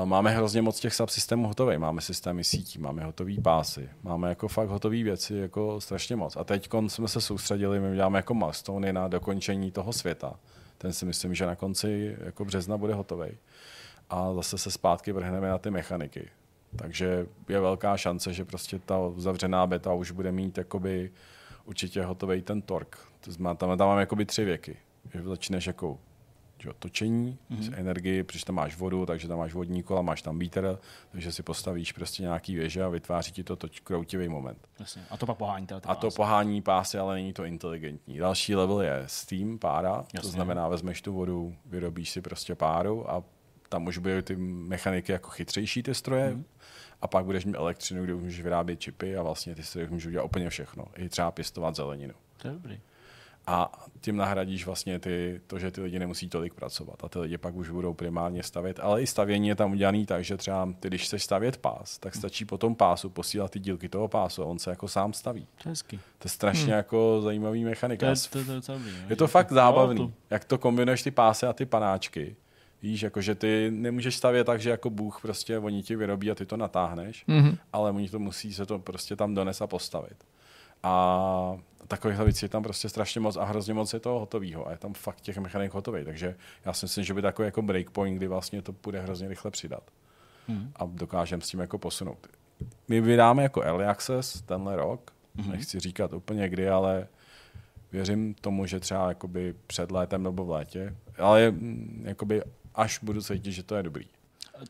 máme hrozně moc těch subsystémů hotových. Máme systémy sítí, máme hotový pásy, máme jako fakt hotové věci jako strašně moc. A teď jsme se soustředili, my děláme jako milestone na dokončení toho světa. Ten si myslím, že na konci jako března bude hotový. A zase se zpátky vrhneme na ty mechaniky. Takže je velká šance, že prostě ta uzavřená beta už bude mít jakoby určitě hotový ten tork. To znamená, tam, tam máme jakoby tři věky. Že začneš jako že jo, točení, mm-hmm. energii, protože tam máš vodu, takže tam máš vodní kola, máš tam vítr, takže si postavíš prostě nějaký věže a vytváří ti to toč, kroutivý moment. Jasně. A to pak pohání teda A to pásy. pohání pásy, ale není to inteligentní. Další level je Steam, pára, to Jasně. znamená, vezmeš tu vodu, vyrobíš si prostě páru a tam už budou ty mechaniky jako chytřejší ty stroje Mhm. a pak budeš mít elektřinu, kde můžeš vyrábět čipy a vlastně ty stroje už můžou dělat úplně všechno. I třeba pěstovat zeleninu. To je dobrý. A tím nahradíš vlastně ty, to, že ty lidi nemusí tolik pracovat. A ty lidi pak už budou primárně stavět. Ale i stavění je tam udělaný tak, že třeba ty, když chceš stavět pás, tak stačí po tom pásu posílat ty dílky toho pásu a on se jako sám staví. To je hezký. To je strašně hmm. jako zajímavý mechanika. To je, to, to je dobrý. no. je to fakt no, zábavný, to- jak to kombinuješ ty pásy a ty panáčky. Víš, jako že ty nemůžeš stavět tak, že jako Bůh prostě oni ti vyrobí a ty to natáhneš, Mhm. ale oni to musí se to prostě tam dones a postavit. A takovýchhle věcí je tam prostě strašně moc a hrozně moc je toho hotového a je tam fakt těch mechanik hotový. Takže já si myslím, že by takový jako breakpoint, kdy vlastně to bude hrozně rychle přidat Mhm. a dokážeme s tím jako posunout. My vydáme jako early access tenhle rok, mm-hmm. nechci říkat úplně kdy, ale věřím tomu, že třeba jakoby před létem nebo v létě, ale mm, jakoby až budu cítit, že to je dobrý.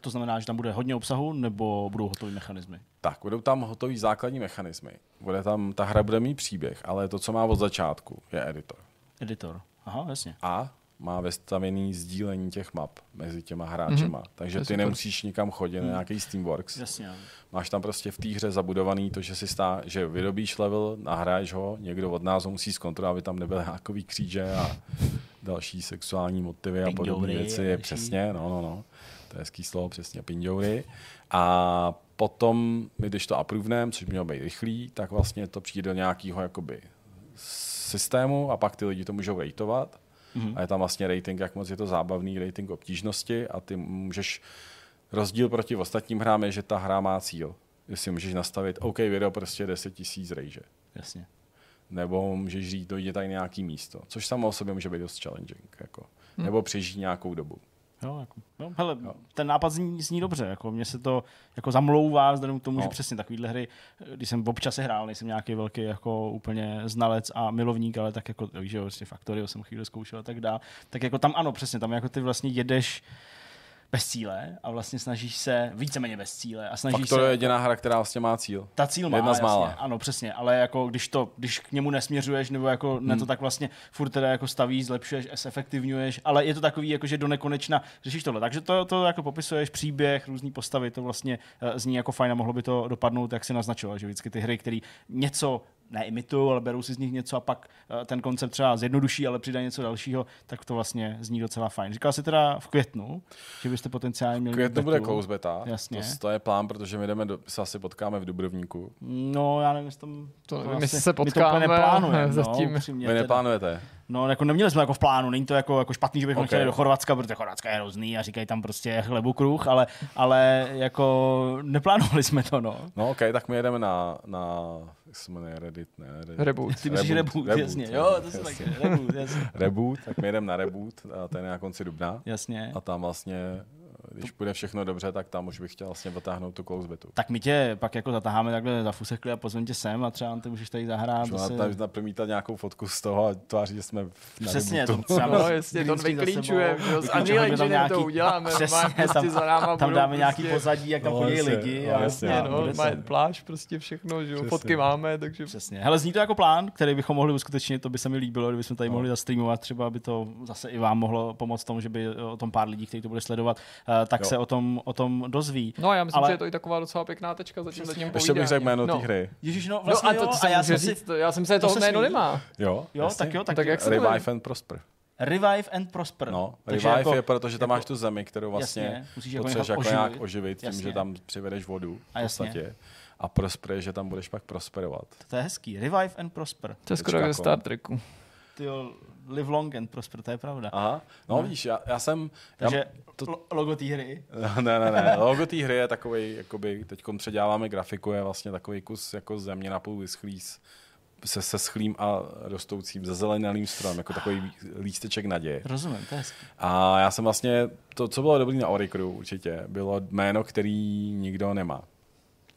To znamená, že tam bude hodně obsahu, nebo budou hotové mechanismy? Tak, budou tam hotový základní mechanismy. Bude tam, ta hra bude mít příběh, ale to, co má od začátku, je editor. Editor. Aha, jasně. A má vestavený sdílení těch map mezi těma hráčema. Mm-hmm. Takže ty super. nemusíš nikam chodit na nějaký Steamworks. Jasně. Máš tam prostě v té hře zabudovaný to, že si stá, že vyrobíš level, nahraješ ho, někdo od nás ho musí zkontrolovat, aby tam nebyly nějakový kříže a další sexuální motivy a podobné věci. Je přesně, no, no, no. To je hezký slovo, přesně, pindoury. A potom, my když to approvenem, což mělo být rychlý, tak vlastně to přijde do nějakého jakoby systému a pak ty lidi to můžou rateovat. Mhm. A je tam vlastně rating, jak moc je to zábavný, rating obtížnosti a ty můžeš Rozdíl proti ostatním hrám je, že ta hra má cíl. Že si můžeš nastavit, OK, video prostě 10 tisíc rejže. Jasně. Nebo můžeš říct, dojde tady nějaký místo. Což samo o sobě může být dost challenging. Jako. nebo přežijí nějakou dobu. Jo, jako, jo, hele, ten nápad zní, zní dobře, jako mně se to jako zamlouvá, vzhledem k tomu, No. že přesně takovýhle hry, když jsem občas je hrál, nejsem nějaký velký jako úplně znalec a milovník, ale tak jako, víš, že jo, vlastně Factorio jsem chvíli zkoušel a tak dál, tak jako tam ano, přesně, tam jako ty vlastně jedeš bez cíle a vlastně snažíš se, víceméně bez cíle a snažíš Fakt to se... je jediná hra, která vlastně má cíl. Ta cíl má, Jedna z jasně, mála. ano, přesně, ale jako když, to, když k němu nesměřuješ, nebo jako hmm. ne to tak vlastně furt teda jako stavíš, zlepšuješ, zefektivňuješ, ale je to takový, jako že do nekonečna řešíš tohle. Takže to, to jako popisuješ, příběh, různý postavy, to vlastně uh, zní jako fajn a mohlo by to dopadnout, jak si naznačoval, že vždycky ty hry, které něco neimitují, ale berou si z nich něco a pak uh, ten koncept třeba zjednoduší, ale přidají něco dalšího, tak to vlastně zní docela fajn. Říkal jsi teda v květnu, že byste potenciálně měli Květnu mít bude close beta, Jasně. To, to, je plán, protože my jdeme do, se asi potkáme v Dubrovníku. No, já nevím, jestli tam... To nevím, asi- jestli se my to potkáme, neplánujeme, zatím. No, Vy neplánujete? No, jako neměli jsme jako v plánu, není to jako, jako špatný, že bychom Ok. okay. chtěli do Chorvatska, protože Chorvatska je hrozný a říkají tam prostě chlebu kruh, ale, ale jako neplánovali jsme to, no. No ok, tak my jedeme na, na se jmenuje Reddit, ne? Reddit. Reboot. Ty myslíš reboot, reboot, jasně. Jo, to jasně. taky, reboot, jasně. Reboot, tak my jedeme na Reboot, a ten je na konci dubna. jasně. A tam vlastně, když bude všechno dobře, tak tam už bych chtěl vlastně vytáhnout tu close betu. Tak my tě pak jako zatáháme takhle za fusekli a pozvem tě sem a třeba ty můžeš tady zahrát. Můžu zase- tam napromítat nějakou fotku z toho a tváří, že jsme v- na Přesně, to třeba No, jasně, to vyklíčujeme, jo, s Unreal tam Enginem to nějaký- uděláme, Přesně, prostě tam- za náma Tam dáme nějaký prostě- pozadí, jak tam No, chodí lidi. no, a jasně, Jasně, no, pláž, prostě všechno, že fotky máme, takže Přesně. Hele, zní to jako plán, který bychom mohli uskutečnit, to by se mi líbilo, kdybychom tady No. mohli zastreamovat, třeba aby to zase i vám mohlo pomoct tomu, že by o tom pár lidí, kteří to bude sledovat, tak Jo. se o tom, o tom dozví. No, já myslím, Ale- že je to i taková docela pěkná tečka za tím zatím Ještě bych řekl jméno no. té hry. Ježíš, no No vlastně a to, jo, a se já jsem si... to, já jsem se to toho jméno nemá. Jo, Jo, jasně. tak jo, tak, tak jak se to jmenuje? Revive and Prosper. Revive and Prosper. No, Takže revive jako- je, protože tam jako- máš tu zemi, kterou vlastně Jasně, musíš jako potřebuješ jako nějak oživit. tím, Jasně. že tam přivedeš vodu v A jasně. podstatě. A prosper je, že tam budeš pak prosperovat. To je hezký. Revive and Prosper. To je skoro Tečka jak ze com. Star Treku. Ty jo, live long and prosper, to je pravda. Aha, no, No. víš, já, já jsem... Takže já, to... logo té hry. ne, ne, ne, logo té hry je takový, jakoby, teď předěláváme grafiku, je vlastně takový kus jako země napůl vyschlý s- se, se schlým a rostoucím, zezelenalým stromem, jako takový lísteček naděje. Rozumím, to je hezký. A já jsem vlastně, to, co bylo dobrý na Oricru určitě, bylo jméno, který nikdo nemá.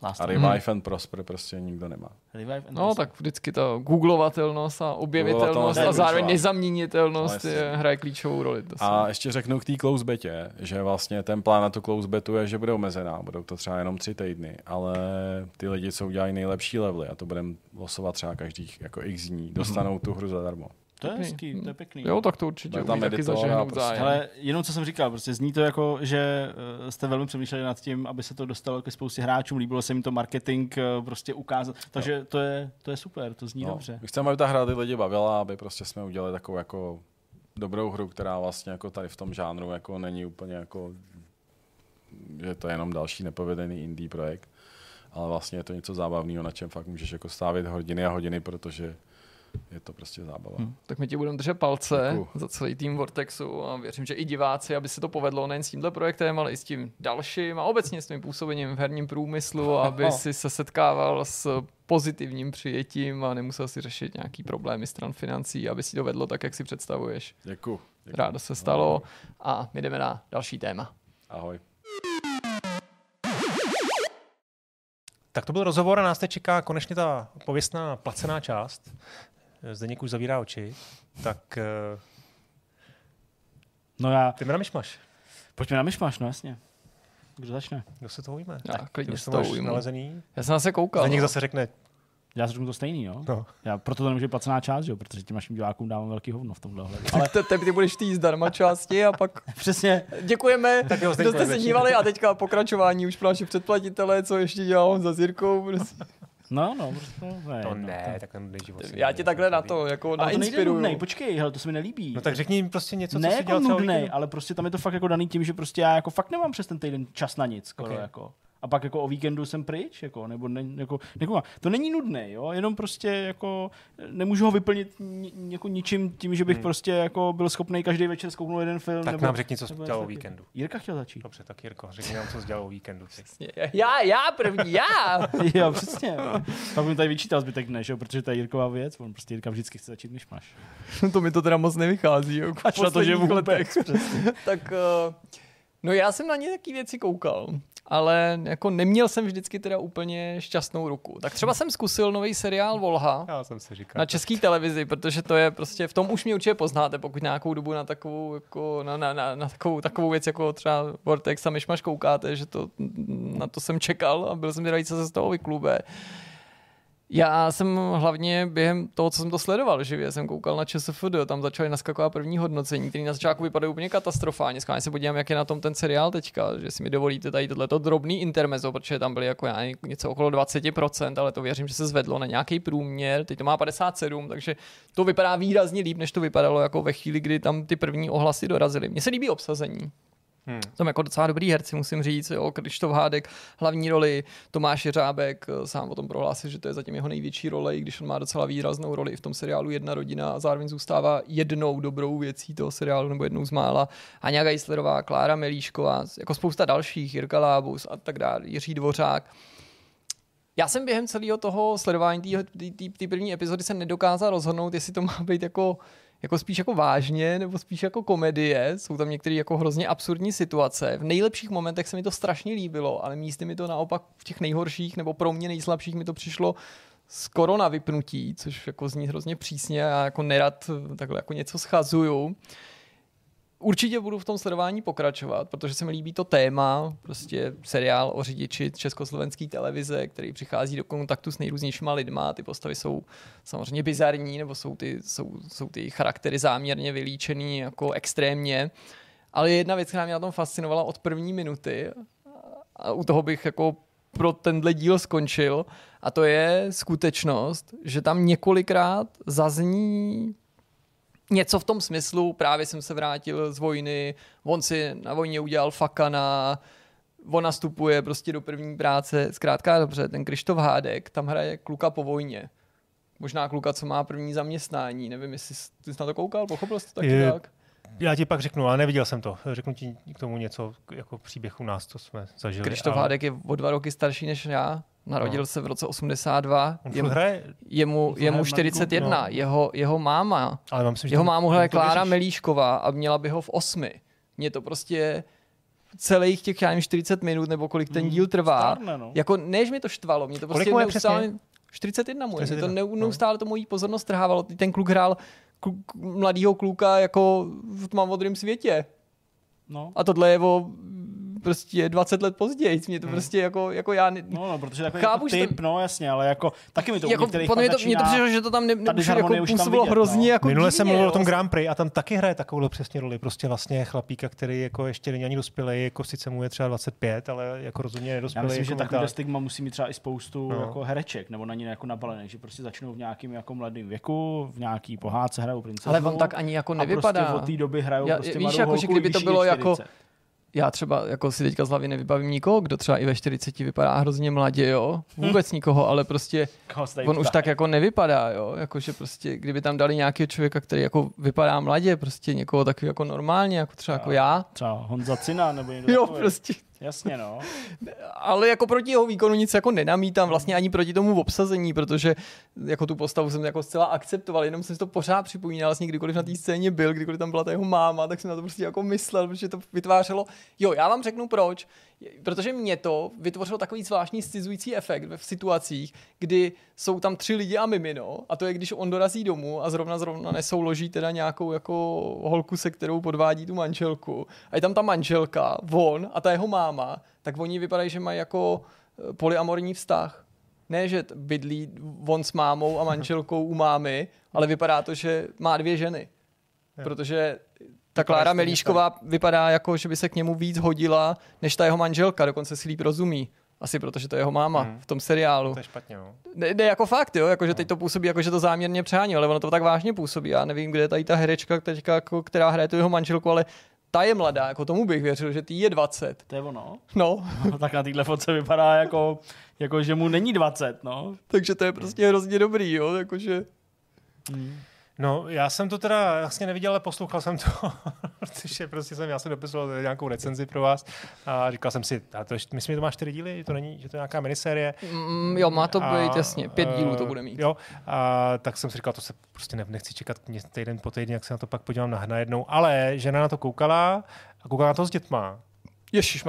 Last A Revive and Prosper prostě nikdo nemá. Revive and No, Prosper. tak vždycky ta googlovatelnost a objevitelnost a zároveň nezaměnitelnost No, je, hraje klíčovou roli. To A ještě řeknu k té close betě, že vlastně ten plán na tu close betu je, že bude omezená. Budou to třeba jenom tři týdny, ale ty lidi, co udělají nejlepší levely, a to budeme losovat třeba každých jako x dní, dostanou tu hru zadarmo. To je Pěkný. hezký, to je pěkný. Jo, tak to určitě umí tam taky zažehnout prostě- zájem. Ale jenom co jsem říkal, prostě zní to jako, že eh, jste velmi přemýšleli nad tím, aby se to dostalo ke spoustě hráčům, líbilo se jim to marketing eh, prostě ukázat, takže to je, to je super, to zní No, dobře. My chceme, aby ta hra ty lidi bavila, aby prostě jsme udělali takovou jako dobrou hru, která vlastně jako tady v tom žánru jako není úplně jako, že to je jenom další nepovedený indie projekt, ale vlastně je to něco zábavného, na čem fakt můžeš jako stavit hodiny a hodiny, protože je to prostě zábava. Hm. Tak my ti budeme držet palce Děkuju. za celý tým Vortexu a věřím, že i diváci, aby se to povedlo nejen s tímhle projektem, ale i s tím dalším a obecně s tím působením v herním průmyslu, aby si se setkával s pozitivním přijetím a nemusel si řešit nějaký problémy stran financí, aby si to vedlo tak, jak si představuješ. Děkuju. Děkuju. Rádo se stalo a my jdeme na další téma. Ahoj. Tak to byl rozhovor a nás teď čeká konečně ta pověstná placená část. Zdeněk už zavírá oči. Tak eh, No já, ty na myšmaš. pojďme na myšmaš, no jasně. Kdo začne? Kdo se toho ujme? Já Ty klidně už s to tou máš ujmu. nalezený. Já jsem se koukal. Zdeněk no. zase řekne, Já řeknu to stejný, jo? no. Já proto to nemůžu být placená část, jo? protože těm našim divákům dávám velký hovno v tomhle ohledu. Ale te, te, ty budeš tý zdarma části a pak přesně, děkujeme, Tak jo, kdo jste se dívali a teďka pokračování už pro naše předplatitele, co ještě dělal za Zirkou. Prostě. No, no, prostě, ne, To no, ne, tak ten život. si Já ti takhle na to jako nejde nainspiruju. nudnej, počkej, hele, to se mi nelíbí. No tak řekni jim prostě něco, ne co si jako dělal třeba o nudnej, ale prostě tam je to fakt jako daný tím, že prostě já jako fakt nemám přes ten týden čas na nic, skoro Ok. jako. A pak jako o víkendu jsem pryč, jako, nebo ne, jako, jako, to není nudné, jo, jenom prostě jako nemůžu ho vyplnit ni, jako ničím tím, že bych hmm. prostě jako byl schopný každý večer zkouknout jeden film. Tak nebo, nám řekni, co jsi dělal o víkendu. Jirka chtěl začít. Dobře, tak Jirko, řekni nám, co jsi dělal o víkendu. Ty. Já, já první, já! jo, přesně. Pak mi tady vyčítal zbytek dne, že? protože to je Jirková věc, on prostě Jirka vždycky chce začít myšmaš. to mi to teda moc nevychází. Jo, Až na to, že vůbec. tak uh, no já jsem na ně taky věci koukal ale jako neměl jsem vždycky teda úplně šťastnou ruku. Tak třeba jsem zkusil nový seriál Volha Já jsem si říkal, na české televizi, protože to je prostě, v tom už mě určitě poznáte, pokud nějakou dobu na takovou, jako, na, na, na, na takovou, takovou věc jako třeba Vortex a Myšmaš koukáte, že to, na to jsem čekal a byl jsem teda co se z toho vyklube. Já jsem hlavně během toho, co jsem to sledoval živě, jsem koukal na ČSFD, tam začaly naskakovat první hodnocení, které na začátku vypadají úplně katastrofálně. Skvěle se podívám, jak je na tom ten seriál teďka, že si mi dovolíte tady tohleto drobný intermezo, protože tam byly jako já, něco okolo 20%, ale to věřím, že se zvedlo na nějaký průměr, teď to má 57, takže to vypadá výrazně líp, než to vypadalo jako ve chvíli, kdy tam ty první ohlasy dorazily. Mně se líbí obsazení. Hmm. Tam jako docela dobrý herci, musím říct, jo, Krištof Hádek, hlavní roli, Tomáš Jeřábek, eh, sám o tom prohlásil, že to je zatím jeho největší role, i když on má docela výraznou roli i v tom seriálu Jedna rodina a zároveň zůstává jednou dobrou věcí toho seriálu, nebo jednou z mála. Aňa Geislerová, Klára Melíšková, jako spousta dalších, Jirka Lábus a tak dále, Jiří Dvořák. Já jsem během celého toho sledování té první epizody se nedokázal rozhodnout, jestli to má být jako jako spíš jako vážně, nebo spíš jako komedie. Jsou tam některé jako hrozně absurdní situace. V nejlepších momentech se mi to strašně líbilo, ale místy mi to naopak v těch nejhorších nebo pro mě nejslabších mi to přišlo skoro na vypnutí, což jako zní hrozně přísně a jako nerad takhle jako něco schazuju určitě budu v tom sledování pokračovat, protože se mi líbí to téma, prostě seriál o řidiči československé televize, který přichází do kontaktu s nejrůznějšíma lidma. Ty postavy jsou samozřejmě bizarní, nebo jsou ty, jsou, jsou ty charaktery záměrně vylíčený jako extrémně. Ale jedna věc, která mě na tom fascinovala od první minuty, a u toho bych jako pro tenhle díl skončil, a to je skutečnost, že tam několikrát zazní něco v tom smyslu, právě jsem se vrátil z vojny, on si na vojně udělal fakana, on nastupuje prostě do první práce, zkrátka dobře, ten Krištof Hádek tam hraje kluka po vojně. Možná kluka, co má první zaměstnání, nevím, jestli jsi na to koukal, pochopil jsi to taky je, tak? Já ti pak řeknu, ale neviděl jsem to. Řeknu ti k tomu něco jako příběh u nás, co jsme zažili. Krištof ale... Hádek je o dva roky starší než já. Narodil no. se v roce 82. On je, hraje, je mu, je mu 41. No. Jeho, jeho máma, ale myslím, jeho mámu hraje Klára Melíšková a měla by ho v osmi. Mě to prostě celých těch, já nevím, 40 minut, nebo kolik ten hmm, díl trvá. Stárne, no. Jako, než mi to štvalo, mě to prostě kolik neustále... 41 mu, 41, to no. neustále to mojí pozornost trhávalo. Ten kluk hrál kluk, mladýho kluka jako v tmavomodrém světě. No. A tohle je o prostě 20 let později. Mě to hmm. prostě jako, jako já... Ne, no, no, protože takový chápu, jako typ, to, no jasně, ale jako taky mi to jako, některých mě to, mě to přišlo, že to tam ne, ne, jako působilo hrozně no. jako Minule divně, jsem mluvil o tom Grand Prix a tam taky hraje takovou přesně roli. Prostě vlastně chlapíka, který jako ještě není ani dospělý, jako sice mu je třeba 25, ale jako rozhodně nedospělý. Já myslím, jako že takový stigma musí mít třeba i spoustu no. jako hereček, nebo na ně jako nabalených, že prostě začnou v nějakém jako mladém věku, v nějaký pohádce hrajou princezu. Ale on tak ani jako nevypadá. A prostě od té doby hrajou prostě víš, jako, že kdyby to bylo jako já třeba jako si teďka z hlavy nevybavím nikoho, kdo třeba i ve 40 vypadá hrozně mladě, jo. Vůbec hm. nikoho, ale prostě on už tak jako nevypadá, jo. Jakože prostě, kdyby tam dali nějakého člověka, který jako vypadá mladě, prostě někoho takový jako normálně, jako třeba, jako já. Třeba Honza Cina nebo někdo Jo, prostě Jasně, no. Ale jako proti jeho výkonu nic jako nenamítám, vlastně ani proti tomu obsazení, protože jako tu postavu jsem jako zcela akceptoval, jenom jsem si to pořád připomínal, vlastně kdykoliv na té scéně byl, kdykoliv tam byla ta jeho máma, tak jsem na to prostě jako myslel, protože to vytvářelo. Jo, já vám řeknu proč protože mě to vytvořilo takový zvláštní scizující efekt v situacích, kdy jsou tam tři lidi a mimino a to je, když on dorazí domů a zrovna zrovna nesouloží teda nějakou jako holku, se kterou podvádí tu manželku a je tam ta manželka, on a ta jeho máma, tak oni vypadají, že mají jako eh, polyamorní vztah. Ne, že bydlí on s mámou a manželkou u mámy, ale vypadá to, že má dvě ženy. Protože ta Klára Melíšková vypadá jako, že by se k němu víc hodila, než ta jeho manželka, dokonce si líp rozumí. Asi protože to je jeho máma hmm. v tom seriálu. To je špatně, no. Ne, ne jako fakt, jo, jako, že teď to působí, jako že to záměrně přehání, ale ono to tak vážně působí. Já nevím, kde je tady ta herečka, teďka, jako, která hraje tu jeho manželku, ale ta je mladá, jako tomu bych věřil, že ty je 20. To je ono. No, No, tak na téhle fotce vypadá jako, jako, že mu není 20, no. takže to je prostě hrozně dobrý, jo, jakože... No, já jsem to teda vlastně neviděl, ale poslouchal jsem to, protože prostě jsem, já jsem dopisoval nějakou recenzi pro vás a říkal jsem si, a to, myslím, že to má čtyři díly, to není, že to je nějaká minisérie. Mm, jo, má to A, být, jasně, pět dílů to eh, bude mít. Jo, a tak jsem si říkal, to se prostě ne, nechci čekat týden po týdnu, jak se na to pak podívám na, najednou. Ale žena na to koukala a koukala na to s dětma.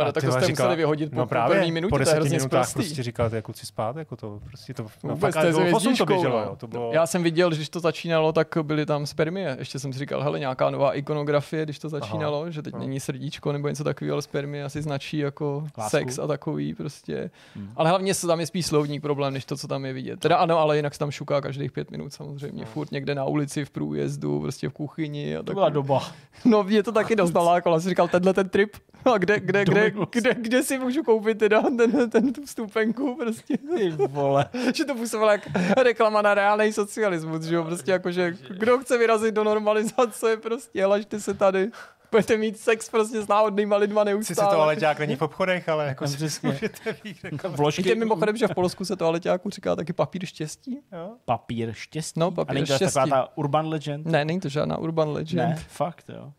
A tak to jste říkala- museli vyhodit po, no po právě, první minutě, po to je deseti hrozně minutách prostě říkal, jako kluci spát, jako to prostě to, no, fakt, to fosum to běželo, no. jo, to bylo, Já jsem viděl, že když to začínalo, tak byly tam spermie. Ještě jsem si říkal, hele, nějaká nová ikonografie, když to začínalo, že teď Aha. není srdíčko nebo něco takového, ale spermie asi značí jako Lásku. sex a takový prostě. Hmm. Ale hlavně se tam je spíš slovník problém, než to, co tam je vidět. Teda ano, ale jinak se tam šuká každých pět minut samozřejmě. Furt někde na ulici, v průjezdu, prostě v kuchyni. A To byla doba. No, mě to taky dost nalákalo. Jsem říkal, tenhle ten trip, a kde, kde, kde, kde, kde, si můžu koupit teda ten, ten, tu vstupenku prostě. Ty vole. že to působilo jak reklama na reálný socialismus, že jo, prostě jako, že kdo chce vyrazit do normalizace, prostě lažte se tady. Budete mít sex prostě s náhodnýma lidma Sice neustále. to ale dělák není v obchodech, ale jako Tam si přesně. můžete být. Jako, Vložky, Víte mimochodem, že v Polsku se to aleťáku říká taky papír štěstí? jo? papír štěstí. No, A papír není to taková štěstí. ta urban legend? Ne, není to žádná urban legend. ne fakt jo.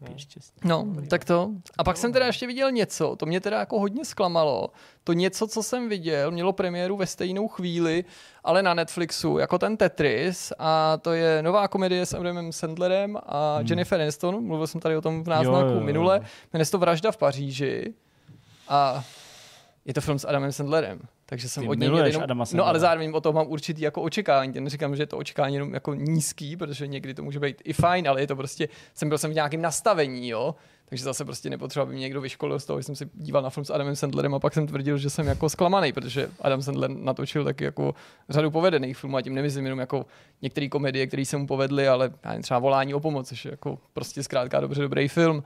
Papír štěstí. No, tak to. A pak jsem teda ještě viděl něco, to mě teda jako hodně zklamalo. To něco, co jsem viděl, mělo premiéru ve stejnou chvíli, ale na Netflixu, jako ten Tetris. A to je nová komedie s Adamem Sandlerem a Hmm. Jennifer Aniston. Mluvil jsem tady o tom v náznaku Jo, jo, jo. minule. Jmenuje se to Vražda v Paříži. A je to film s Adamem Sandlerem. Takže jsem Ty od něj jenom, Adama No Sandlera. ale zároveň o tom mám určitý jako očekávání. Ten říkám, že je to očekávání jenom jako nízký, protože někdy to může být i fajn, ale je to prostě, jsem byl jsem v nějakém nastavení, jo. Takže zase prostě nepotřeba, aby mě někdo vyškolil z toho, že jsem si díval na film s Adamem Sandlerem a pak jsem tvrdil, že jsem jako zklamaný, protože Adam Sandler natočil taky jako řadu povedených filmů a tím nemyslím jenom jako některé komedie, které se mu povedly, ale já nevím, třeba volání o pomoc, což je jako prostě zkrátka dobře dobrý film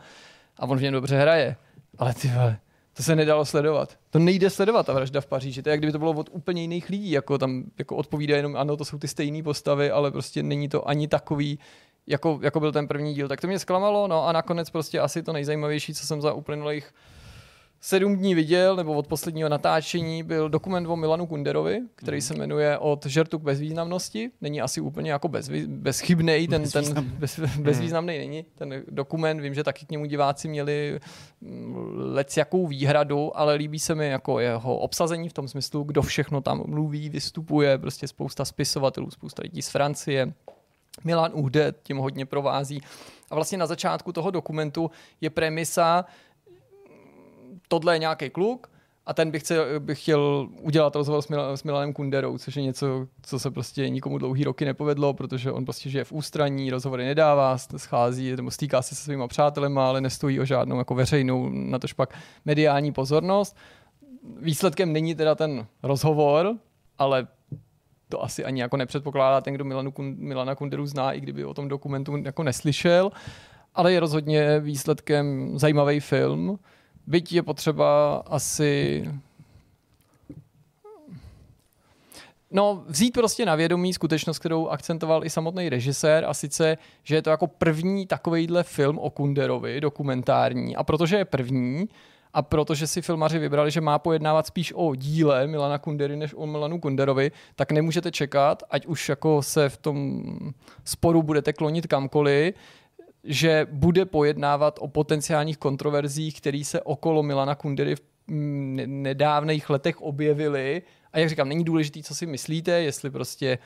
a on v něm dobře hraje. Ale ty vole, to se nedalo sledovat. To nejde sledovat, ta vražda v Paříži. To je, jak kdyby to bylo od úplně jiných lidí. Jako tam jako odpovídá jenom, ano, to jsou ty stejné postavy, ale prostě není to ani takový, jako, jako byl ten první díl. Tak to mě zklamalo, no a nakonec prostě asi to nejzajímavější, co jsem za uplynulých sedm dní viděl, nebo od posledního natáčení, byl dokument o Milanu Kunderovi, který se jmenuje Od žertu k bezvýznamnosti. Není asi úplně jako bezvý, bezchybnej, ten, ten bez, bezvýznamný není. Ten dokument, vím, že taky k němu diváci měli mm, lec jakou výhradu, ale líbí se mi jako jeho obsazení v tom smyslu, kdo všechno tam mluví, vystupuje, prostě spousta spisovatelů, spousta lidí z Francie, Milan Uhde tím hodně provází. A vlastně na začátku toho dokumentu je premisa, tohle je nějaký kluk a ten by chtěl, by chtěl udělat rozhovor s, Mil- s Milanem Kunderou, což je něco, co se prostě nikomu dlouhý roky nepovedlo, protože on prostě žije v ústraní, rozhovory nedává, schází nebo stýká se se svýma přátelema, ale nestojí o žádnou jako veřejnou, na tož pak mediální pozornost. Výsledkem není teda ten rozhovor, ale to asi ani jako nepředpokládá ten, kdo Milanu, Milana Kunderu zná, i kdyby o tom dokumentu jako neslyšel, ale je rozhodně výsledkem zajímavý film. Byť je potřeba asi No, vzít prostě na vědomí skutečnost, kterou akcentoval i samotný režisér, a sice, že je to jako první takovejhle film o Kunderovi, dokumentární. A protože je první, a protože si filmaři vybrali, že má pojednávat spíš o díle Milana Kundery než o Milanu Kunderovi, tak nemůžete čekat, ať už jako se v tom sporu budete klonit kamkoliv, že bude pojednávat o potenciálních kontroverzích, které se okolo Milana Kundery v ne- nedávných letech objevily. A jak říkám, není důležité, co si myslíte, jestli prostě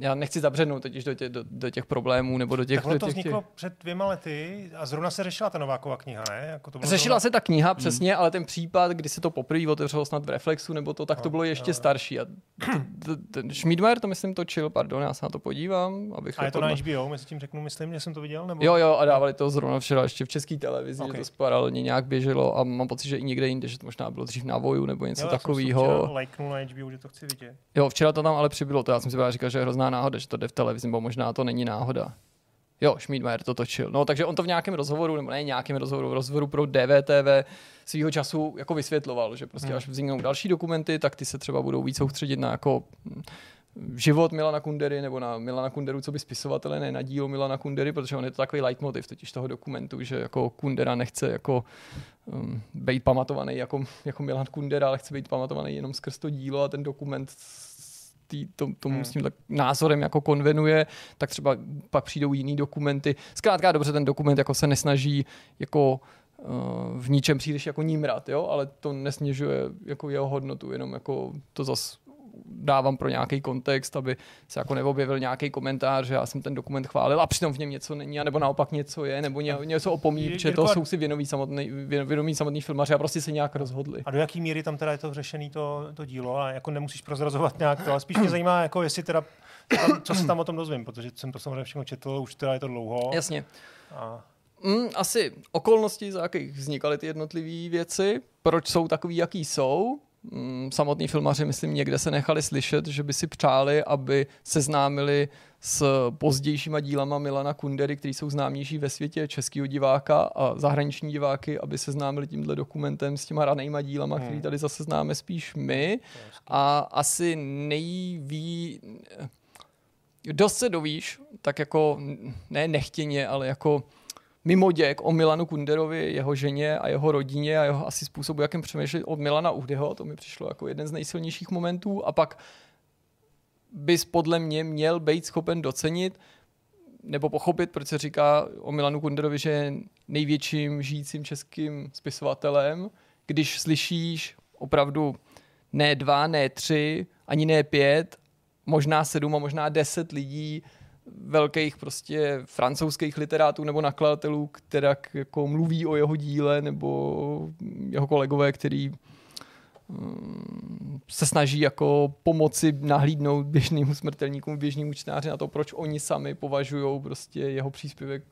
já nechci zabřednout totiž do, tě, do, do těch problémů nebo do těch... Tak ono do to těch, vzniklo před dvěma lety a zrovna se řešila ta Novákova kniha, ne? Jako to bylo Řešila zrovna... se ta kniha, přesně, ale ten případ, kdy se to poprvé otevřelo snad v Reflexu, nebo to, tak to bylo ještě starší. A ten Schmidmeier to myslím točil, pardon, já se na to podívám, abych... A je to jako- na HBO, mezi tím řeknu, myslím, že jsem to viděl? Nebo... Jo, jo, a dávali to zrovna včera ještě v české televizi, Ok. že to paralelně nějak běželo a mám pocit, že i někde jinde, že to možná bylo dřív na voju nebo něco jo, takového. lajknul na HBO, že to chci vidět. Jo, včera to tam ale přibylo, to já jsem si právě říkal, že hrozná náhoda, že to jde v televizi, bo možná to není náhoda. Jo, Schmidmeier to točil. No, takže on to v nějakém rozhovoru, nebo ne nějakém rozhovoru, v rozhovoru pro DVTV svýho času jako vysvětloval, že prostě Hmm. až vzniknou další dokumenty, tak ty se třeba budou víc soustředit na jako hm, život Milana Kundery nebo na Milana Kunderu, co by spisovatele, ne na dílo Milana Kundery, protože on je to takový leitmotiv totiž toho dokumentu, že jako Kundera nechce jako um, být pamatovaný jako, jako Milan Kundera, ale chce být pamatovaný jenom skrz to dílo a ten dokument tý, to, tomu hmm. s tím tak názorem jako konvenuje, tak třeba pak přijdou jiný dokumenty. Zkrátka dobře, ten dokument jako se nesnaží jako uh, v ničem příliš jako nímrat, jo, ale to nesnižuje jako jeho hodnotu, jenom jako to zas dávám pro nějaký kontext, aby se jako neobjevil nějaký komentář, že já jsem ten dokument chválil a přitom v něm něco není, nebo naopak něco je, nebo ně, něco opomí, protože to jsou si věnoví samotný, věnomí samotný filmaři a prostě se nějak rozhodli. A do jaký míry tam teda je to řešený to, to dílo a jako nemusíš prozrazovat nějak to, ale spíš mě zajímá, jako jestli teda tam, co se tam o tom dozvím, protože jsem to samozřejmě všechno četl, už teda je to dlouho. Jasně. A... Mm, asi okolnosti, za jakých vznikaly ty jednotlivé věci, proč jsou takový, jaký jsou, samotní filmaři, myslím, někde se nechali slyšet, že by si přáli, aby seznámili s pozdějšíma dílama Milana Kundery, který jsou známější ve světě českého diváka a zahraniční diváky, aby se známili tímhle dokumentem s těma ranejma dílama, hmm. který tady zase známe spíš my. A asi nejví... Dost se dovíš, tak jako ne nechtěně, ale jako mimoděk o Milanu Kunderovi, jeho ženě a jeho rodině a jeho asi způsobu, jakým přemýšlí od Milana Uhdeho. To mi přišlo jako jeden z nejsilnějších momentů. A pak bys podle mě měl být schopen docenit nebo pochopit, proč se říká o Milanu Kunderovi, že je největším žijícím českým spisovatelem, když slyšíš opravdu ne dva, ne tři, ani ne pět, možná sedm a možná deset lidí velkých prostě francouzských literátů nebo nakladatelů, která jako mluví o jeho díle, nebo jeho kolegové, který mm, se snaží jako pomoci nahlídnout běžným smrtelníkům, běžným čtenáři na to, proč oni sami považují prostě jeho příspěvek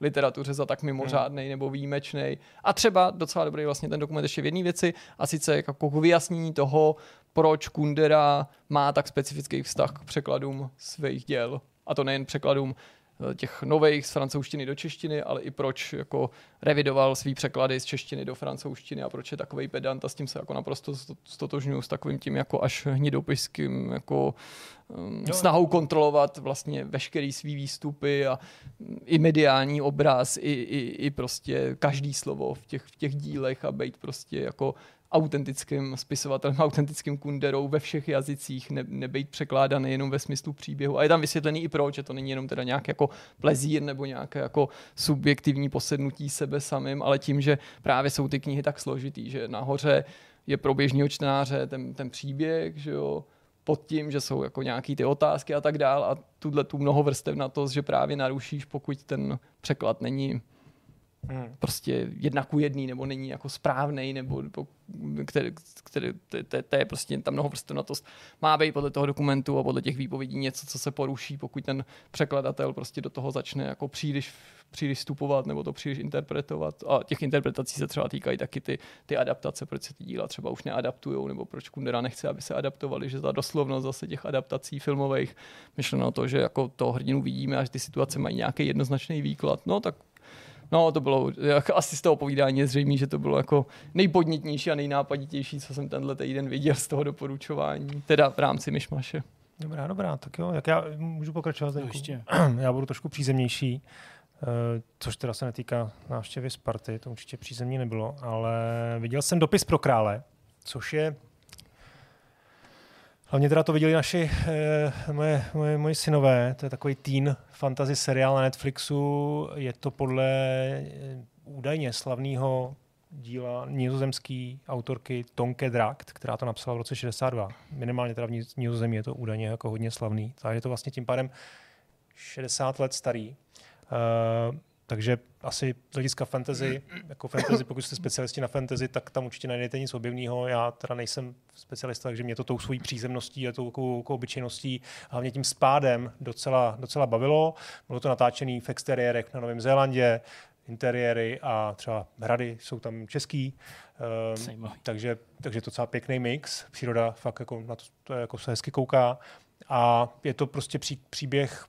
literatuře za tak mimořádný hmm. nebo výjimečný. A třeba docela dobrý vlastně ten dokument ještě v jedné věci, a sice jako vyjasnění toho, proč Kundera má tak specifický vztah k překladům svých děl a to nejen překladům eh, těch nových z francouzštiny do češtiny, ale i proč jako revidoval svý překlady z češtiny do francouzštiny a proč je takový pedant a s tím se jako naprosto stotožňuji s takovým tím jako až hnidopiským jako um, snahou kontrolovat vlastně veškerý svý výstupy a mm, i mediální obraz, i, i, i prostě každý slovo v těch, v těch dílech a být prostě jako autentickým spisovatelem, autentickým kunderou ve všech jazycích, ne, nebejt překládaný jenom ve smyslu příběhu. A je tam vysvětlený i proč, že to není jenom teda nějak jako plezír nebo nějaké jako subjektivní posednutí sebe samým, ale tím, že právě jsou ty knihy tak složitý, že nahoře je pro běžného čtenáře ten, ten příběh, že jo, pod tím, že jsou jako nějaký ty otázky a tak dál a tuhle tu mnohovrstevnatost, že právě narušíš, pokud ten překlad není hmm. prostě jedna ku jedný, nebo není jako správný, nebo, nebo který, který, to, to, je prostě ta mnohovrstevnatost. Má být podle toho dokumentu a podle těch výpovědí něco, co se poruší, pokud ten překladatel prostě do toho začne jako příliš, příliš vstupovat nebo to příliš interpretovat. A těch interpretací se třeba týkají taky ty, ty adaptace, proč se ty díla třeba už neadaptují, nebo proč Kundera nechce, aby se adaptovali, že ta doslovnost zase těch adaptací filmových, myšleno to, že jako toho hrdinu vidíme a že ty situace mají nějaký jednoznačný výklad, no tak No, to bylo, jako asi z toho povídání je zřejmé, že to bylo jako nejpodnětnější a nejnápaditější, co jsem tenhle týden viděl z toho doporučování, teda v rámci Myšmaše. Dobrá, dobrá, tak jo, jak já můžu pokračovat? No, ještě. Já budu trošku přízemnější, eh, což teda se netýká návštěvy Sparty, to určitě přízemní nebylo, ale viděl jsem dopis pro krále, což je Hlavně teda to viděli naši, eh, moje, moje, synové, to je takový teen fantasy seriál na Netflixu, je to podle eh, údajně slavného díla nizozemské autorky Tonke Drakt, která to napsala v roce 62. Minimálně teda v Nizozemí je to údajně jako hodně slavný. Takže je to vlastně tím pádem 60 let starý. Uh, takže asi z hlediska fantasy, jako fantasy, pokud jste specialisti na fantasy, tak tam určitě najdete nic objevného. Já teda nejsem specialista, takže mě to tou svojí přízemností a tou jako, jako obyčejností, hlavně tím spádem docela, docela bavilo. Bylo to natáčené v exteriérech na Novém Zélandě, interiéry a třeba hrady jsou tam český. Um, takže, takže to docela pěkný mix. Příroda fakt jako na to, to jako se hezky kouká. A je to prostě pří, příběh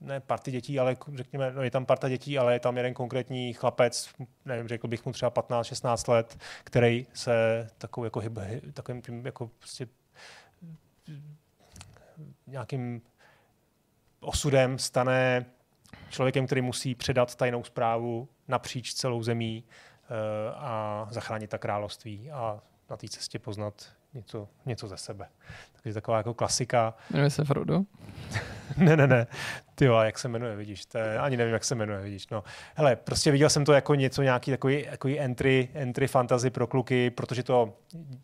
ne party dětí, ale řekněme, no je tam parta dětí, ale je tam jeden konkrétní chlapec, nevím, řekl bych mu třeba 15-16 let, který se takovou jako hyb, takovým tím jako prostě nějakým osudem stane člověkem, který musí předat tajnou zprávu napříč celou zemí uh, a zachránit ta království a na té cestě poznat něco, něco ze sebe. Takže taková jako klasika. Jmenuje se Frodo? ne, ne, ne. Ty jo, jak se jmenuje, vidíš, to je, ani nevím, jak se jmenuje, vidíš. No. Hele, prostě viděl jsem to jako něco, nějaký takový, takový entry, entry fantasy pro kluky, protože to,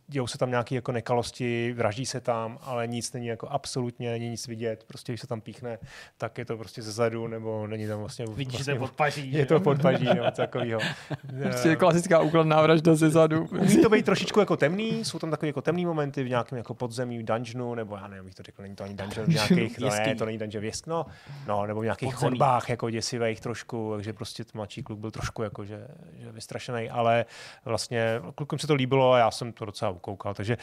dějou se tam nějaké jako nekalosti, vraždí se tam, ale nic není jako absolutně, není nic vidět, prostě když se tam píchne, tak je to prostě ze zadu, nebo není tam vlastně... Vidíš, vlastně, že to je podpaží. Je to podpaží, nebo takovýho. Prostě klasická úkladná vražda ze zadu. Umí to být trošičku jako temný, jsou tam takové jako temný momenty v nějakém jako podzemí, v dungeonu, nebo já nevím, jak to řekl, není to ani dungeon v nějakých, no, ne, to není dungeon v jesk, no, no, nebo v nějakých Podzemí. chodbách jako děsivých trošku, takže prostě ten mladší kluk byl trošku jako, že, že vystrašený, ale vlastně klukům se to líbilo a já jsem to docela ukoukal, takže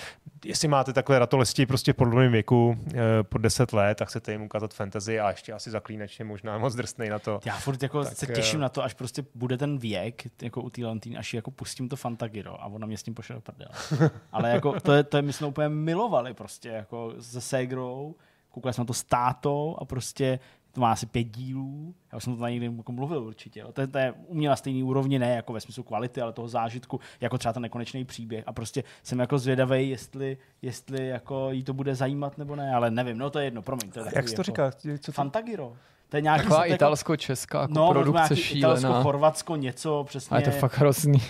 jestli máte takové ratolesti prostě v podobném věku, eh, po 10 let, tak chcete jim ukázat fantasy a ještě asi zaklínačně možná moc drsnej na to. Já furt jako Tak, se eh, těším na to, až prostě bude ten věk, jako u té až jako pustím to Fantagiro a ona mě s tím pošle do prdele. Ale jako to, je, to je, my jsme úplně milovali prostě, jako se Segrou, koukali jsme na to s tátou a prostě to má asi pět dílů, já už jsem to na někdy jako mluvil určitě, jo. to, je- to je u mě na stejný úrovni, ne jako ve smyslu kvality, ale toho zážitku, jako třeba ten nekonečný příběh a prostě jsem jako zvědavý, jestli, jestli jako jí to bude zajímat nebo ne, ale nevím, no to je jedno, promiň. To je Jak jsi to jako říká? Co to? Fantagiro. To je nějaký Taková to je jako- italsko-česká jako no, produkce šílená. Italsko, Chorvatsko, něco přesně. A je to fakt hrozný.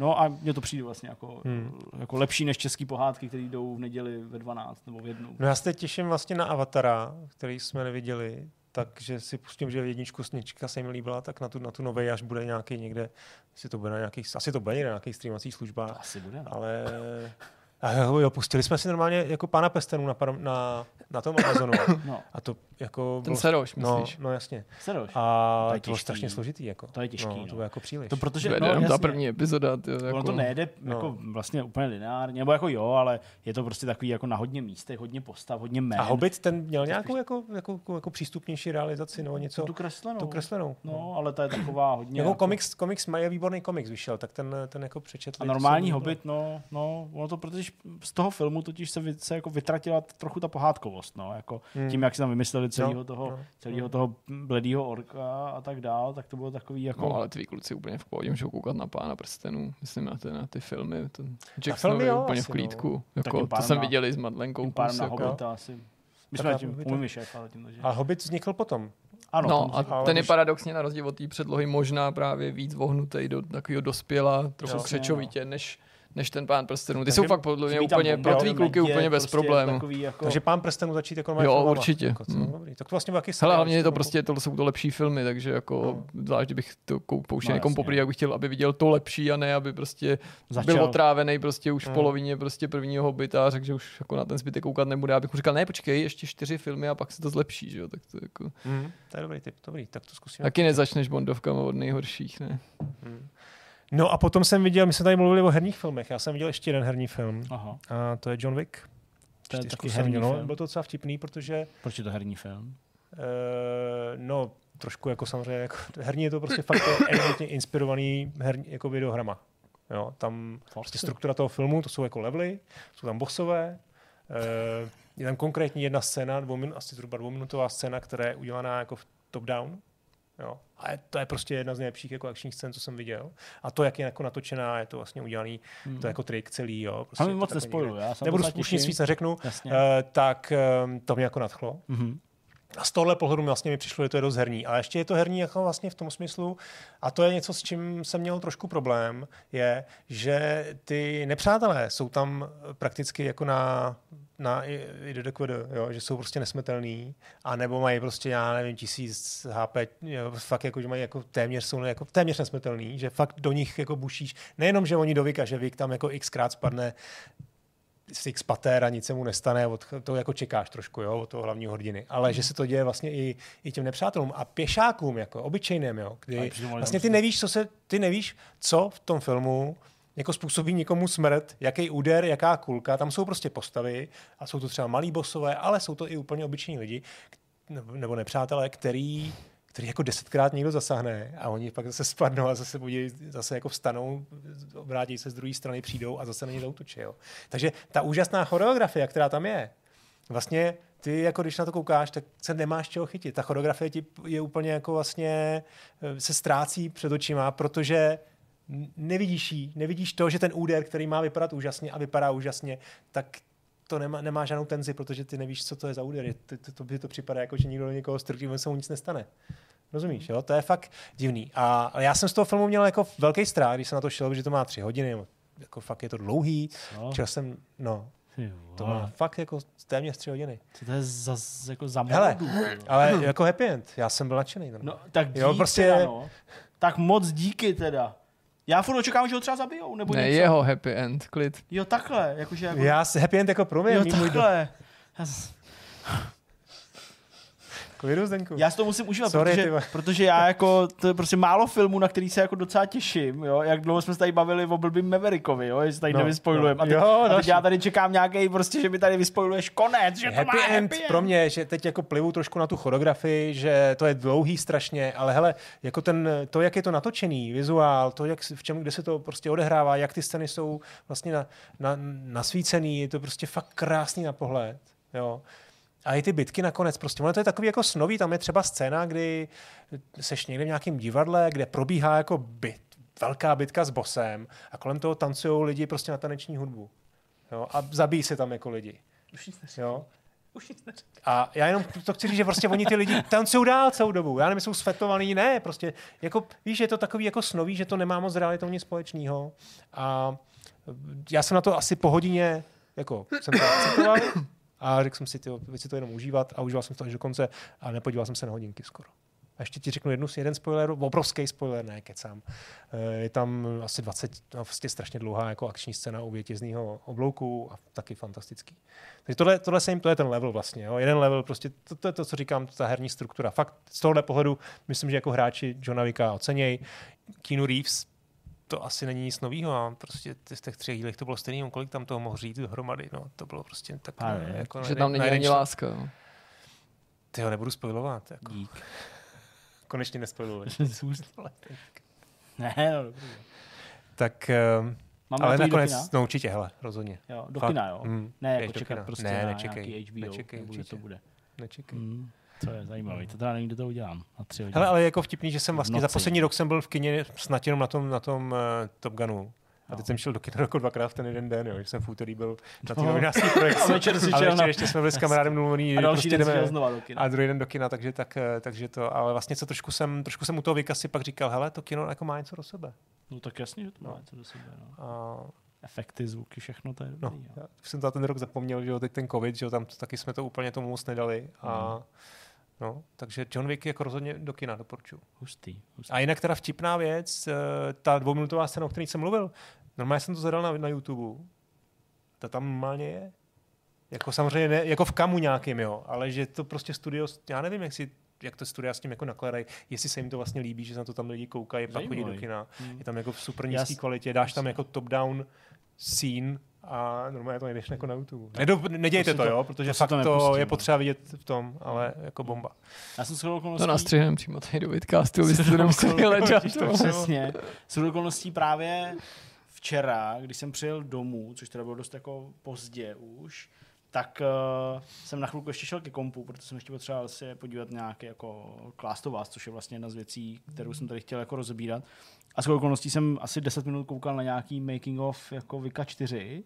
No a mně to přijde vlastně jako, Hmm. jako lepší než český pohádky, které jdou v neděli ve 12 nebo v jednu. No já se těším vlastně na Avatara, který jsme neviděli, takže si pustím, že jedničku snička se mi líbila, tak na tu, na tu novej, až bude nějaký někde, jestli to bude na nějakých, asi to bude někde na nějakých streamacích službách, Asi bude. No. ale a jo, jo, pustili jsme si normálně jako pána Pestenu na, na, na tom Amazonu. no. A to jako... Ten bylo- Seroš, no, myslíš? no jasně. Seroš. A To je to bylo strašně složitý. Jako. To je těžký, No, no. to bylo jako příliš. To protože, To je no, jenom ta první epizoda. Tyjo, Ono jako, to nejde no. jako vlastně úplně lineárně, nebo jako jo, ale je to prostě takový jako na hodně místech, hodně postav, hodně jmén. a Hobbit ten měl nějakou jako, jako, jako, jako přístupnější realizaci nebo něco? tu kreslenou. Tu kreslenou. No, ale to je taková hodně... Jako komiks, komiks je výborný komiks vyšel, tak ten, ten jako přečetli. A normální Hobbit, no, no, ono to, protože z toho filmu totiž se, se jako vytratila trochu ta pohádkovost, no, jako Hmm. tím, jak si tam vymysleli celého No, toho, no, celého toho bledýho orka a tak dál, tak to bylo takový jako... No, ale tví kluci úplně v pohodě, můžou koukat na pána prstenů, myslím na ty, na ty filmy. Ten Jackson filmy, je úplně asi, v klídku. Tak Jako, to jsem viděl i s Madlenkou. tím pádem na jako. Hobbita asi. My jsme tím myšek, ale tím, že... A Hobbit vznikl potom. Ano, No a ten je paradoxně na rozdíl od té předlohy možná právě víc vohnutý do takového dospěla, trochu křečovitě, než, než ten pán prstenů. Ty Takže jsou fakt podle mě úplně pro tvý kluky úplně bez prostě problémů. Jako... Takže pán prstenů začít jako Jo, filmama. určitě. Jako, co, dobrý. Tak to vlastně Hele, seriál, hlavně je to jsem prostě, to jsou to lepší filmy, takže jako, No. zvlášť kdybych to pouštěl No, někomu poprvé, jak bych chtěl, aby viděl to lepší a ne, aby prostě Začal. byl otrávený prostě už v Hmm. polovině prostě prvního hobita a řekl, že už jako na ten zbytek koukat nebude. Já bych mu říkal, ne, počkej, ještě čtyři filmy a pak se to zlepší, že jo, tak to jako... Hmm, to je dobrý tip, dobrý, tak to zkusíme. Taky nezačneš Bondovkama od nejhorších, ne? Hmm. No a potom jsem viděl, my jsme tady mluvili o herních filmech, já jsem viděl ještě jeden herní film Aha, a to je John Wick. to je taky herní viděl, no, film. Byl to docela vtipný, protože Proč je to herní film? Uh, no, trošku jako samozřejmě, jako, herní je to prostě fakt to evidentně inspirovaný herní, jako videohrama. Jo, tam prostě struktura toho filmu, to jsou jako levely, jsou tam bossové, uh, je tam konkrétní jedna scéna, dvou minut, asi zhruba dvouminutová scéna, která je udělaná jako v top-down. Jo. A to je prostě jedna z nejlepších jako akčních scén, co jsem viděl. A to, jak je jako natočená, je to vlastně udělaný, to je jako trik celý. Jo. Prostě A mi je to moc nespojuju, Nebudu už nic víc neřeknu, Jasně. uh, tak um, to mě jako nadchlo. Mhm. A z tohle pohledu mi vlastně mi přišlo, že to je dost herní. Ale ještě je to herní jako vlastně v tom smyslu, a to je něco, s čím jsem měl trošku problém, je, že ty nepřátelé jsou tam prakticky jako na, na i, i do DQD, jo, že jsou prostě nesmrtelný, a nebo mají prostě, já nevím, tisíc HP, jo, fakt jako, že mají jako téměř, jsou jako téměř nesmrtelný, že fakt do nich jako bušíš, nejenom, že oni do Vika, že Vik tam jako xkrát spadne, z X patér a nic se mu nestane, od, to jako čekáš trošku, jo, od toho hlavního hrdiny. Ale že se to děje vlastně i, i těm nepřátelům a pěšákům, jako obyčejným, jo, kdy vlastně ty nevíš, co se, ty nevíš, co v tom filmu jako způsobí někomu smrt, jaký úder, jaká kulka, tam jsou prostě postavy a jsou to třeba malí bosové, ale jsou to i úplně obyčejní lidi, nebo nepřátelé, který který jako desetkrát někdo zasáhne a oni pak zase spadnou a zase, budí, zase jako vstanou, obrátí se z druhé strany, přijdou a zase na ně zautočí. Jo. Takže ta úžasná choreografie, která tam je, vlastně ty jako když na to koukáš, tak se nemáš čeho chytit. Ta choreografie ti je úplně jako vlastně eh, se ztrácí před očima, protože nevidíš jí, nevidíš to, že ten úder, který má vypadat úžasně a vypadá úžasně, tak to nemá, nemá žádnou tenzi, protože ty nevíš, co to je za úder. To, to, to, by to připadá jako, že nikdo do někoho strčí, se mu nic nestane. Rozumíš, jo? To je fakt divný. A já jsem z toho filmu měl jako velký strach, když jsem na to šel, že to má tři hodiny, jako fakt je to dlouhý. No. Čel jsem, no, to má fakt jako téměř tři hodiny. Co to je za, jako za Hele, ale jako happy end. Já jsem byl nadšený. No, tak díky jo, prostě... teda, no. Tak moc díky teda. Já furt očekávám, že ho třeba zabijou, nebo ne, něco. jeho happy end, klid. Jo, takhle. Jakože jako... Já si happy end jako pro mě. Jo, takhle. Můj... Klidu, Zdenku. Já si to musím užívat, Sorry, protože, protože já jako, to je prostě málo filmů, na který se jako docela těším, jo, jak dlouho jsme se tady bavili o blbým Maverickovi, jo, jestli tady no, nevyspojlujeme. No. A, teď, jo, a teď já tady čekám nějaký prostě, že mi tady vyspojuješ konec, že happy to má end happy end. pro mě, že teď jako plivu trošku na tu choreografii, že to je dlouhý strašně, ale hele, jako ten, to, jak je to natočený, vizuál, to, jak, v čem, kde se to prostě odehrává, jak ty scény jsou vlastně na, na, nasvícený, je to prostě fakt krásný na pohled, jo. A i ty bitky nakonec, prostě ono to je takový jako snový, tam je třeba scéna, kdy seš někde v nějakém divadle, kde probíhá jako byt, velká bitka s bosem a kolem toho tancují lidi prostě na taneční hudbu. Jo? A zabíjí se tam jako lidi. Už nic jo? Už nic A já jenom to chci říct, že prostě oni ty lidi tancují dál celou dobu. Já nevím, jsou svetovaný, ne, prostě jako, víš, je to takový jako snový, že to nemá moc realitou nic společného. A já jsem na to asi po hodině jako jsem to akceptoval, a řekl jsem si, ty si to jenom užívat a užíval jsem to až do konce a nepodíval jsem se na hodinky skoro. A ještě ti řeknu jednu, jeden spoiler, obrovský spoiler, ne, kecám. Eh, je tam asi 20, no, vlastně strašně dlouhá jako akční scéna u vítězného oblouku a taky fantastický. Takže tohle, tohle se jim, to je ten level vlastně. Jo. Jeden level, prostě to, to, je to, co říkám, ta herní struktura. Fakt z tohohle pohledu myslím, že jako hráči Johna Vicka ocenějí. Keanu Reeves to asi není nic nového a prostě z těch třech dílech to bylo stejný, kolik tam toho mohl říct dohromady, no, to bylo prostě tak... A ne, jako že tam není ani láska, jo. Ty ho nebudu spojovat. Jako. Dík. Konečně nespojluj. ne, no dobrý. Tak, um, Mám ale nakonec, no určitě, hele, rozhodně. Jo, do kina, jo? Mm, ne, jako čekat prostě ne, na nečekej, nějaký HBO, nečekej, nebo to bude. Nečekej. Mm. To je zajímavé, to teda nevím, kde to udělám. Na tři hodiny. Hele, ale jako vtipný, že jsem vlastně za poslední rok jsem byl v kině snad jenom na tom, na tom uh, Top Gunu. A teď jsem šel do kina jako dvakrát v ten jeden den, jo, že jsem v úterý byl na té novinářské projekci. a večer si šel na... ještě jsme byli s kamarádem domluvený, a další prostě den jdeme, znova do kina. A druhý den do kina, takže, tak, eh, takže to, ale vlastně co trošku jsem, trošku jsem u toho vykasy pak říkal, hele, to kino jako má něco do sebe. No tak jasně, že to má no. něco do sebe. No. A efekty, zvuky, všechno to je no, dobrý. No, já jsem za ten rok zapomněl, že jo, teď ten covid, že jo, tam taky jsme to úplně tomu moc nedali. A mm. No, takže John Wick jako rozhodně do kina doporučuji. Hustý, hustý. A jinak teda vtipná věc, eh, ta dvouminutová scéna, o které jsem mluvil, normálně jsem to zadal na, na YouTube, ta tam normálně je. Jako samozřejmě ne, jako v kamu nějakým, jo, ale že to prostě studio, já nevím, jak si jak to studia s tím jako nakladají, jestli se jim to vlastně líbí, že se na to tam lidi koukají, pak chodí do kina. Hmm. Je tam jako v super nízké kvalitě, dáš tam jako top-down scene a normálně to nejdeš jako na YouTube. Nedo, nedějte to, to, jo, protože to fakt to, to je no. potřeba vidět v tom, ale jako bomba. Já jsem shodou okolností... To nastřihneme přímo tady do vidcastu, vy jste to nemuseli ležet. Přesně. Shodou okolností právě včera, když jsem přijel domů, což teda bylo dost jako pozdě už, tak uh, jsem na chvilku ještě šel ke kompu, protože jsem ještě potřeboval se podívat nějaký jako Class to Vás, což je vlastně jedna z věcí, kterou jsem tady chtěl jako rozebírat. A s okolností jsem asi 10 minut koukal na nějaký making of jako Vika 4,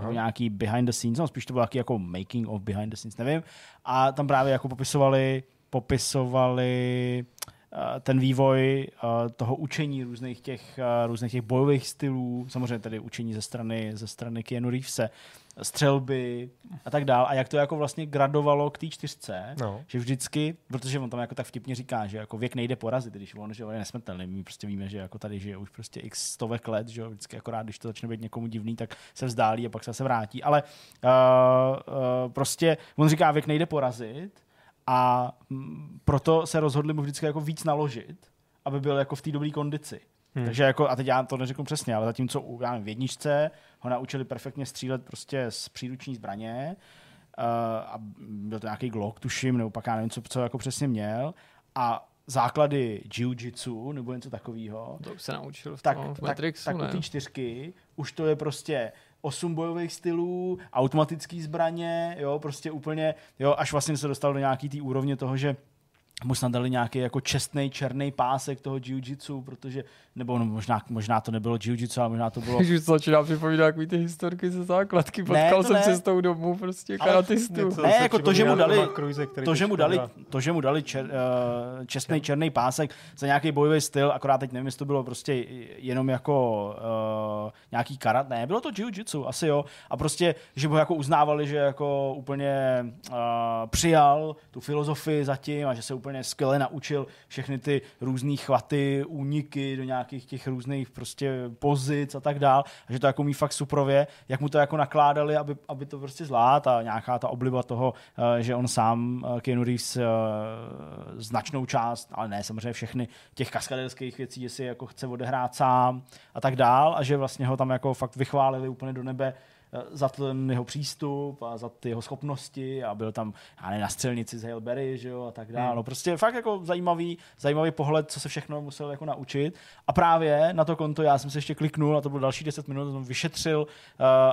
nebo nějaký behind the scenes, no spíš to bylo nějaký jako making of behind the scenes, nevím. A tam právě jako popisovali, popisovali uh, ten vývoj uh, toho učení různých těch, uh, různých těch bojových stylů, samozřejmě tedy učení ze strany, ze strany Keanu Reevese, střelby a tak dál. A jak to jako vlastně gradovalo k té čtyřce, no. že vždycky, protože on tam jako tak vtipně říká, že jako věk nejde porazit, když on, že on je nesmrtelný. My prostě víme, že jako tady žije už prostě x stovek let, že vždycky akorát, když to začne být někomu divný, tak se vzdálí a pak se zase vrátí. Ale uh, uh, prostě on říká, věk nejde porazit a m, proto se rozhodli mu vždycky jako víc naložit, aby byl jako v té dobré kondici. Hmm. Takže jako, a teď já to neřeknu přesně, ale zatímco já nevím, v jedničce ho naučili perfektně střílet prostě z příruční zbraně uh, a byl to nějaký Glock, tuším, nebo pak já nevím, co, co jako přesně měl. A základy jiu-jitsu nebo něco takového. To už se naučil v, tak, tom, v Matrixu, tak, tak u té čtyřky už to je prostě osm bojových stylů, automatický zbraně, jo, prostě úplně, jo, až vlastně se dostal do nějaký té úrovně toho, že mu snad dali nějaký jako čestný černý pásek toho jiu-jitsu, protože, nebo no, možná, možná to nebylo jiu-jitsu, ale možná to bylo... Když už to začíná připomínat takový ty historky ze základky, potkal to jsem ne. cestou domů prostě Ale karatistu. něco- Ne, se jako to, že mu dali, který to, že mu dali, to, že mu dali čer, uh, čestný černý pásek za nějaký bojový styl, akorát teď nevím, jestli to bylo prostě jenom jako uh, nějaký karat, ne, bylo to jiu-jitsu, asi jo, a prostě, že ho jako uznávali, že jako úplně uh, přijal tu filozofii zatím a že se úplně skvěle naučil všechny ty různé chvaty, úniky do nějakých těch různých prostě pozic a tak dál, a že to jako mý fakt suprově, jak mu to jako nakládali, aby, aby to prostě zvlád a nějaká ta obliba toho, eh, že on sám, eh, Keanu Reeves, eh, značnou část, ale ne samozřejmě všechny těch kaskaderských věcí, že si jako chce odehrát sám a tak dál. A že vlastně ho tam jako fakt vychválili úplně do nebe za ten jeho přístup a za ty jeho schopnosti a byl tam, já nevím, na střelnici z Hail Berry, že jo, a tak dále. Hmm. No prostě fakt jako zajímavý, zajímavý pohled, co se všechno musel jako naučit. A právě na to konto já jsem se ještě kliknul a to bylo další 10 minut, jsem vyšetřil uh,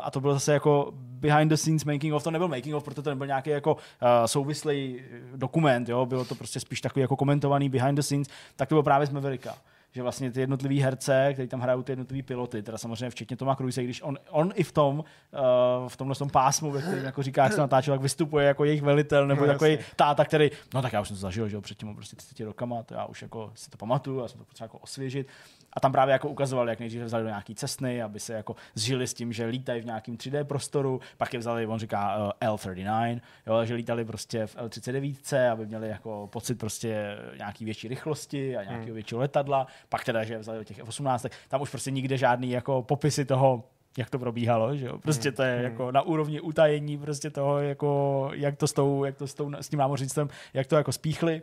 a to bylo zase jako behind the scenes making of, to nebyl making of, protože to nebyl nějaký jako uh, souvislý dokument, jo, bylo to prostě spíš takový jako komentovaný behind the scenes, tak to bylo právě z Mavericka že vlastně ty jednotlivý herce, kteří tam hrajou ty jednotlivý piloty, teda samozřejmě včetně Toma Cruise, když on, on i v tom, uh, v tomhle tom pásmu, ve kterém jako říká, jak se natáčel, tak vystupuje jako jejich velitel, nebo No, no, takový jasně. táta, který, no tak já už jsem to zažil, že jo, před těmi prostě 30 rokama, to já už jako si to pamatuju, já jsem to potřeba jako osvěžit. A tam právě jako ukazoval, jak nejdřív vzali do nějaký cestny, aby se jako zžili s tím, že lítají v nějakém 3D prostoru, pak je vzali, on říká uh, L39, jo, že lítali prostě v L39, aby měli jako pocit prostě nějaký větší rychlosti a nějakého Hmm. většího letadla, pak teda, že je vzali do těch F18, tam už prostě nikde žádný jako popisy toho, jak to probíhalo, že jo? Prostě to je Hmm. jako na úrovni utajení prostě toho, jako, jak to s, tou, jak to s, tou, s tím námořnictvem, jak to jako spíchli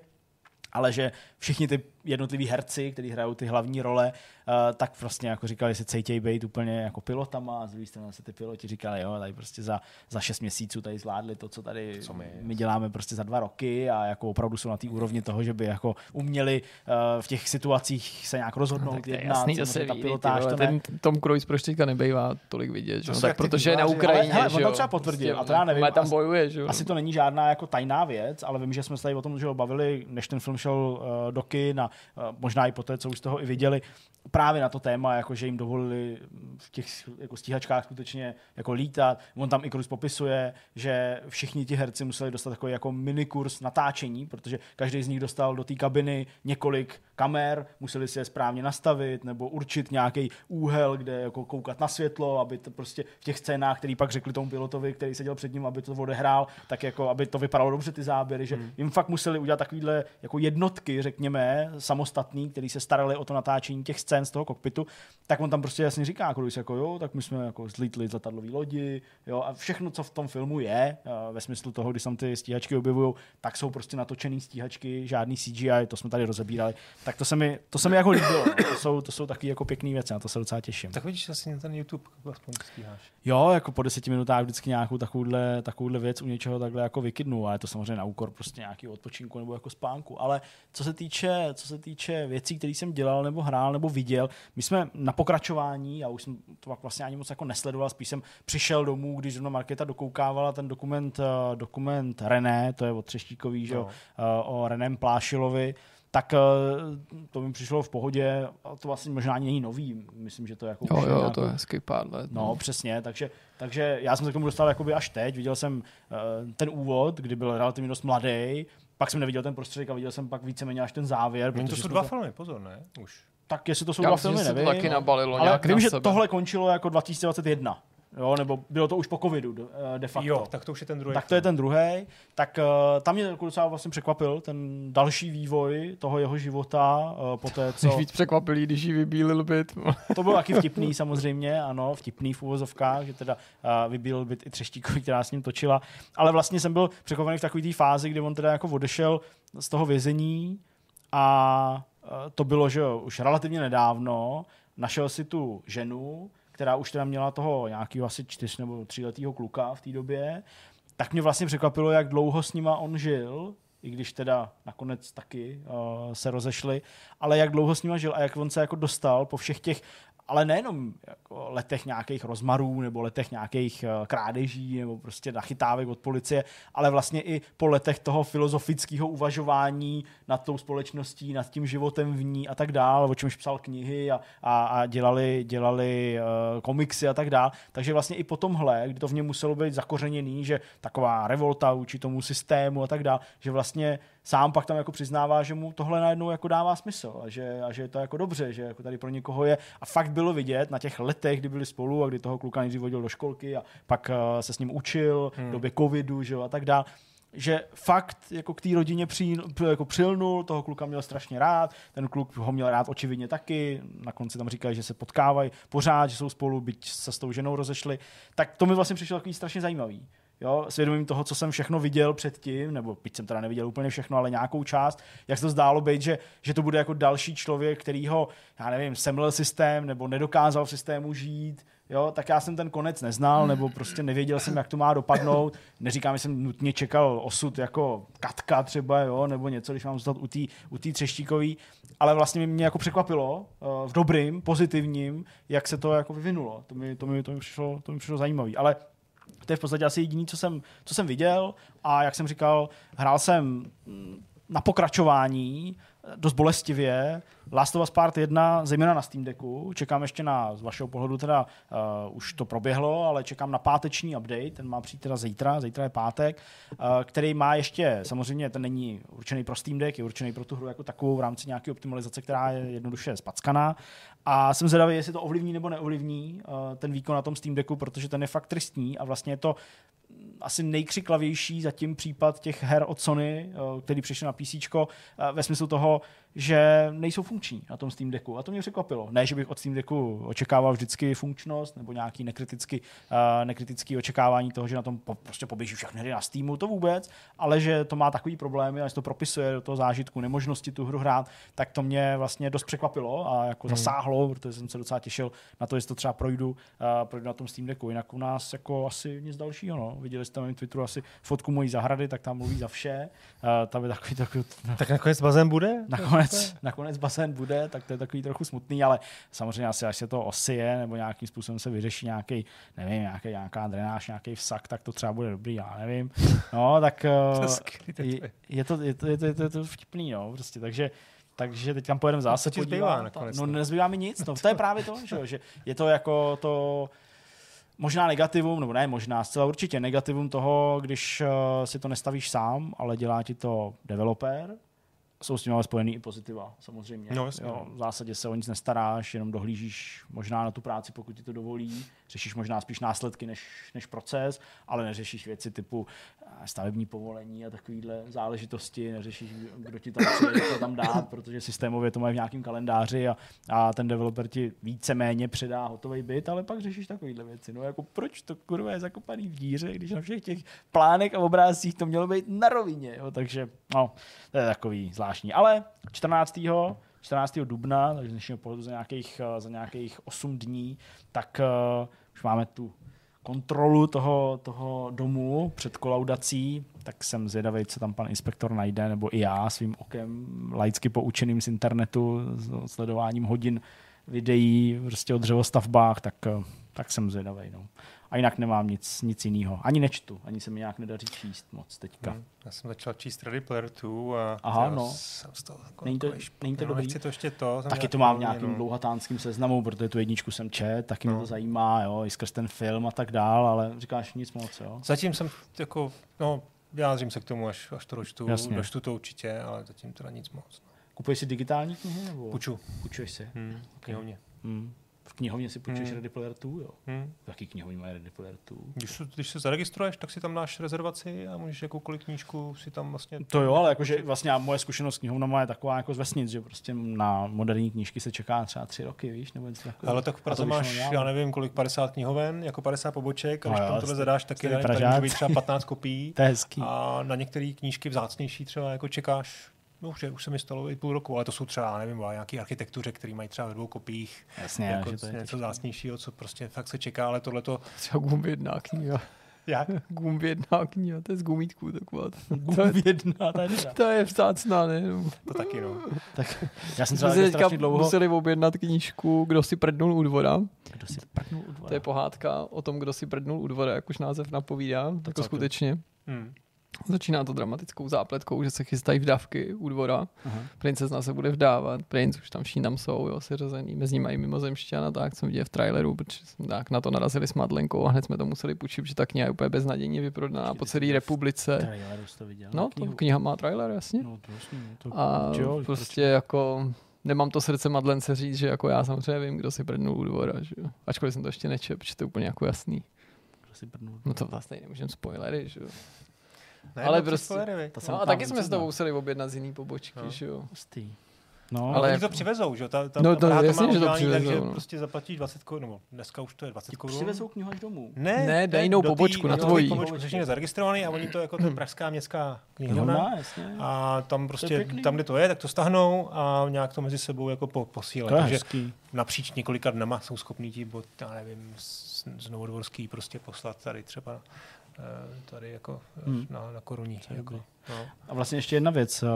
ale že všichni ty jednotliví herci, kteří hrajou ty hlavní role, uh, tak prostě jako říkali, že se cítějí být úplně jako pilotama a z druhé strany se ty piloti říkali, jo, tady prostě za, za šest měsíců tady zvládli to, co tady Co my. my děláme prostě za dva roky a jako opravdu jsou na té úrovni toho, že by jako uměli uh, v těch situacích se nějak rozhodnout, No, to je jednat, jasný, se ta ví, pilotáž, ty to ne. ten Tom Cruise proč teďka nebejvá tolik vidět, že? To jsou tak protože je na. Ukrajině, Ale hele, on že to jo? třeba potvrdil, Prostě a to já nevím, Ale tam asi- bojuje, že jo? Asi to není žádná jako tajná věc, ale vím, že jsme se tady o tom že bavili, než ten film šel uh, do kin a možná i poté, co už z toho i viděli, právě na to téma, jako že jim dovolili v těch jako stíhačkách skutečně jako lítat. On tam i Cruz popisuje, že všichni ti herci museli dostat takový jako minikurs natáčení, protože každý z nich dostal do té kabiny několik kamer, museli si je správně nastavit nebo určit nějaký úhel, kde jako koukat na světlo, aby to prostě v těch scénách, který pak řekli tomu pilotovi, který seděl před ním, aby to odehrál, tak jako aby to vypadalo dobře ty záběry, že Hmm. jim fakt museli udělat takovýhle jako jednotky, řekněme, samostatný, který se starali o to natáčení těch scén z toho kokpitu, tak on tam prostě jasně říká, jako, když jako jo, tak my jsme jako zlítli z letadlové lodi, jo, a všechno, co v tom filmu je, a ve smyslu toho, když tam ty stíhačky objevují, tak jsou prostě natočený stíhačky, žádný CGI, to jsme tady rozebírali, tak to se mi, to se mi jako líbilo, no. to jsou, to jsou taky jako pěkné věci, na to se docela těším. Tak vidíš, asi ten YouTube aspoň stíháš. Jo, jako po deseti minutách vždycky nějakou takovouhle, takovouhle věc u něčeho takhle jako vykydnu a je to samozřejmě na úkor prostě nějakého odpočinku nebo jako spánku. Ale co se týče, co se týče věcí, které jsem dělal nebo hrál nebo viděl, my jsme na pokračování, já už jsem to pak vlastně ani moc jako nesledoval, spíš jsem přišel domů, když zrovna Markéta dokoukávala ten dokument, eh, dokument René, to je od Třeštíkový, že jo, No. eh, o Renem Plášilovi, tak eh, to mi přišlo v pohodě, a to vlastně možná ani není nový, myslím, že to jako Jo, je jo, nějakou- to je hezky pár let. No, přesně, takže, takže já jsem se k tomu dostal jakoby až teď. Viděl jsem uh, ten úvod, kdy byl relativně dost mladý, pak jsem neviděl ten prostředek a viděl jsem pak víceméně až ten závěr. Oni to protože jsou dva filmy, pozor, ne? Už. Tak jestli to jsou Já dva myslím, filmy, že se to nevím. taky nabalilo ale nějak vím, na že sebe. tohle končilo jako 2021. Jo, nebo bylo to už po covidu de, eh, de facto. Jo, tak to už je ten druhý. Tak to je ten druhý. Tak uh, tam mě jako docela vlastně překvapil ten další vývoj toho jeho života uh, po té, Jsi co... víc překvapilý, když jí vybílil byt. To bylo taky vtipný samozřejmě, ano, vtipný v uvozovkách, že teda uh, vybíl byt i Třeštíkovi, která s ním točila. Ale vlastně jsem byl překvapený v takové té fázi, kdy on teda jako odešel z toho vězení a to bylo, že už relativně nedávno, našel si tu ženu, která už teda měla toho nějakého asi čtyř nebo tříletého kluka v té době, tak mě vlastně překvapilo, jak dlouho s nima on žil, i když teda nakonec taky uh, se rozešli, ale jak dlouho s nima žil a jak on se jako dostal po všech těch ale nejenom jako letech nějakých rozmarů nebo letech nějakých eh, krádeží nebo prostě nachytávek od policie, ale vlastně i po letech toho filozofického uvažování nad tou společností, nad tím životem v ní a tak dále, o čemž psal knihy a, a, a dělali, dělali uh, komiksy a tak dále. Takže vlastně i po tomhle, kdy to v něm muselo být zakořeněný, že taková revolta vůči tomu systému a tak dále, že vlastně sám pak tam jako přiznává, že mu tohle najednou jako dává smysl a že, a že je to jako dobře, že jako tady pro někoho je. A fakt bylo vidět na těch letech, kdy byli spolu a kdy toho kluka nejdřív vodil do školky a pak uh, se s ním učil hmm. v době covidu že jo, a tak dále že fakt jako k té rodině při, jako přilnul, toho kluka měl strašně rád, ten kluk ho měl rád očividně taky, na konci tam říkali, že se potkávají pořád, že jsou spolu, byť se s tou ženou rozešli, tak to mi vlastně přišlo takový strašně zajímavý jo, svědomím toho, co jsem všechno viděl předtím, nebo byť jsem teda neviděl úplně všechno, ale nějakou část, jak se to zdálo být, že, že to bude jako další člověk, který ho, já nevím, semlel systém, nebo nedokázal v systému žít, jo, tak já jsem ten konec neznal, nebo prostě nevěděl jsem, jak to má dopadnout. Neříkám, že jsem nutně čekal osud jako Katka třeba, jo, nebo něco, když mám zůstat u té u tý třeštíkový, ale vlastně mě jako překvapilo uh, v dobrým, pozitivním, jak se to jako vyvinulo. To mi, to mi, to mi, přišlo, to mi přišlo zajímavé. Ale to je v podstatě asi jediný, co jsem, co jsem viděl. A jak jsem říkal, hrál jsem na pokračování dost bolestivě. Last of Us Part 1, zejména na Steam Decku. Čekám ještě na, z vašeho pohledu teda, uh, už to proběhlo, ale čekám na páteční update, ten má přijít teda zítra, zítra je pátek, uh, který má ještě, samozřejmě ten není určený pro Steam Deck, je určený pro tu hru jako takovou v rámci nějaké optimalizace, která je jednoduše spackaná. A jsem zvědavý, jestli to ovlivní nebo neovlivní uh, ten výkon na tom Steam Decku, protože ten je fakt tristní a vlastně je to asi nejkřiklavější zatím případ těch her od Sony, eh, který přišel na PC, eh, ve smyslu toho, že nejsou funkční na tom Steam Decku. A to mě překvapilo. Ne, že bych od Steam Decku očekával vždycky funkčnost nebo nějaký nekritický, uh, nekritický očekávání toho, že na tom po, prostě poběží všechny hry na Steamu, to vůbec, ale že to má takový problémy a že to propisuje do toho zážitku nemožnosti tu hru hrát, tak to mě vlastně dost překvapilo a jako hmm. zasáhlo, protože jsem se docela těšil na to, jestli to třeba projdu, uh, projdu na tom Steam Decku. Jinak u nás jako asi nic dalšího. No. Viděli jste na mém Twitteru asi fotku mojí zahrady, tak tam mluví za vše. Uh, tam je takový, takový, tak nakonec bazén bude? Nakonec nakonec, nakonec basén bude, tak to je takový trochu smutný, ale samozřejmě asi až se to osije nebo nějakým způsobem se vyřeší nějaký, nevím, nějaký, nějaká drenáž, nějaký vsak, tak to třeba bude dobrý, já nevím. No, tak eh, je, je, to, je, to, je, to, je, to, je to vtipný, no, prostě, takže takže teď tam pojedeme zase no, podívat. Nakonec, no, no, nezbývá mi nic, no, to je právě to, že, že je to jako to, možná negativum, nebo ne možná, zcela určitě negativum toho, když uh, si to nestavíš sám, ale dělá ti to developer, jsou s tím ale spojený i pozitiva, samozřejmě. No, jasně. Jo, v zásadě se o nic nestaráš, jenom dohlížíš možná na tu práci, pokud ti to dovolí. Řešíš možná spíš následky než, než proces, ale neřešíš věci typu eh, stavební povolení a takovéhle záležitosti. Neřešíš, kdo ti tam přijde, to tam dát, protože systémově to mají v nějakém kalendáři a, a ten developer ti víceméně předá hotový byt, ale pak řešíš takovéhle věci. No jako proč to kurva je zakopaný v díře, když na všech těch plánech a obrázcích to mělo být na rovině. Jo? Takže no, to je takový zvláštní zvláštní. Ale 14. 14. dubna, takže z dnešního pohledu za nějakých, za nějakých 8 dní, tak uh, už máme tu kontrolu toho, toho domu před kolaudací, tak jsem zvědavý, co tam pan inspektor najde, nebo i já svým okem laicky poučeným z internetu, s sledováním hodin videí prostě o dřevostavbách, tak, eh, tak jsem zvědavý. No a jinak nemám nic, nic jiného. Ani nečtu, ani se mi nějak nedaří číst moc teďka. Hmm. Já jsem začal číst Ready Player 2 a Aha, no. jsem z toho jako není to, není to no, dobrý. To ještě to. Taky to mám v nějakým no. dlouhatánským seznamu, protože tu jedničku jsem čet, taky no. mě to zajímá, jo, i skrz ten film a tak dál, ale říkáš nic moc, jo. Zatím jsem jako, no, vyjádřím se k tomu, až, až to dočtu, Jasně. dočtu to určitě, ale zatím teda nic moc. No. Kupuješ si digitální knihy? Nebo? Puču. Půjčuješ si? Hmm, okay. Hmm. V knihovně si půjčíš hmm. Ready Player 2, jo? Hmm. Jaký knihovně má Ready Player 2? Když, když se zaregistruješ, tak si tam dáš rezervaci a můžeš jakoukoliv knížku si tam vlastně... To jo, ale jakože vlastně moje zkušenost s knihovnou je taková jako z vesnic, že prostě na moderní knížky se čeká třeba tři roky, víš, nebo něco takového. Ale tak v Praze máš, já nevím, kolik, 50 knihoven, jako 50 poboček, a když no, tam tohle zadáš, tak je, tady může být třeba 15 kopií. to je hezký. A na některé knížky vzácnější třeba jako čekáš No už, je, už se mi stalo i půl roku, ale to jsou třeba, nevím, nějaký architektuře, který mají třeba ve dvou kopiích. Jasně, jako že to je něco zásnějšího, co prostě fakt se čeká, ale tohle to... Třeba jedna kniha. Jak? Gum jedna kniha, to je z gumítků taková. To, Gum jedna, ta je to je vzácná, ne? To taky, no. Tak já jsem třeba teďka dlouho... museli objednat knížku Kdo si prdnul u dvora. Kdo si prknul u dvora? To je pohádka o tom, kdo si prdnul u dvora, jak už název napovídá. Jako celkem. skutečně. Hmm. Začíná to dramatickou zápletkou, že se chystají vdavky u dvora. Aha. Princezna se bude vdávat, princ už tam všichni tam jsou, jo, seřazený. Mezi nimi mají mimozemšťan a tak, jsem viděl v traileru, protože jsme tak na to narazili s Madlenkou a hned jsme to museli půjčit, protože ta kniha je úplně beznadějně vyprodaná po celé republice. Traileru to viděl? No, to kniha má trailer, jasně. No, to jasně, no, to... A jo, prostě jako nemám to srdce Madlence říct, že jako já samozřejmě vím, kdo si prdnul u dvora, že jo. Ačkoliv jsem to ještě nečep, protože to je úplně jako jasný. Kdo si prknul? No to vlastně nemůžeme spoilery, že jo. Ne, Ale no, prostě- spoilery, jsem No a taky jsme se to museli objednat z jiný pobočky, No. že jo. Hustý. No, Ale oni to přivezou, že jo? Ta, ta, No ta to Praha jasně, má že to přivezou, tak, že no. prostě zaplatíš 20 korun, nebo dneska už to je 20 ti korun. přivezou knihu až domů. Ne, Ne, dají jinou pobočku na tvojí. Pobočku, což je zaregistrovaný a oni to jako to je pražská městská knihovna. Knihovna, jasně. A tam prostě, tam, kde to je, tak to stahnou a nějak to mezi sebou jako po, posílají. Takže hezký. napříč několika dnama jsou schopní ti, bo, já nevím, z, z Novodvorský prostě poslat tady třeba tady jako eh, Hmm. na, na koruní. Jako, no. A vlastně ještě jedna věc, uh,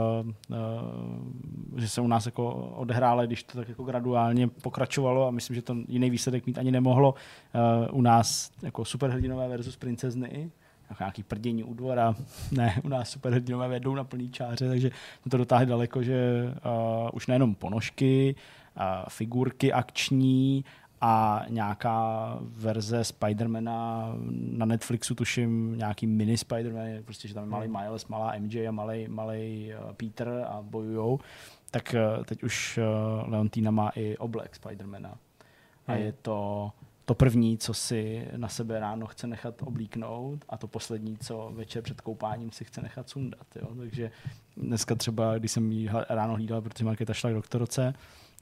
uh, že se u nás jako odehrála, když to tak jako graduálně pokračovalo a myslím, že to jiný výsledek mít ani nemohlo. U nás jako superhrdinové versus princezny, jako nějaký prdění u dvora, ne, u nás superhrdinové vedou na plný čáře, takže jsme to dotáhli daleko, že uh, už nejenom ponožky, uh, figurky akční, a nějaká verze Spidermana na Netflixu, tuším, nějaký mini Spiderman, prostě, že tam je malý Miles, malá MJ a malý, malý uh, Peter a bojujou, tak uh, teď už uh, Leontina má i oblek Spidermana. A Hmm. je to to první, co si na sebe ráno chce nechat oblíknout a to poslední, co večer před koupáním si chce nechat sundat. Jo? Takže dneska třeba, když jsem jí hla- ráno hlídal, protože Markéta šla k doktorce,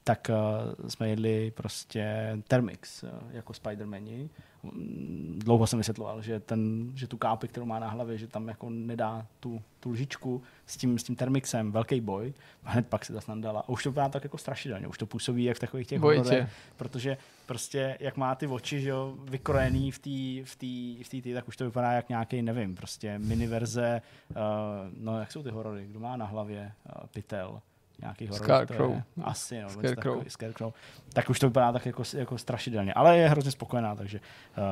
tak uh, jsme jedli prostě Termix uh, jako Spidermani. Mm, Dlouho jsem vysvětloval, že, ten, že tu kápi, kterou má na hlavě, že tam jako nedá tu, tu lžičku s tím, s tím Termixem, velký boj. A hned pak se zase nandala. A už to vypadá tak jako strašidelně, už to působí jak v takových těch hororech, protože prostě jak má ty oči, že jo, vykrojený v té v tý, v tý, tý, tak už to vypadá jak nějaký, nevím, prostě miniverze, uh, no jak jsou ty horory, kdo má na hlavě uh, pytel, nějaký horor. Scarecrow. Asi, no, Scarecrow. Takový, Scarecrow. Tak už to vypadá tak jako, jako strašidelně, ale je hrozně spokojená, takže uh,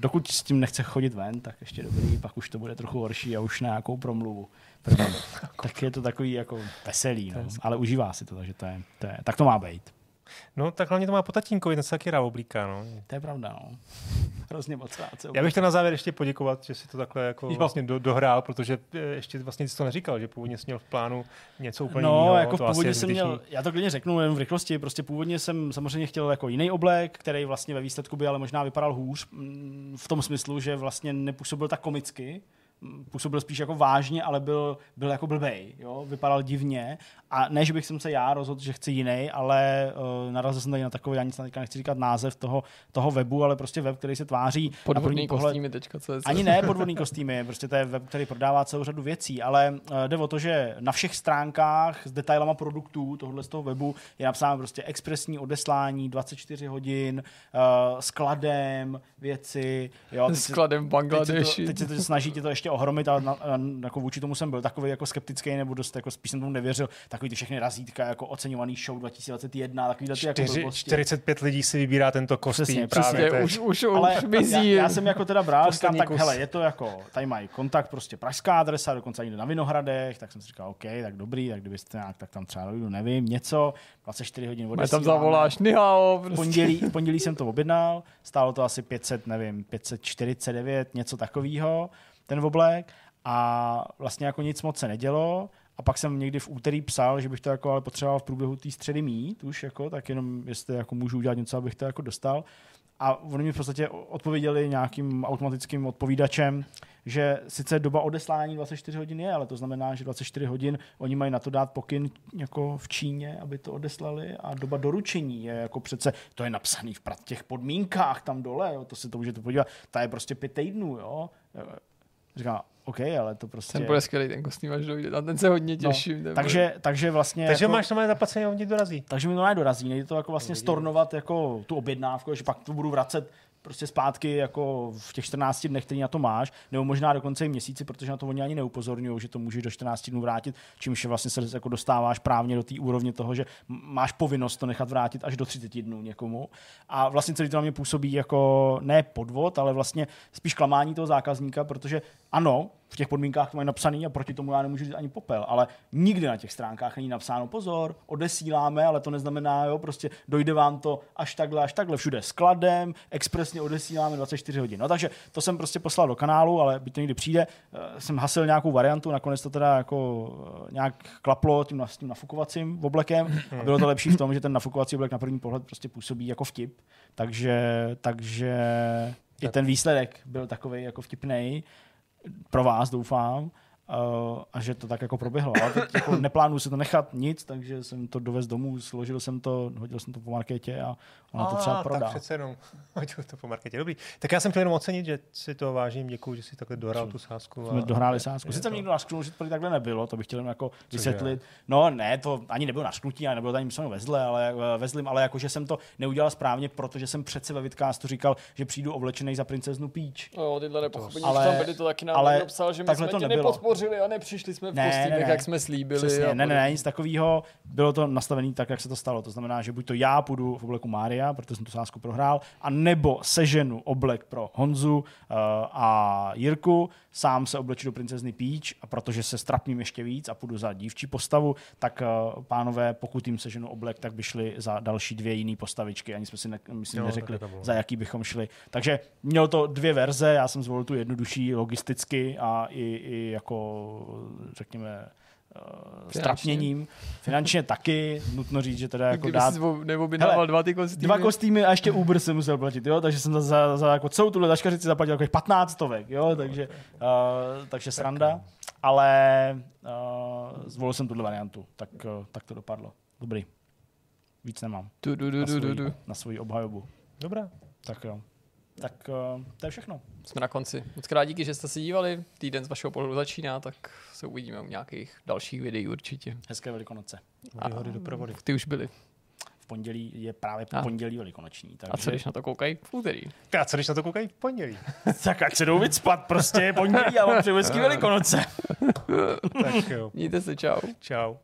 dokud s tím nechce chodit ven, tak ještě dobrý, pak už to bude trochu horší a už na nějakou promluvu. První. tak je to takový jako veselý, no, ale užívá si to, takže to je, to je, tak to má být. No tak hlavně to má po tatínkovi, ten se taky rád oblíká. No. To je pravda, no. Hrozně moc rád se Já bych chtěl na závěr ještě poděkovat, že si to takhle jako Jo. vlastně do, dohrál, protože eh, ještě vlastně jsi to neříkal, že původně jsi měl v plánu něco úplně No, jiného. jako to asi původně jsem zbytečný. měl, já to klidně řeknu jen v rychlosti, prostě původně jsem samozřejmě chtěl jako jiný oblek, který vlastně ve výsledku by ale možná vypadal hůř, mm, v tom smyslu, že vlastně nepůsobil tak komicky, působil spíš jako vážně, ale byl, byl jako blbej, jo? vypadal divně a ne, že bych jsem se já rozhodl, že chci jiný, ale uh, narazil jsem tady na takový, já nic teďka nechci říkat název toho, toho webu, ale prostě web, který se tváří Podvodný pohled, kostýmy CZ. ani ne podvodný kostýmy, prostě to je web, který prodává celou řadu věcí, ale uh, jde o to, že na všech stránkách s detailama produktů tohohle z toho webu je napsáno prostě expresní odeslání, 24 hodin, uh, skladem, věci. Jo, Skladem v Teď se, Bangladeši. to, teď se to snaží tě to ještě ohromit, ale na, na, jako vůči tomu jsem byl takový jako skeptický, nebo dost jako spíš jsem tomu nevěřil. Takový ty všechny razítka, jako oceňovaný show 2021, takový ty jako Čtyři, blbosti. 45 lidí si vybírá tento kostým. Přesně, právě, přesně, už, už, Ale už mizí. já, já, jsem jako teda bral, říkám, tak kus. hele, je to jako, tady mají kontakt, prostě pražská adresa, dokonce někde na Vinohradech, tak jsem si říkal, OK, tak dobrý, tak kdybyste nějak, tak tam třeba dojdu, nevím, něco, 24 hodin odesíláme. tam zavoláš, nihao, V prostě. pondělí, v pondělí jsem to objednal, stálo to asi 500, nevím, 549, něco takového, ten oblek a vlastně jako nic moc se nedělo a pak jsem někdy v úterý psal, že bych to jako ale potřeboval v průběhu té středy mít už, jako, tak jenom jestli jako můžu udělat něco, abych to jako dostal. A oni mi v podstatě odpověděli nějakým automatickým odpovídačem, že sice doba odeslání 24 hodin je, ale to znamená, že 24 hodin oni mají na to dát pokyn jako v Číně, aby to odeslali a doba doručení je jako přece, to je napsaný v těch podmínkách tam dole, jo, to si to můžete podívat, ta je prostě pět týdnů, jo. Říkám, OK, ale to prostě... Ten bude skvělý, ten kostým, až dojde. Na ten se hodně těším. ten bude- takže, takže vlastně... Takže jako, máš normálně zaplacený a oni ti dorazí. takže mi to dorazí, nejde to jako vlastně stornovat jako tu objednávku, že pak to budu vracet prostě zpátky jako v těch 14 dnech, který na to máš, nebo možná dokonce i měsíci, protože na to oni ani neupozorňují, že to můžeš do 14 dnů vrátit, čímž vlastně se jako dostáváš právně do té úrovně toho, že máš povinnost to nechat vrátit až do 30 dnů někomu. A vlastně celý to na mě působí jako ne podvod, ale vlastně spíš klamání toho zákazníka, protože ano, v těch podmínkách to mají napsaný a proti tomu já nemůžu říct ani popel, ale nikdy na těch stránkách není napsáno pozor, odesíláme, ale to neznamená, jo, prostě dojde vám to až takhle, až takhle, všude skladem, expresně odesíláme 24 hodin. No takže to jsem prostě poslal do kanálu, ale by to někdy přijde, eh, jsem hasil nějakou variantu, nakonec to teda jako eh, nějak klaplo tím, s tím nafukovacím oblekem a bylo to lepší v tom, že ten nafukovací oblek na první pohled prostě působí jako vtip, takže, takže i ten výsledek byl takový jako vtipný pro vás, doufám. Uh, a že to tak jako proběhlo. Ale teď jako neplánuju se to nechat nic, takže jsem to dovez domů, složil jsem to, hodil jsem to po marketě a ona to třeba prodá. Tak přece jenom hodil to po marketě. Dobrý. Tak já jsem chtěl jenom ocenit, že si to vážím, děkuji, že si takhle dohrál tu sázku. Jsme dohráli sázku. Sice to... někdo nasknul, že to takhle nebylo, to bych chtěl jako vysvětlit. No ne, to ani nebylo nasknutí, ani nebylo to ani mysleno vezle, ale, eh, vezlim, ale jako, že jsem to neudělal správně, protože jsem přece ve Vidcastu říkal, že přijdu oblečený za princeznu Peach. No, tyhle nepochopení, ale, tam byli to taky nám ale, psal, že my jsme to tě nepodpořili a nepřišli jsme v ne, kostýmech, ne, ne. jak jsme slíbili. Přesně, ne, ne, ne, nic takového. Bylo to nastavené tak, jak se to stalo. To znamená, že buď to já půjdu v obleku Mária, protože jsem tu sázku prohrál, a nebo seženu oblek pro Honzu uh, a Jirku, sám se obleču do princezny Peach a protože se strapním ještě víc a půjdu za dívčí postavu, tak uh, pánové, pokud jim seženu oblek, tak by šli za další dvě jiné postavičky. Ani jsme si ne, myslím, jo, neřekli, za jaký bychom šli. Takže mělo to dvě verze, já jsem zvolil tu jednodušší logisticky a i, i jako řekněme uh, strapněním. Finančně taky, nutno říct, že teda jako Kdyby dát... Nebo by dával dva ty kostýmy. Dva kostýmy a ještě Uber jsem musel platit, jo, takže jsem za, za, za jako celou tuhle taškařici zaplatil jako 15 stovek, jo, takže, uh, takže sranda. Ale uh, zvolil jsem tuhle variantu, tak, uh, tak to dopadlo. Dobrý. Víc nemám. Du, du, du, na, svoji, du, du. na svoji obhajobu. Dobrá. Tak jo. Tak uh, to je všechno. Jsme na konci. Moc krát díky, že jste se dívali. Týden z vašeho pohledu začíná, tak se uvidíme u nějakých dalších videí určitě. Hezké velikonoce. Výhody do provody. Ty už byly. V pondělí je právě a. pondělí velikonoční. Takže... A co když na to koukají v úterý? A co když na to koukají v pondělí? tak ať se jdou spát, prostě pondělí a mám přeju velikonoce. tak jo. Mějte se, čau. Čau.